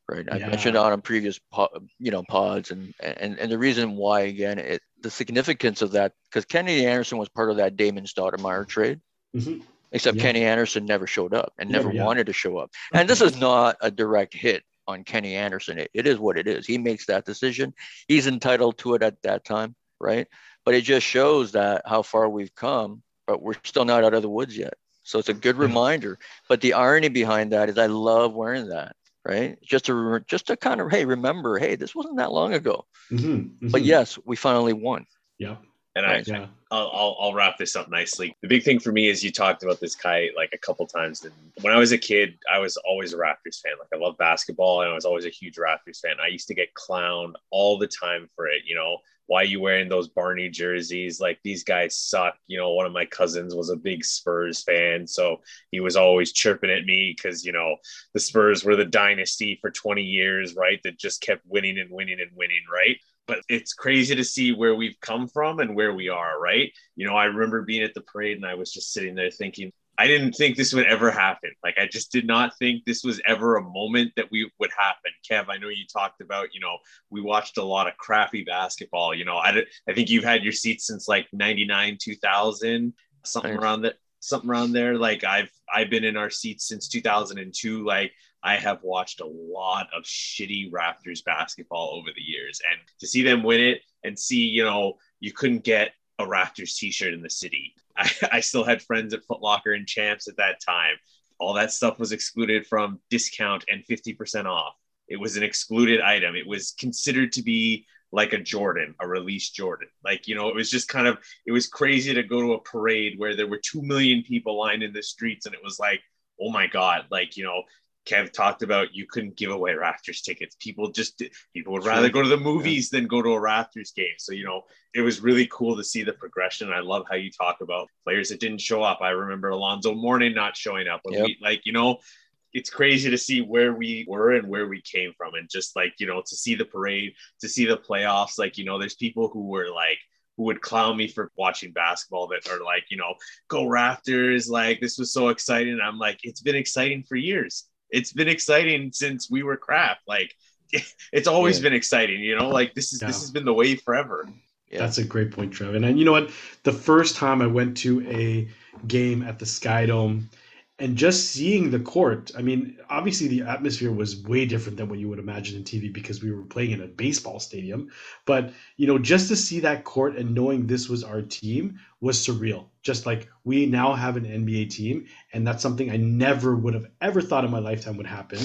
Right, I mentioned on a previous po- you know pods, and and and the reason why again, it the significance of that because Kenny Anderson was part of that Damon Stoudamire trade. Mhm. Except Yeah. Kenny Anderson never showed up and never Never, yeah. wanted to show up. And this is not a direct hit on Kenny Anderson. It, it is what it is. He makes that decision. He's entitled to it at that time, right? But it just shows that how far we've come, but we're still not out of the woods yet. So it's a good reminder. But the irony behind that is I love wearing that, right? Just to re- just to kind of hey, remember, hey, this wasn't that long ago. Mhm, But mhm. yes, we finally won. yeah And I, yeah. I'll, I'll, I'll wrap this up nicely. The big thing for me is you talked about this Kai like a couple times. And when I was a kid, I was always a Raptors fan. Like I love basketball, and I was always a huge Raptors fan. I used to get clowned all the time for it. You know, why are you wearing those Barney jerseys? Like these guys suck. You know, one of my cousins was a big Spurs fan, so he was always chirping at me because you know the Spurs were the dynasty for 20 years, right? That just kept winning and winning and winning, right? but it's crazy to see where we've come from and where we are, right? You know, I remember being at the parade and I was just sitting there thinking, I didn't think this would ever happen. Like, I just did not think this was ever a moment that we would happen. Kev, I know you talked about, you know, we watched a lot of crappy basketball. You know, I, I think you've had your seats since like 99, 2000, something Nice. around that, something around there. Like, I've, I've been in our seats since 2002. Like, I have watched a lot of shitty Raptors basketball over the years, and to see them win it and see, you know, you couldn't get a Raptors t-shirt in the city. <laughs> I, I still had friends at Foot Locker and Champs at that time. All that stuff was excluded from discount and 50% off. It was an excluded item. It was considered to be like a Jordan, a release Jordan. Like, you know, it was just kind of, it was crazy to go to a parade where there were 2 million people lined in the streets. And it was like, oh my God, like, you know, Kev talked about you couldn't give away Raptors tickets. People just people would rather go to the movies than go to a Raptors game. So you know, it was really cool to see the progression. I love how you talk about players that didn't show up. I remember Alonzo Mourning not showing up. Yep. we, like you know, it's crazy to see where we were and where we came from, and just like you know, to see the parade, to see the playoffs. Like you know, there's people who were like who would clown me for watching basketball that are like, you know, go Raptors. Like this was so exciting. I'm like, it's been exciting for years. It's been exciting since we were crap. Like <laughs> it's always Yeah. been exciting, you know, like this is Yeah. this has been the way forever. Yeah. That's a great point, Trev. And, and you know what? The first time I went to a game at the Sky Dome and just seeing the court, I mean, obviously the atmosphere was way different than what you would imagine in TV because we were playing in a baseball stadium. But, you know, just to see that court and knowing this was our team was surreal. Just like we now have an NBA team, and that's something I never would have ever thought in my lifetime would happen.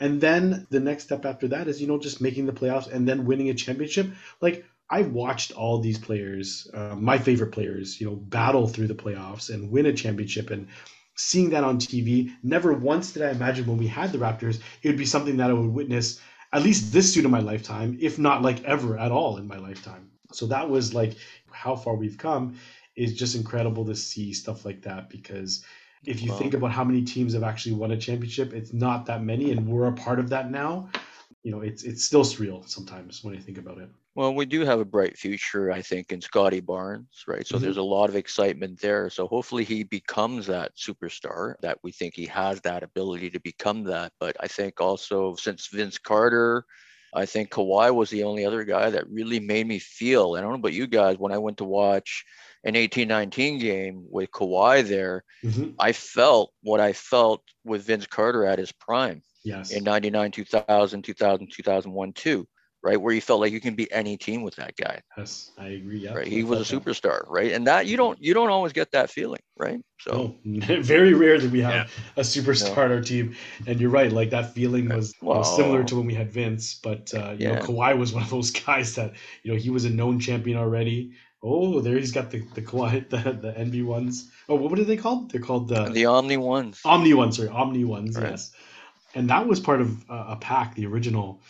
And then the next step after that is, you know, just making the playoffs and then winning a championship. Like, I've watched all these players, uh, my favorite players, you know, battle through the playoffs and win a championship. And seeing that on TV, never once did I imagine when we had the Raptors, it would be something that I would witness at least this soon in my lifetime, if not like ever at all in my lifetime. So that was like how far we've come is just incredible to see stuff like that because if you Wow. think about how many teams have actually won a championship, it's not that many, and we're a part of that now. You know, it's it's still surreal sometimes when I think about it. Well, we do have a bright future, I think, in Scottie Barnes, right? So Mhm. there's a lot of excitement there. So hopefully he becomes that superstar that we think he has that ability to become that. But I think also since Vince Carter, I think Kawhi was the only other guy that really made me feel. I don't know about you guys, when I went to watch an 18-19 game with Kawhi there, Mhm. I felt what I felt with Vince Carter at his prime Yes. in 99, 2000, 2000, 2001, too, right? Where you felt like you can beat any team with that guy, yes, I agree. Yeah. right? He was a felt that. superstar, right? And that you don't you don't always get that feeling, right? So No, <laughs> very rare that we have Yeah. a superstar on our team. And you're right, like that feeling was, was similar to when we had Vince, but uh, you know, Kawhi was one of those <laughs> guys that you know he was a known champion already. Oh, there he's got the the Kawhi <laughs> the the NB ones. Oh, what are they called? They're called the, the Omni ones. Omni ones. Sorry, Omni ones. Right. Yes, and that was part of uh, a pack, the original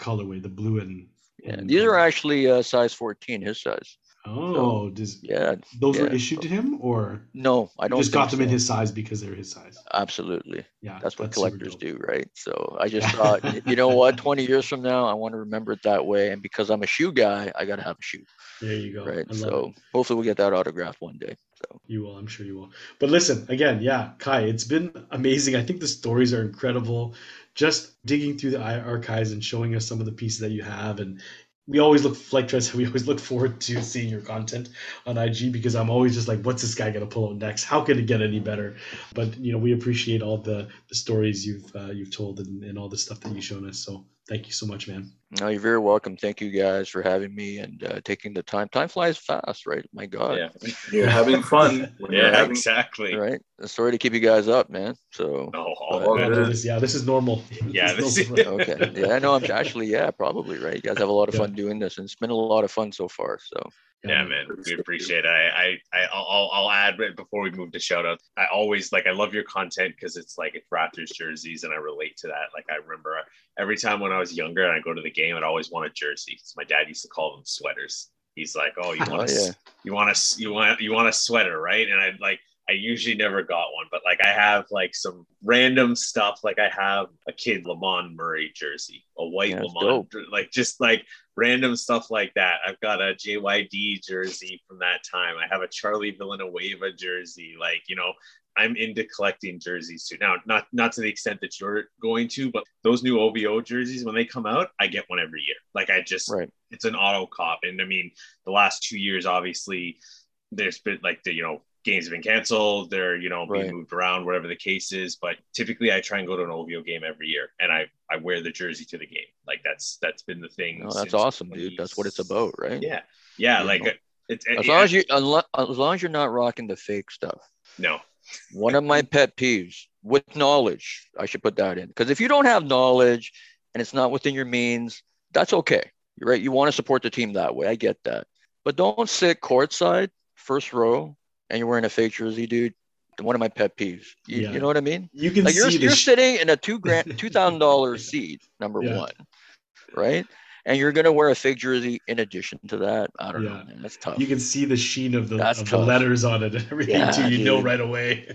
colorway, the blue and. Yeah, and- these are actually uh, size 14, his size. Oh, does Yeah, those were issued to him, or no, I don't just got them in his size because they're his size? Absolutely, Yeah, that's what collectors do, right? So I just Yeah. thought, you know what, <laughs> 20 years from now, I want to remember it that way, and because I'm a shoe guy, I got to have a shoe, There you go. right? So it. hopefully we'll get that autograph one day. So You will, I'm sure you will. But listen, again, yeah, Kai, it's been amazing. I think the stories are incredible. Just digging through the archives and showing us some of the pieces that you have. And we always look, like said, we always look forward to seeing your content on IG because I'm always just like, what's this guy to pull out next? How can it get any better? But, you know, we appreciate all the, the stories you've uh, you've told and, and all the stuff that you've shown us. So thank you so much, man. no, you're very welcome. Thank you guys for having me and uh, taking the time. Time flies fast, right? My God. Yeah. <laughs> You're having fun. <laughs> Yeah, having exactly. Right. Sorry to keep you guys up, man. So No, But- all Yeah, good. this, yeah, this is normal. <laughs> Yeah, This this is is- normal. okay. Yeah, I know. I'm actually, yeah, probably right. You guys have a lot of Yeah. fun doing this, and it's been a lot of fun so far. So yeah, um, man, we appreciate it. I, I, I'll, I'll add right before we move to shout out. I always like, I love your content because it's like it's Raptors jerseys, and I relate to that. Like, I remember every time when I was younger and I go to the game, I'd always want a jersey. My dad used to call them sweaters. He's like, "Oh, you <laughs> Oh, want a, yeah. you want a, you want, you want a sweater, right?" And I like, I usually never got one, but like, I have like some random stuff. Like, I have a kid Lamond Murray jersey, a white Yeah, Lamond, like just like random stuff like that. I've got a JYD jersey from that time. I have a Charlie Villanueva jersey. Like, you know, I'm into collecting jerseys too. Now, not not to the extent that you're going to, but those new OVO jerseys, when they come out, I get one every year. Like I just right. it's an auto cop. And I mean, the last two years, obviously, there's been like the, you know, games have been canceled. They're, you know, being Right. moved around, whatever the case is. But typically I try and go to an OVO game every year and I, I wear the jersey to the game. Like that's, that's been the thing. No, that's awesome, dude. That's what it's about, right? Yeah. Yeah. You Like know. Uh, it's, As long as you, as long as you're not rocking the fake stuff. no, One of my <laughs> pet peeves with knowledge, I should put that in because if you don't have knowledge and it's not within your means, that's okay. You're right. You want to support the team that way. I get that, but don't sit courtside, first row, and you're wearing a fake jersey, dude. One of my pet peeves. You, Yeah. you know what I mean? You can like you're, the you're sh- sitting in a two grand <laughs> two thousand dollar seat number Yeah. one right and you're gonna wear a fake jersey in addition to that i don't know man that's tough you can see the sheen of the of the letters on it and everything Yeah, too. You know right away.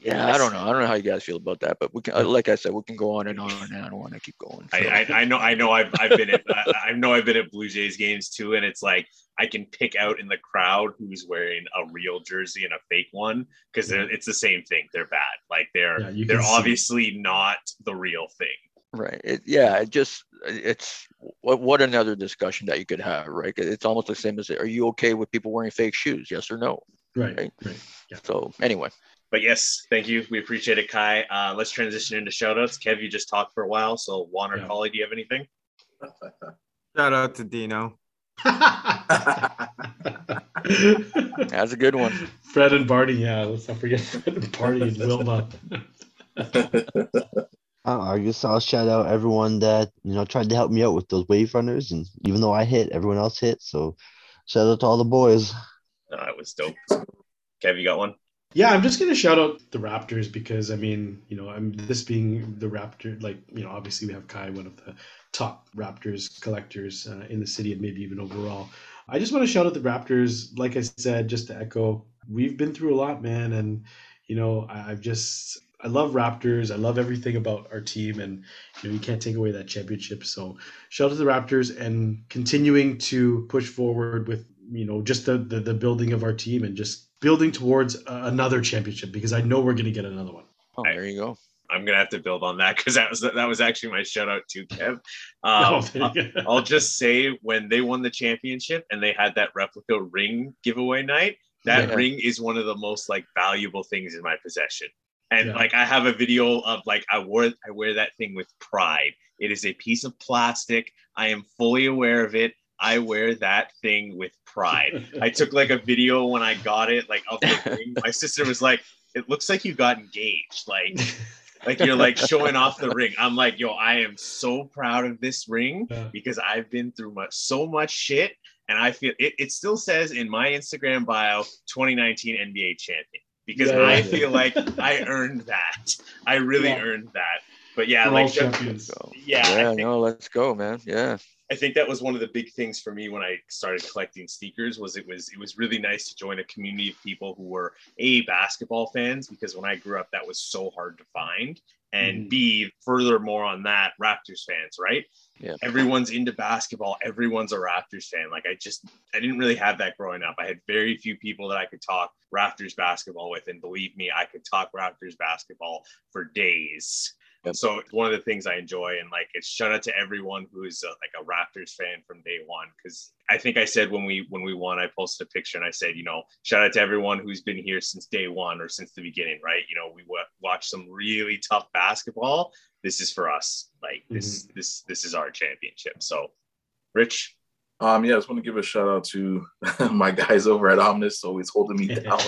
yeah i don't know i don't know how you guys feel about that but we can uh, like i said we can go on and on and i don't want to keep going I. I, I know, I know I've, I've been at, I, I know I've been at Blue Jays games too. And it's like, I can pick out in the crowd who's wearing a real jersey and a fake one. Cause they're it's the same thing. They're bad. Like they're, Yeah, they're see. obviously not the real thing. right it, yeah it just it's what what another discussion that you could have right it's almost the same as are you okay with people wearing fake shoes yes or no Right. Right. Right. so anyway But yes, thank you. We appreciate it, Kai. Uh, let's transition into shout outs. Kev, you just talked for a while. So Juan or Yeah. Collie, do you have anything? Shout out to Dino. <laughs> that's a good one Fred and Barney, yeah. Let's not forget Fred and Barney and Wilma. <laughs> Uh, I guess I'll shout out everyone that you know tried to help me out with those wave runners, and even though I hit, everyone else hit. So shout out to all the boys. Uh, it was dope. Kev, you got one? Yeah, I'm just gonna shout out the Raptors because I mean, you know, I'm this being the Raptor, like you know, obviously we have Kai, one of the top Raptors collectors uh, in the city and maybe even overall. I just want to shout out the Raptors. Like I said, just to echo, we've been through a lot, man, and you know, I, I've just I love Raptors. I love everything about our team, and you know you can't take away that championship. So shout out to the Raptors and continuing to push forward with you know just the the, the building of our team and just building towards uh, another championship because I know we're going to get another one. Oh, there you go. I'm gonna have to build on that because that was that was actually my shout out to Kev. <laughs> Oh, Um, there. I'll just say when they won the championship and they had that replica ring giveaway night, that Yeah. ring is one of the most like valuable things in my possession. And Yeah. like I have a video of like I wore I wear that thing with pride. It is a piece of plastic. I am fully aware of it. I wear that thing with pride. I took like a video when I got it, like of the <laughs> ring. My sister was like, "It looks like you got engaged." Like like you're like showing off the ring. I'm like, yo, I am so proud of this ring Yeah. because I've been through much so much shit. And I feel it, it still says in my Instagram bio 2019 NBA champion because Yeah, I yeah. feel like I <laughs> earned that. I really Yeah. earned that. But yeah, We're like all champions. So, Yeah, I yeah, think- no, let's go, man. Yeah. I think that was one of the big things for me when I started collecting sneakers was it was it was really nice to join a community of people who were a basketball fans because when I grew up that was so hard to find and Mhm. b furthermore on that Raptors fans right? Yeah. everyone's into basketball. Everyone's a Raptors fan. Like I just I didn't really have that growing up. I had very few people that I could talk Raptors basketball with and believe me I could talk Raptors basketball for days Yep. so it's one of the things I enjoy, and like it's shout out to everyone who's uh like a Raptors fan from day one. Because I think I said when we when we won, I posted a picture and I said, you know, shout out to everyone who's been here since day one or since the beginning, right? You know, we w- watched some really tough basketball. This is for us. Like this this this is our championship. So, Rich, Um, yeah, I just want to give a shout out to <laughs> my guys over at Omnis, always holding me <laughs> down.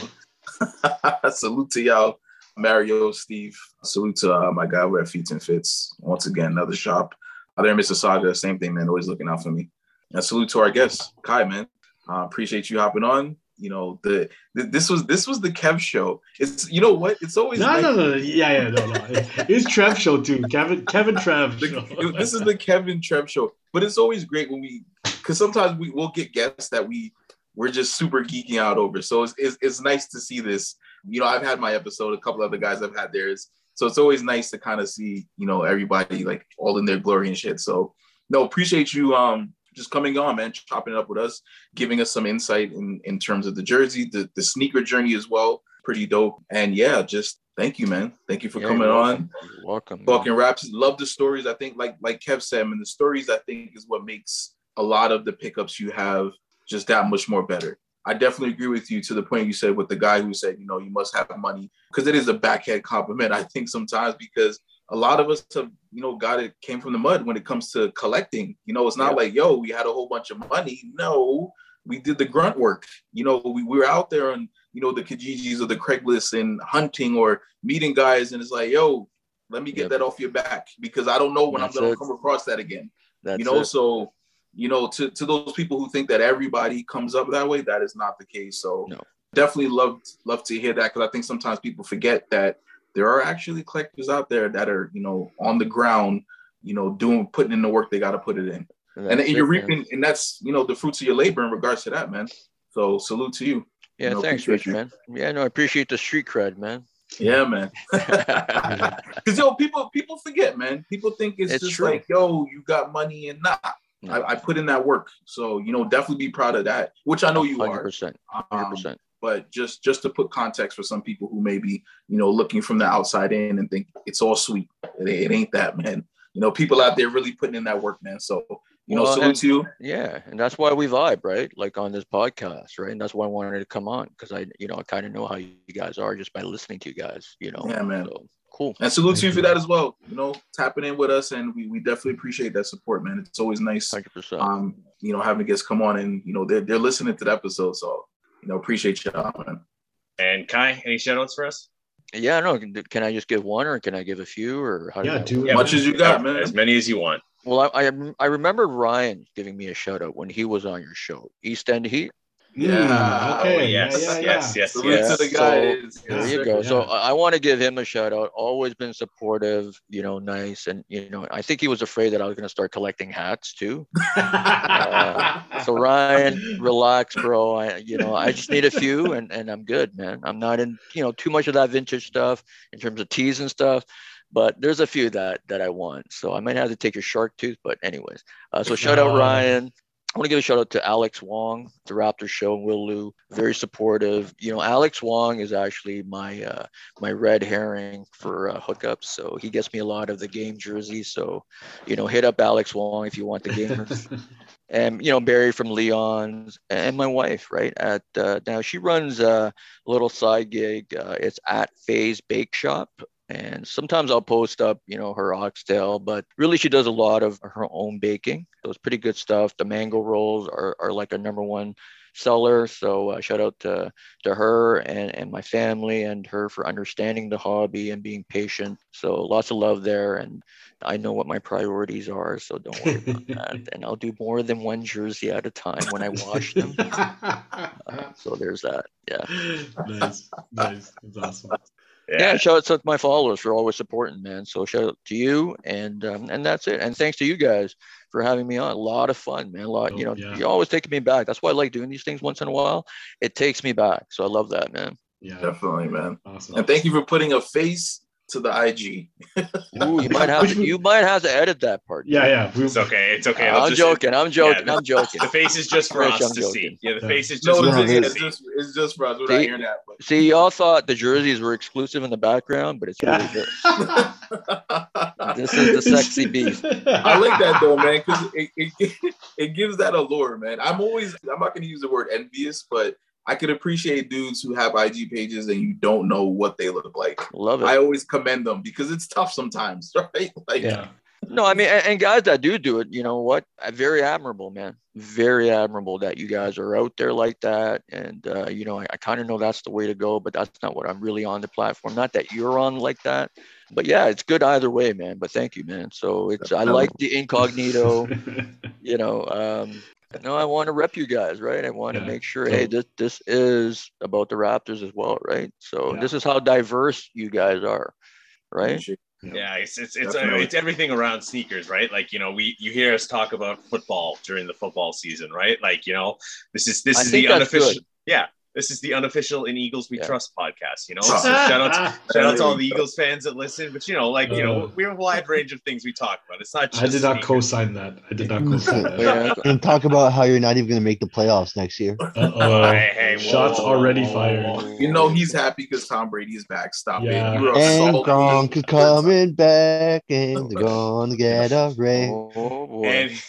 <laughs> Salute to y'all, Mario, Steve. Salute to uh, my guy over at Feats and Fits. Once again, another shop. Out there in Mississauga, same thing, man. Always looking out for me. And salute to our guest, Kai, man. Uh, appreciate you hopping on. You know, the, the this was this was the Kev show. It's you know what? It's always No, nice- no, no. Yeah, yeah, no, no. It's Trev show too. Kevin, Kevin Trev the, this is the Kevin Trev show. But it's always great when we, because sometimes we will get guests that we we're just super geeking out over. So it's, it's it's nice to see this. You know, I've had my episode. A couple other guys have had theirs. So it's always nice to kind of see you know everybody like all in their glory and shit. So no, appreciate you um just coming on, man, chopping it up with us, giving us some insight in in terms of the jersey, the the sneaker journey as well. Pretty dope. And yeah, just thank you, man. Thank you for Yeah, coming on welcome. You're welcome. talking raps. Love the stories. I think, like like Kev said, and the stories I think is what makes a lot of the pickups you have just that much more better. I definitely agree with you to the point you said with the guy who said, you know, you must have money because it is a backhead compliment. I think sometimes because a lot of us have, you know, got it came from the mud when it comes to collecting. You know, it's not Yeah. like, yo, we had a whole bunch of money. No, we did the grunt work. You know, we, we were out there on, you know, the Kijijis or the Craigslist and hunting or meeting guys, and it's like, yo, let me get Yep. that off your back because I don't know when That's I'm gonna come across that again. That's you know, it. so you know, to, to those people who think that everybody comes up that way, that is not the case. So No. definitely love love to hear that because I think sometimes people forget that there are actually collectors out there that are, you know, on the ground, you know, doing putting in the work they gotta put it in. And, and you're it, man. reaping, and that's you know the fruits of your labor in regards to that, man. So salute to you. Yeah, you know, thanks, Rich, you. man. Yeah, no, I appreciate the street cred, man. Yeah, man. <laughs> <laughs> Because yo, people people forget, man. People think it's, It's just true. like, yo, you got money and nah. No. I, I put in that work, so you know, definitely be proud of that, which I know you Hundred are. percent, Um, but just just to put context for some people who may be, you know, looking from the outside in and think it's all sweet. It, it ain't that, man. You know, people out there really putting in that work, man. So you know, salute and- to you. Yeah, and that's why we vibe, right? Like on this podcast, right? And that's why I wanted to come on because I, you know, I kind of know how you guys are just by listening to you guys, you know. Yeah, man. So, cool. And salute to you Thank for that as well. You know, tapping in with us, and we, we definitely appreciate that support, man. It's always nice Hundred percent. um, you know, having guests come on and you know they're they're listening to the episode. So, you know, appreciate y'all, man. and Kai, any shout outs for us? Yeah, no. Can, can I just give one, or can I give a few, or how? Yeah, does do work? it. Much as you got, man. As many as you want. Well, I, I I remembered Ryan giving me a shout out when he was on your show, East End Heat. Yeah. okay. Oh, yes, Yeah, yeah, yes, yes, Salute yes. the So, guys. There you go. So Yeah. I, I want to give him a shout out. Always been supportive, you know, nice, and you know, I think he was afraid that I was going to start collecting hats too. <laughs> Uh, so Ryan, relax, bro. I, you know, I just need a few, and and I'm good, man. I'm not in, you know, too much of that vintage stuff in terms of teas and stuff. But there's a few that that I want, so I might have to take a shark tooth. But anyways, uh, so shout out Oh. Ryan. I want to give a shout out to Alex Wong, the Raptors show, and Will Lou. Very supportive. You know, Alex Wong is actually my uh, my red herring for uh, hookups. So he gets me a lot of the game jerseys. So, you know, hit up Alex Wong if you want the gamers. <laughs> and you know Barry from Leon's and my wife, right? At uh, now she runs a little side gig. Uh, it's at Phase Bake Shop. And sometimes I'll post up, you know, her oxtail, but really she does a lot of her own baking. So it's pretty good stuff. The mango rolls are, are like a number one seller. So uh, shout out to, to her and, and my family and her for understanding the hobby and being patient. So lots of love there. And I know what my priorities are. So don't worry about <laughs> that. And I'll do more than one jersey at a time when I wash them. <laughs> Uh, so there's that. Yeah. nice, nice. That's awesome. Yeah, shout out to my followers for always supporting, man. So shout out to you, and um, and that's it. And thanks to you guys for having me on. A lot of fun, man. A lot, you Oh, know, yeah. you always taking me back. That's why I like doing these things once in a while. It takes me back, so I love that, man. Yeah, Definitely, man. awesome. And thank you for putting a face to the IG. Ooh, you might have to, you might have to edit that part. Yeah, yeah. we- It's okay. It's okay. I'll I'm just- joking. I'm joking. the- I'm joking. The face is just for Rich, us I'm to joking. see. Yeah, the Yeah. face is No, just it's, for Yeah, us just, to it's see. just it's just for us. We're not See? hearing that. But See, y'all thought the jerseys were exclusive in the background, but it's really this. This is the <laughs> sexy beast. I like that though, man, because it, it it gives that allure, man. I'm always I'm not gonna use the word envious, but I can appreciate dudes who have IG pages and you don't know what they look like. Love it. I always commend them because it's tough sometimes, <laughs> right? Like yeah. No, I mean, and, and guys that do do it, you know what? Uh, Very admirable, man. Very admirable that you guys are out there like that. And, uh, you know, I, I kind of know that's the way to go, but that's not what I'm really on the platform. Not that you're on like that, but yeah, it's good either way, man. But thank you, man. So it's, I like the incognito, <laughs> you know, um, no, I want to rep you guys, right? I want to make sure, So- hey, this this is about the Raptors as well, right? So Yeah. this is how diverse you guys are, right? Yeah, it's it's it's, uh, Definitely. it's everything around sneakers, right? Like you know, we you hear us talk about football during the football season, right? Like you know, this is this I is the unofficial. good. Yeah, this is the unofficial in Eagles We Yeah. Trust podcast. You know, so shout out to, <laughs> shout out to all the There we go. Eagles fans that listen. But you know, like you know, Uh. we have a wide range of things we talk about. It's not. Just I did not sneakers. co-sign that. I did not co-sign <laughs> that. Yeah. And talk about how you're not even going to make the playoffs next year. Uh-oh. Hey, hey, Shots whoa, whoa, already whoa, fired. whoa, whoa. You know he's happy because Tom Brady is back. Stop Yeah. it. You are And salty. Gronk is coming back and they're gonna get a <laughs> ring. Oh boy. And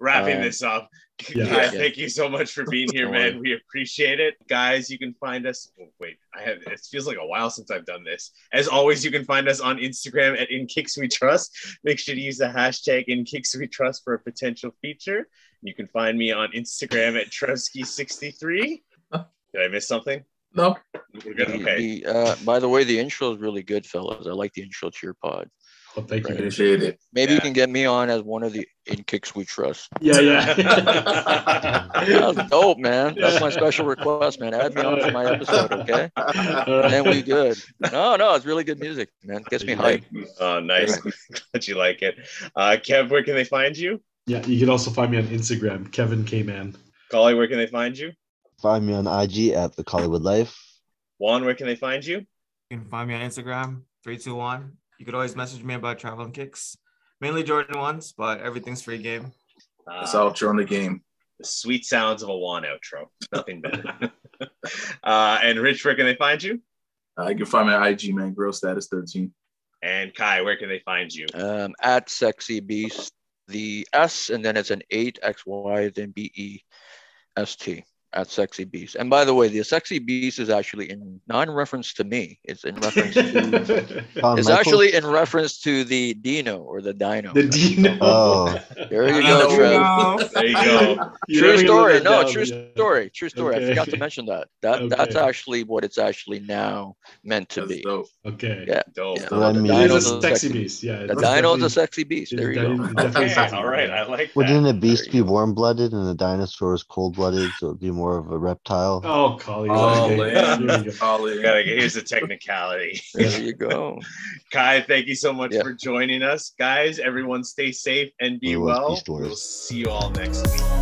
wrapping Uh, this up, Yeah. guys, Yeah. thank you so much for being here, man. We appreciate it, guys. You can find us. oh, wait, I have. It feels like a while since I've done this. As always, you can find us on Instagram at In Kix We Trust. Make sure to use the hashtag In Kix We Trust for a potential feature. You can find me on Instagram at Trevski63. <laughs> Did I miss something? No, We're good. The- Okay. the, uh, by the way, the intro is really good, fellas. I like the intro to your pod. Oh, thank you. appreciate it. Maybe you can get me on as one of the In Kix We Trust. Yeah, yeah. <laughs> That yeah. was dope, man. That's my special request, man. Add me on for my episode, okay? And then we good. No, no, it's really good music, man. Gets me hyped. Oh, nice. Glad you like it. Uh, Kev, where can they find you? Yeah, you can also find me on Instagram, Kevin K Man. Collie, where can they find you? Find me on IG at the Collywood Life. Juan, where can they find you? You can find me on Instagram, 321. You could always message me about traveling kicks. Mainly Jordan ones, but everything's free game. Uh, That's outro on the game. the sweet sounds of a Juan outro. Nothing better. <laughs> uh, and Rich, where can they find you? Uh, you can find my IG, man. Grail status 13. And Kai, where can they find you? Um, at sexy beast, the S, and then it's an eight X Y, then B E S T at sexy beast. And by the way, the sexy beast is actually in not in reference to me. It's in reference to <laughs> Shawn It's Michaels? actually in reference to the Dino or the Dino. the Dino. Oh. there you go, Trev. There you <laughs> go. You True story. No, down, true yeah. story. True story. I forgot to mention that. That that's actually what it's actually now meant to That's be. dope. Okay. Yeah. Dope. Yeah. Let the me- Dino's is a a sexy beast. Yeah. The Dino's a sexy beast. There you go. definitely <laughs> Okay, sexy all beast, right. yeah. I like that. Wouldn't a beast be warm blooded and a dinosaur is cold blooded? So it'd be more more of a reptile. Oh, Collie. Oh, okay. man. There you go. Collie. Gotta here's the technicality. There you go. Kai, thank you so much Yeah. for joining us. Guys, everyone stay safe and be Otherwise, well. We'll see you all next week.